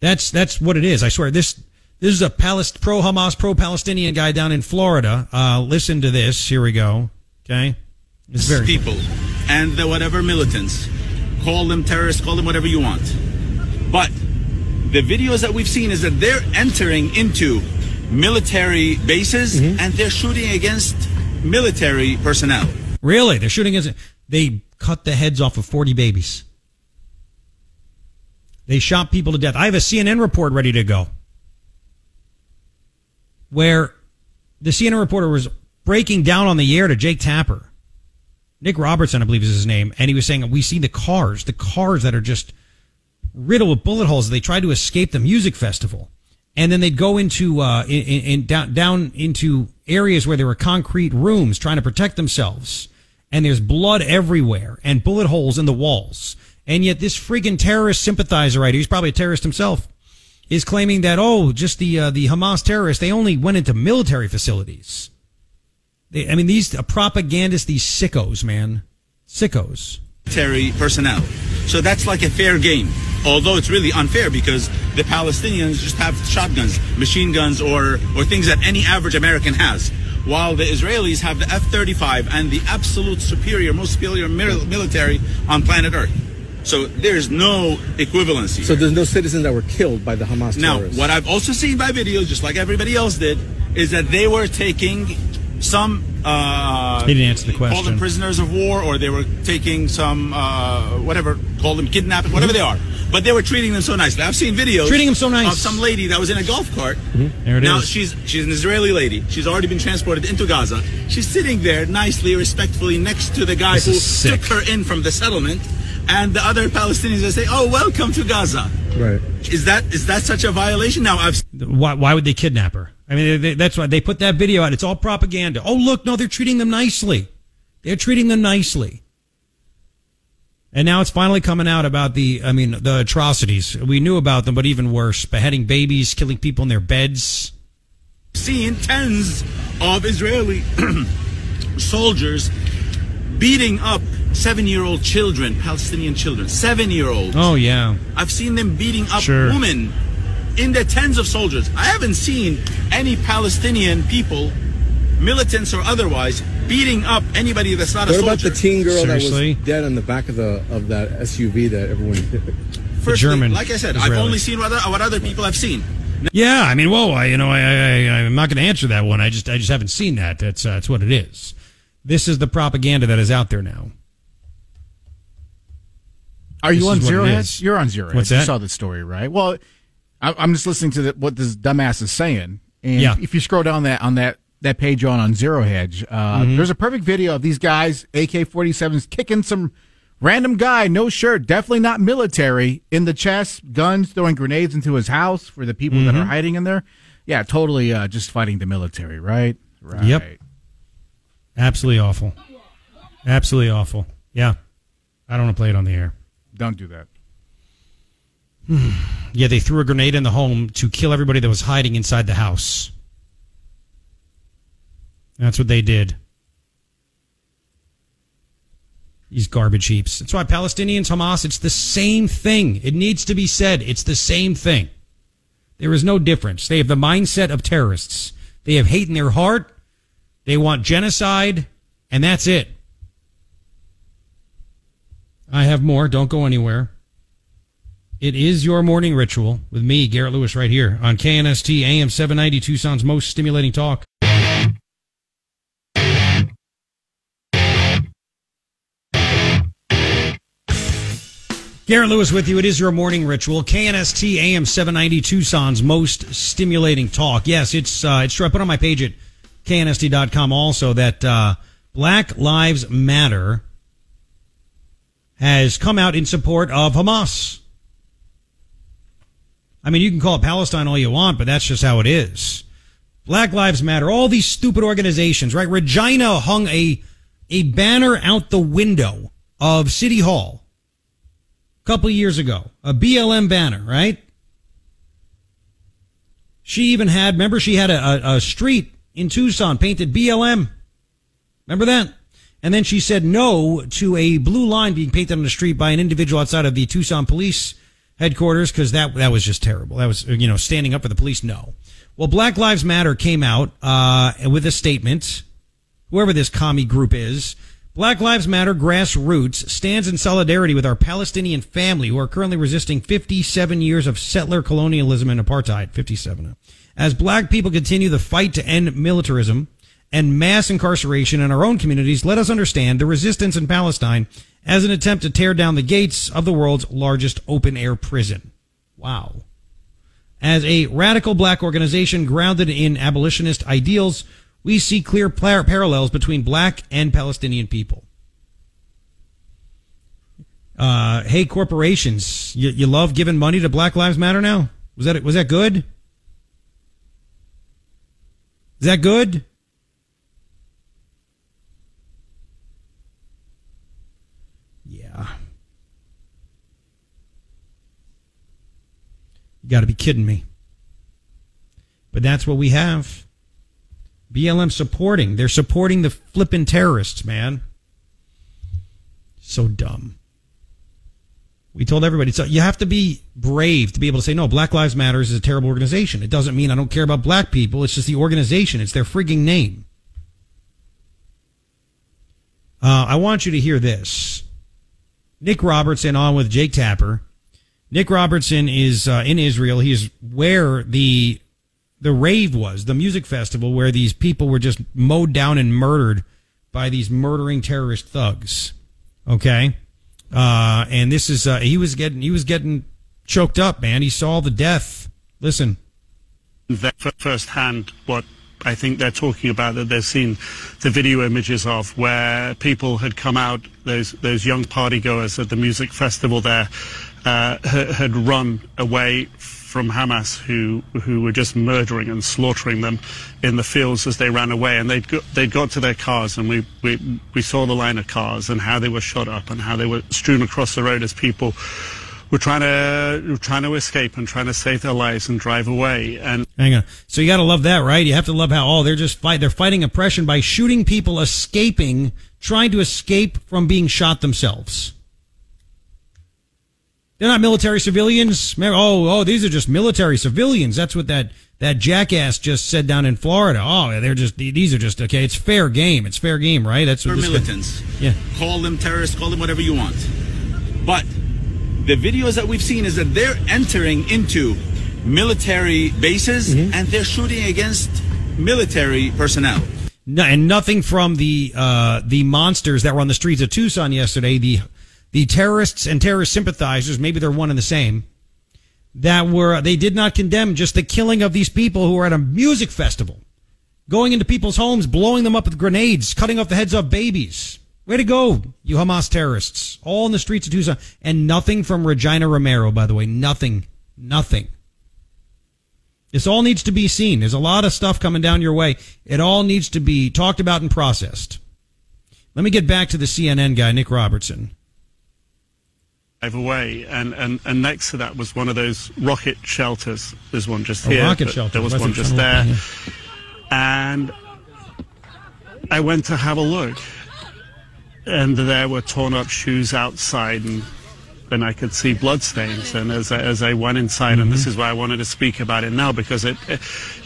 That's that's what it is. I swear this this is a Palest, pro Hamas, pro Palestinian guy down in Florida. Uh, listen to this. Here we go. Okay, it's very people and the whatever militants. Call them terrorists. Call them whatever you want. But the videos that we've seen is that they're entering into military bases mm-hmm. and they're shooting against military personnel. Really? They're shooting as they cut the heads off of 40 babies. They shot people to death. I have a CNN report ready to go where the CNN reporter was breaking down on the air to Jake Tapper. Nick Robertson, I believe is his name. And he was saying, we see the cars, the cars that are just riddled with bullet holes. They try to escape the music festival. And then they'd go into, uh, in, in, down, down into areas where there were concrete rooms trying to protect themselves. And there's blood everywhere and bullet holes in the walls. And yet this freaking terrorist sympathizer right here, he's probably a terrorist himself, is claiming that, oh, just the, uh, the Hamas terrorists, they only went into military facilities. They, I mean, these uh, propagandists, these sickos, man. Sickos. Military personnel. So that's like a fair game. Although it's really unfair because the Palestinians just have shotguns, machine guns, or, or things that any average American has. While the Israelis have the F 35 and the absolute superior, most superior military on planet Earth. So there's no equivalency. So there's no citizens that were killed by the Hamas Now, terrorists. what I've also seen by videos, just like everybody else did, is that they were taking some. Uh, He didn't answer the Call them question. prisoners of war, or they were taking some uh, whatever, call them kidnapping, whatever they are. But they were treating them so nicely. I've seen videos Treating them so nice. of some lady that was in a golf cart. There it now is. she's she's an Israeli lady. She's already been transported into Gaza. She's sitting there nicely, respectfully next to the guy This who is sick. took her in from the settlement, and the other Palestinians they say, "Oh, welcome to Gaza." Right. Is that is that such a violation? Now I've Why, why would they kidnap her? I mean, they, that's why they put that video out. It's all propaganda. Oh, look, no, they're treating them nicely. They're treating them nicely. And now it's finally coming out about the, I mean, the atrocities. We knew about them, but even worse beheading babies, killing people in their beds. Seeing tens of Israeli soldiers beating up seven-year-old children, Palestinian children, seven-year-olds. Oh, yeah. I've seen them beating up Sure. women in the tens of soldiers. I haven't seen any Palestinian people, militants or otherwise, beating up anybody that's not a What soldier. about the teen girl Seriously? that was dead on the back of the of that SUV that everyone? Firstly, German like I said, I've only seen what other, what other people have seen. Yeah, I mean, whoa, I, you know, I, I, I'm not going to answer that one. I just, I just haven't seen that. That's, uh, that's what it is. This is the propaganda that is out there now. Are you This on Zero it Hedge? is. You're on Zero What's Hedge. You that? saw the story, right? Well, I, I'm just listening to the, what this dumbass is saying. And Yeah. if you scroll down that on that that page on on Zero Hedge, uh, Mhm. there's a perfect video of these guys AK-47s kicking some random guy, no shirt, definitely not military, in the chest, guns, throwing grenades into his house for the people that are Mhm. hiding in there. Yeah, totally, uh, just fighting the military, right? Right. Yep. Absolutely awful. Absolutely awful. Yeah. I don't want to play it on the air. Don't do that. Hmm. Yeah, they threw a grenade in the home to kill everybody that was hiding inside the house. That's what they did. These garbage heaps. That's why Palestinians, Hamas, it's the same thing. It needs to be said. It's the same thing. There is no difference. They have the mindset of terrorists. They have hate in their heart. They want genocide, and that's it. I have more. Don't go anywhere. It is your morning ritual with me, Garret Lewis, right here on KNST AM 790 Tucson's most stimulating talk. Garret Lewis with you. It is your morning ritual. KNST AM 790 Tucson's most stimulating talk. Yes, it's, uh, it's true. I put on my page at knst.com also that, uh, Black Lives Matter has come out in support of Hamas. I mean, you can call it Palestine all you want, but that's just how it is. Black Lives Matter, all these stupid organizations, right? Regina hung a, a banner out the window of City Hall a couple years ago, a BLM banner, right? She even had, remember, she had a, a, a street in Tucson painted BLM. Remember that? And then she said no to a blue line being painted on the street by an individual outside of the Tucson police headquarters because that that was just terrible. That was you know standing up for the police. No. Well, Black Lives Matter came out uh, with a statement. Whoever this commie group is, Black Lives Matter grassroots stands in solidarity with our Palestinian family who are currently resisting 57 years of settler colonialism and apartheid. 57. As black people continue the fight to end militarism and mass incarceration in our own communities, let us understand the resistance in Palestine as an attempt to tear down the gates of the world's largest open air prison. Wow. As a radical black organization grounded in abolitionist ideals, we see clear par- parallels between black and Palestinian people. Uh, hey, corporations, you, you love giving money to Black Lives Matter now? Was that was that good? Is that good? Yeah. You got to be kidding me. But that's what we have. BLM supporting. They're supporting the flippin' terrorists, man. So dumb. We told everybody, so you have to be brave to be able to say, no, Black Lives Matter is a terrible organization. It doesn't mean I don't care about black people. It's just the organization. It's their frigging name. Uh, I want you to hear this. Nick Robertson on with Jake Tapper. Nick Robertson is uh, in Israel. He's where the the rave was, the music festival where these people were just mowed down and murdered by these murdering terrorist thugs. Okay, uh, and this is uh, he was getting he was getting choked up, man. He saw the death. Listen. Firsthand, what I think they're talking about that they've seen the video images of where people had come out, those those young partygoers at the music festival there, uh, had, run away from Hamas who who were just murdering and slaughtering them in the fields as they ran away and they'd got, they'd got to their cars and we, we we saw the line of cars and how they were shot up and how they were strewn across the road as people were trying to trying to escape and trying to save their lives and drive away and Hang on. So you got to love that, right? You have to love how oh they're just fight they're fighting oppression by shooting people escaping, trying to escape from being shot themselves. They're not military civilians. Oh, oh, these are just military civilians. That's what that that jackass just said down in Florida. Oh, they're just these are just okay. It's fair game. It's fair game, right? That's what They're guy- militants. yeah. Call them terrorists, call them whatever you want. But the videos that we've seen is that they're entering into military bases Mm-hmm. and they're shooting against military personnel. No, and nothing from the uh, the monsters that were on the streets of Tucson yesterday. The the terrorists and terrorist sympathizers, maybe they're one and the same. That were they did not condemn just the killing of these people who were at a music festival, going into people's homes, blowing them up with grenades, cutting off the heads of babies. Way to go, you Hamas terrorists! All in the streets of Tucson, and nothing from Regina Romero. By the way, nothing, nothing. This all needs to be seen. There's a lot of stuff coming down your way. It all needs to be talked about and processed. Let me get back to the CNN guy, Nick Robertson. Away and, and, and next to that was one of those rocket shelters. There's one just here. rocket shelter. There was one just there. And I went to have a look. And there were torn up shoes outside and then I could see bloodstains. And as I, as I went inside, and this mm-hmm. is why I wanted to speak about it now, because it-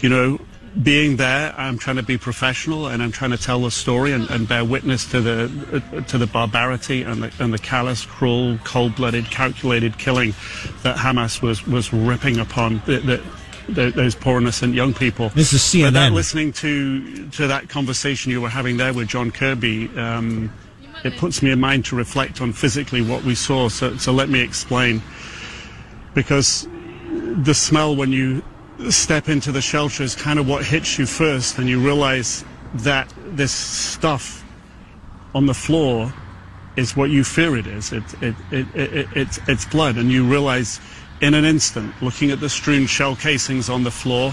you know, being there, I'm trying to be professional and I'm trying to tell the story and, and bear witness to the uh, to the barbarity and the, and the callous, cruel, cold-blooded, calculated killing that Hamas was was ripping upon the, the, those poor innocent young people. This is But that, listening to to that conversation you were having there with John Kirby, um, it puts me in mind to reflect on physically what we saw. So, so let me explain. Because the smell when you step into the shelter is kind of what hits you first, and you realize that this stuff on the floor is what you fear it is. It, it, it, it, it, it's, it's blood, and you realize in an instant, looking at the strewn shell casings on the floor,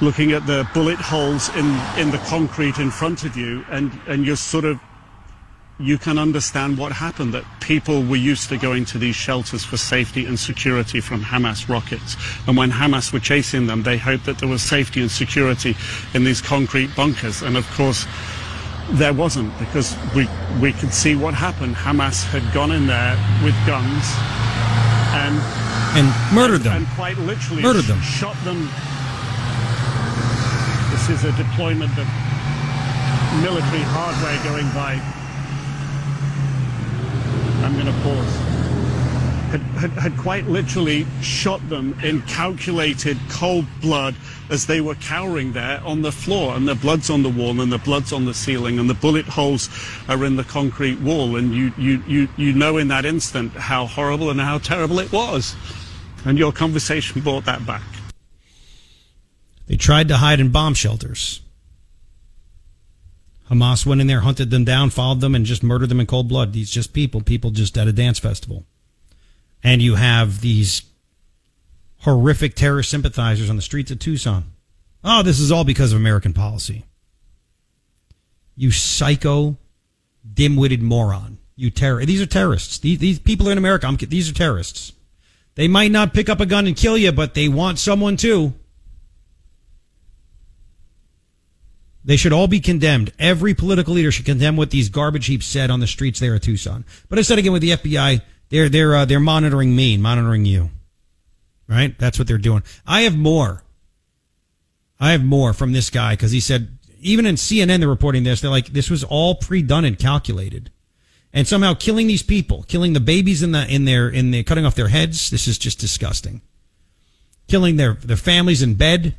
looking at the bullet holes in, in the concrete in front of you, and, and you're sort of you can understand what happened that people were used to going to these shelters for safety and security from Hamas rockets. And when Hamas were chasing them, they hoped that there was safety and security in these concrete bunkers. And of course, there wasn't because we, we could see what happened. Hamas had gone in there with guns and and murdered them. and quite literally Murdered them. shot them. This is a deployment of military hardware going by. I'm going to pause. Had, had, had quite literally shot them in calculated cold blood as they were cowering there on the floor, and the blood's on the wall, and the blood's on the ceiling, and the bullet holes are in the concrete wall, and you, you, you, you know in that instant how horrible and how terrible it was. And your conversation brought that back. They tried to hide in bomb shelters. Hamas went in there, hunted them down, followed them, and just murdered them in cold blood. These just people, people just at a dance festival. And you have these horrific terrorist sympathizers on the streets of Tucson. Oh, this is all because of American policy. You psycho, dim-witted moron. You terror. These are terrorists. These, these people are in America. I'm, these are terrorists. They might not pick up a gun and kill you, but they want someone to. They should all be condemned. Every political leader should condemn what these garbage heaps said on the streets there at Tucson. But I said again with the FBI, they're they're uh, they're monitoring me, monitoring you. Right? That's what they're doing. I have more. I have more from this guy because he said even in CNN they're reporting this. They're like this was all pre-done and calculated, and somehow killing these people, killing the babies in the in their in the cutting off their heads. This is just disgusting. Killing their their families in bed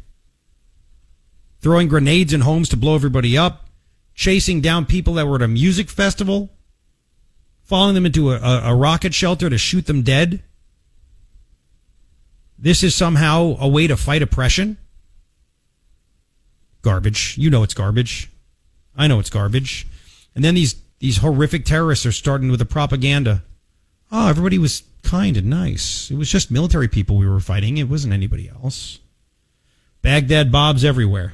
throwing grenades in homes to blow everybody up, chasing down people that were at a music festival, following them into a, a, rocket shelter to shoot them dead. this is somehow a way to fight oppression. Garbage. You know it's garbage. I know it's garbage. And then these these horrific terrorists are starting with the propaganda. Oh, everybody was kind and nice. It was just military people we were fighting. It wasn't anybody else. Baghdad Bobs everywhere.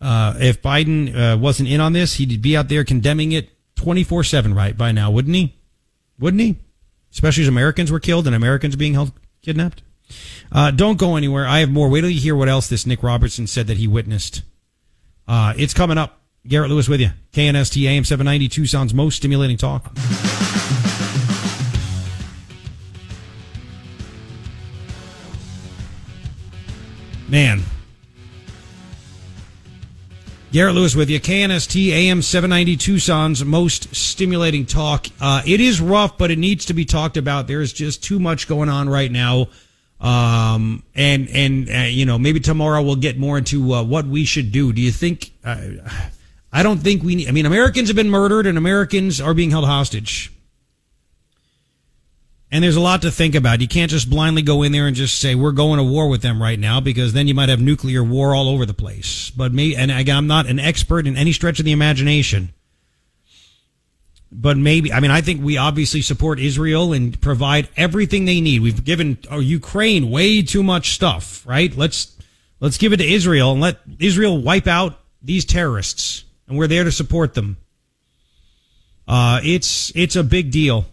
Uh, if Biden uh, wasn't in on this, he'd be out there condemning it 24 7 right by now, wouldn't he? Wouldn't he? Especially as Americans were killed and Americans being held kidnapped. Uh, don't go anywhere. I have more. Wait till you hear what else this Nick Robertson said that he witnessed. Uh, it's coming up. Garret Lewis with you. KNST AM 790 Tucson's most stimulating talk. Man. Garret Lewis with you. KNST AM 790 Tucson's most stimulating talk. Uh, it is rough, but it needs to be talked about. There's just too much going on right now. Um, and, and, uh, you know, maybe tomorrow we'll get more into uh, what we should do. Do you think, uh, I don't think we need, I mean, Americans have been murdered and Americans are being held hostage. And there's a lot to think about. You can't just blindly go in there and just say we're going to war with them right now because then you might have nuclear war all over the place. But me, and again, I'm not an expert in any stretch of the imagination. But maybe, I mean, I think we obviously support Israel and provide everything they need. We've given uh, Ukraine way too much stuff, right? Let's let's give it to Israel and let Israel wipe out these terrorists, and we're there to support them. Uh, it's it's a big deal.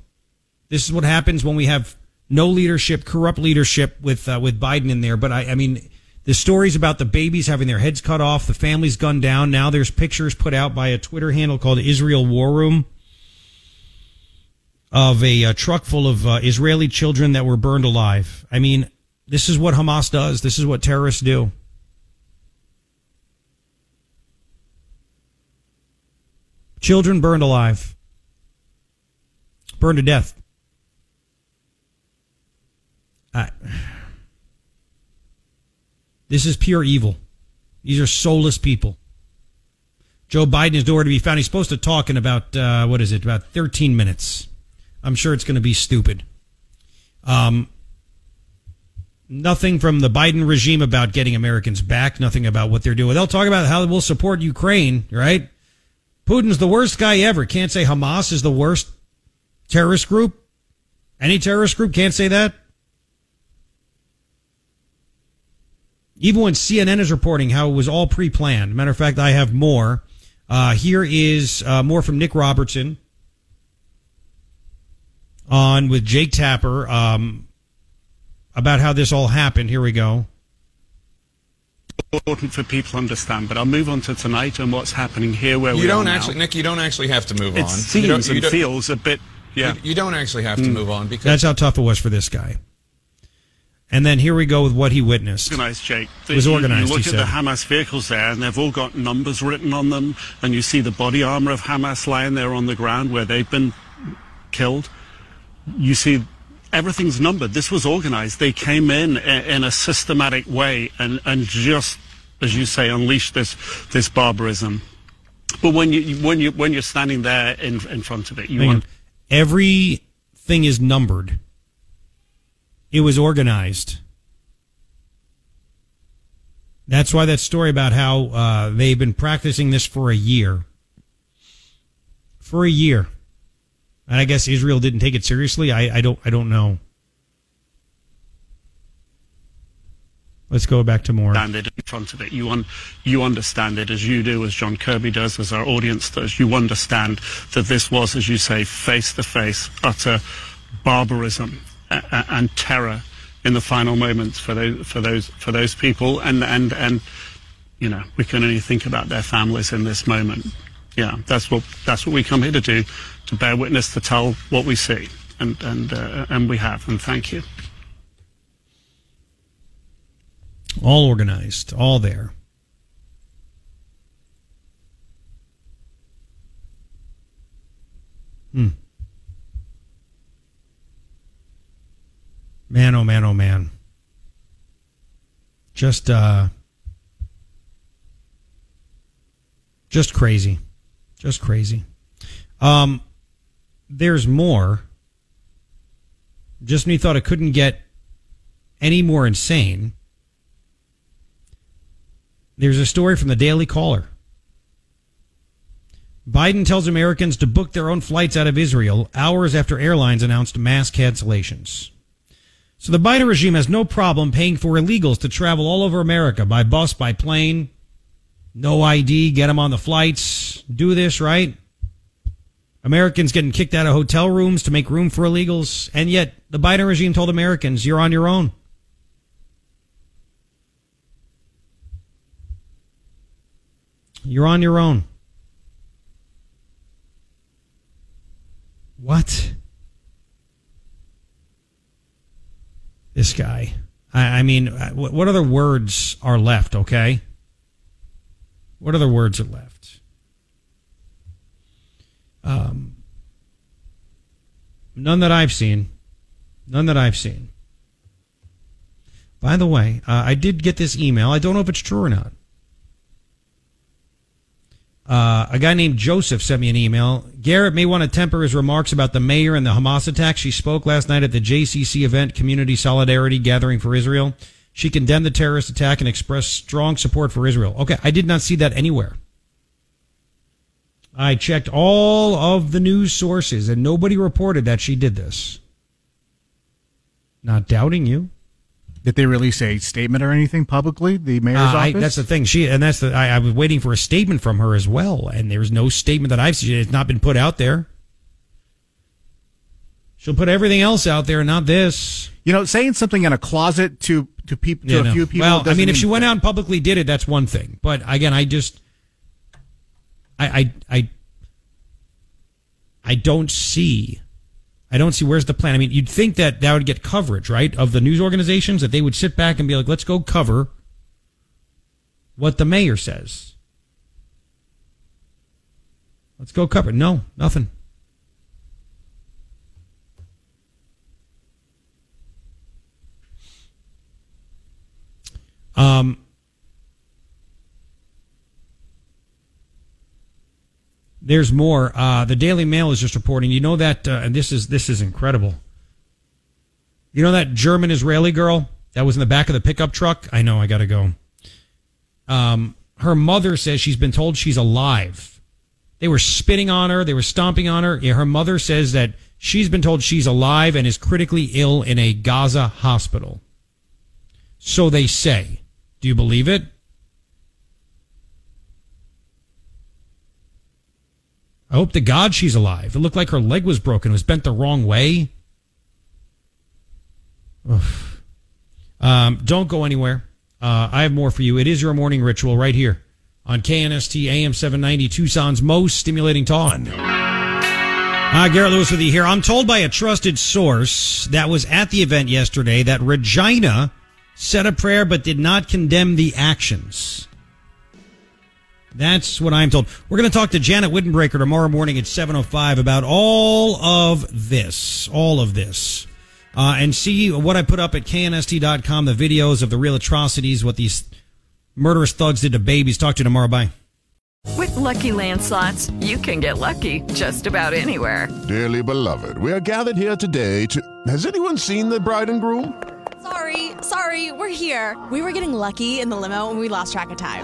This is what happens when we have no leadership, corrupt leadership with uh, with Biden in there. But I, I mean, the stories about the babies having their heads cut off, the families gunned down. Now there's pictures put out by a Twitter handle called Israel War Room of a, a truck full of uh, Israeli children that were burned alive. I mean, this is what Hamas does. This is what terrorists do. Children burned alive, burned to death. This is pure evil. These are soulless people. Joe Biden is nowhere to be found. He's supposed to talk in about, uh, what is it, about 13 minutes. I'm sure it's going to be stupid. Um, nothing from the Biden regime about getting Americans back, nothing about what they're doing. They'll talk about how we'll support Ukraine, right? Putin's the worst guy ever. Can't say Hamas is the worst terrorist group. Any terrorist group can't say that. Even when CNN is reporting how it was all pre planned. Matter of fact, I have more. Uh, here is uh, more from Nick Robertson on with Jake Tapper um, about how this all happened. Here we go. Important for people to understand, but I'll move on to tonight and what's happening here. Where you we don't are actually, now. Nick. You don't actually have to move It on. seems you don't, you and don't- feels a bit. Yeah, You, you don't actually have to Mm. move on because That's how tough it was for this guy. And then here we go with what he witnessed. organized, Jake. It was organized, You look at the. Hamas vehicles there, and they've all got numbers written on them, and you see the body armor of Hamas lying there on the ground where they've been killed. You see everything's numbered. This was organized. They came in in a systematic way and, and just, as you say, unleashed this this barbarism. But when you when you when you're standing there in in front of it, you want. Everything is numbered. It was organized. That's why that story about how uh, they've been practicing this for a year. For a year. And I guess Israel didn't take it seriously. I, I don't I don't know. Let's go back to more. in front of it. You un- you understand it as you do, as John Kirby does, as our audience does. You understand that this was, as you say, face to face, utter barbarism and terror in the final moments for those for those for those people. And and and you know, we can only think about their families in this moment. Yeah, that's what that's what we come here to do, to bear witness, to tell what we see, and and uh, and we have. And thank you. All organized, all there. Hmm. Man, oh man, oh man. Just, uh, just crazy. Just crazy. Um, there's more. Just you thought it couldn't get any more insane, there's a story from the Daily Caller. Biden tells Americans to book their own flights out of Israel hours after airlines announced mass cancellations. So the Biden regime has no problem paying for illegals to travel all over America by bus, by plane, no ID, get them on the flights, do this, right? Americans getting kicked out of hotel rooms to make room for illegals. And yet the Biden regime told Americans, you're on your own. You're on your own. What? This guy. I, I mean, uh, what, other words are left, okay? What other words are left? Um, none that I've seen. None that I've seen. By the way, uh, I did get this email. I don't know if it's true or not. Uh, a guy named Joseph sent me an email. Garret may want to temper his remarks about the mayor and the Hamas attack. She spoke last night at the JCC event, Community Solidarity Gathering for Israel. She condemned the terrorist attack and expressed strong support for Israel. Okay, I did not see that anywhere. I checked all of the news sources and nobody reported that she did this. Not doubting you. Did they release a statement or anything publicly? The mayor's Uh, I, office. that's the thing. She and that's the. I, I was waiting for a statement from her as well, and there's no statement that I've seen. It's not been put out there. She'll put everything else out there, not this. You know, saying something in a closet to to people to Yeah, a no. few people. Well, I mean, if she went out and publicly did it, that's one thing. But again, I just, I, I, I, I don't see, I don't see where's the plan. I mean, you'd think that that would get coverage, right, of the news organizations that they would sit back and be like, let's go cover what the mayor says. Let's go cover. No, nothing. Um, there's more. Uh, the Daily Mail is just reporting. You know that, uh, and this is this is incredible. You know that German Israeli girl that was in the back of the pickup truck. I know. I got to go. Um, her mother says she's been told she's alive. They were spitting on her. They were stomping on her. Yeah, her mother says that she's been told she's alive and is critically ill in a Gaza hospital. So they say. Do you believe it? I hope to God she's alive. It looked like her leg was broken. It was bent the wrong way. Um, don't go anywhere. Uh, I have more for you. It is your morning ritual right here on KNST AM 790, Tucson's most stimulating talk. Uh, Garret Lewis with you here. I'm told by a trusted source that was at the event yesterday that Regina said a prayer but did not condemn the actions. That's what I'm told. We're going to talk to Janet Wittenbreaker tomorrow morning at 7.05 about all of this, all of this, uh, and see what I put up at knst.com, the videos of the real atrocities, what these murderous thugs did to babies. Talk to you tomorrow. Bye. With Lucky Land slots, you can get lucky just about anywhere. Dearly beloved, we are gathered here today to. Has anyone seen the bride and groom? Sorry, sorry, we're here. We were getting lucky in the limo and we lost track of time.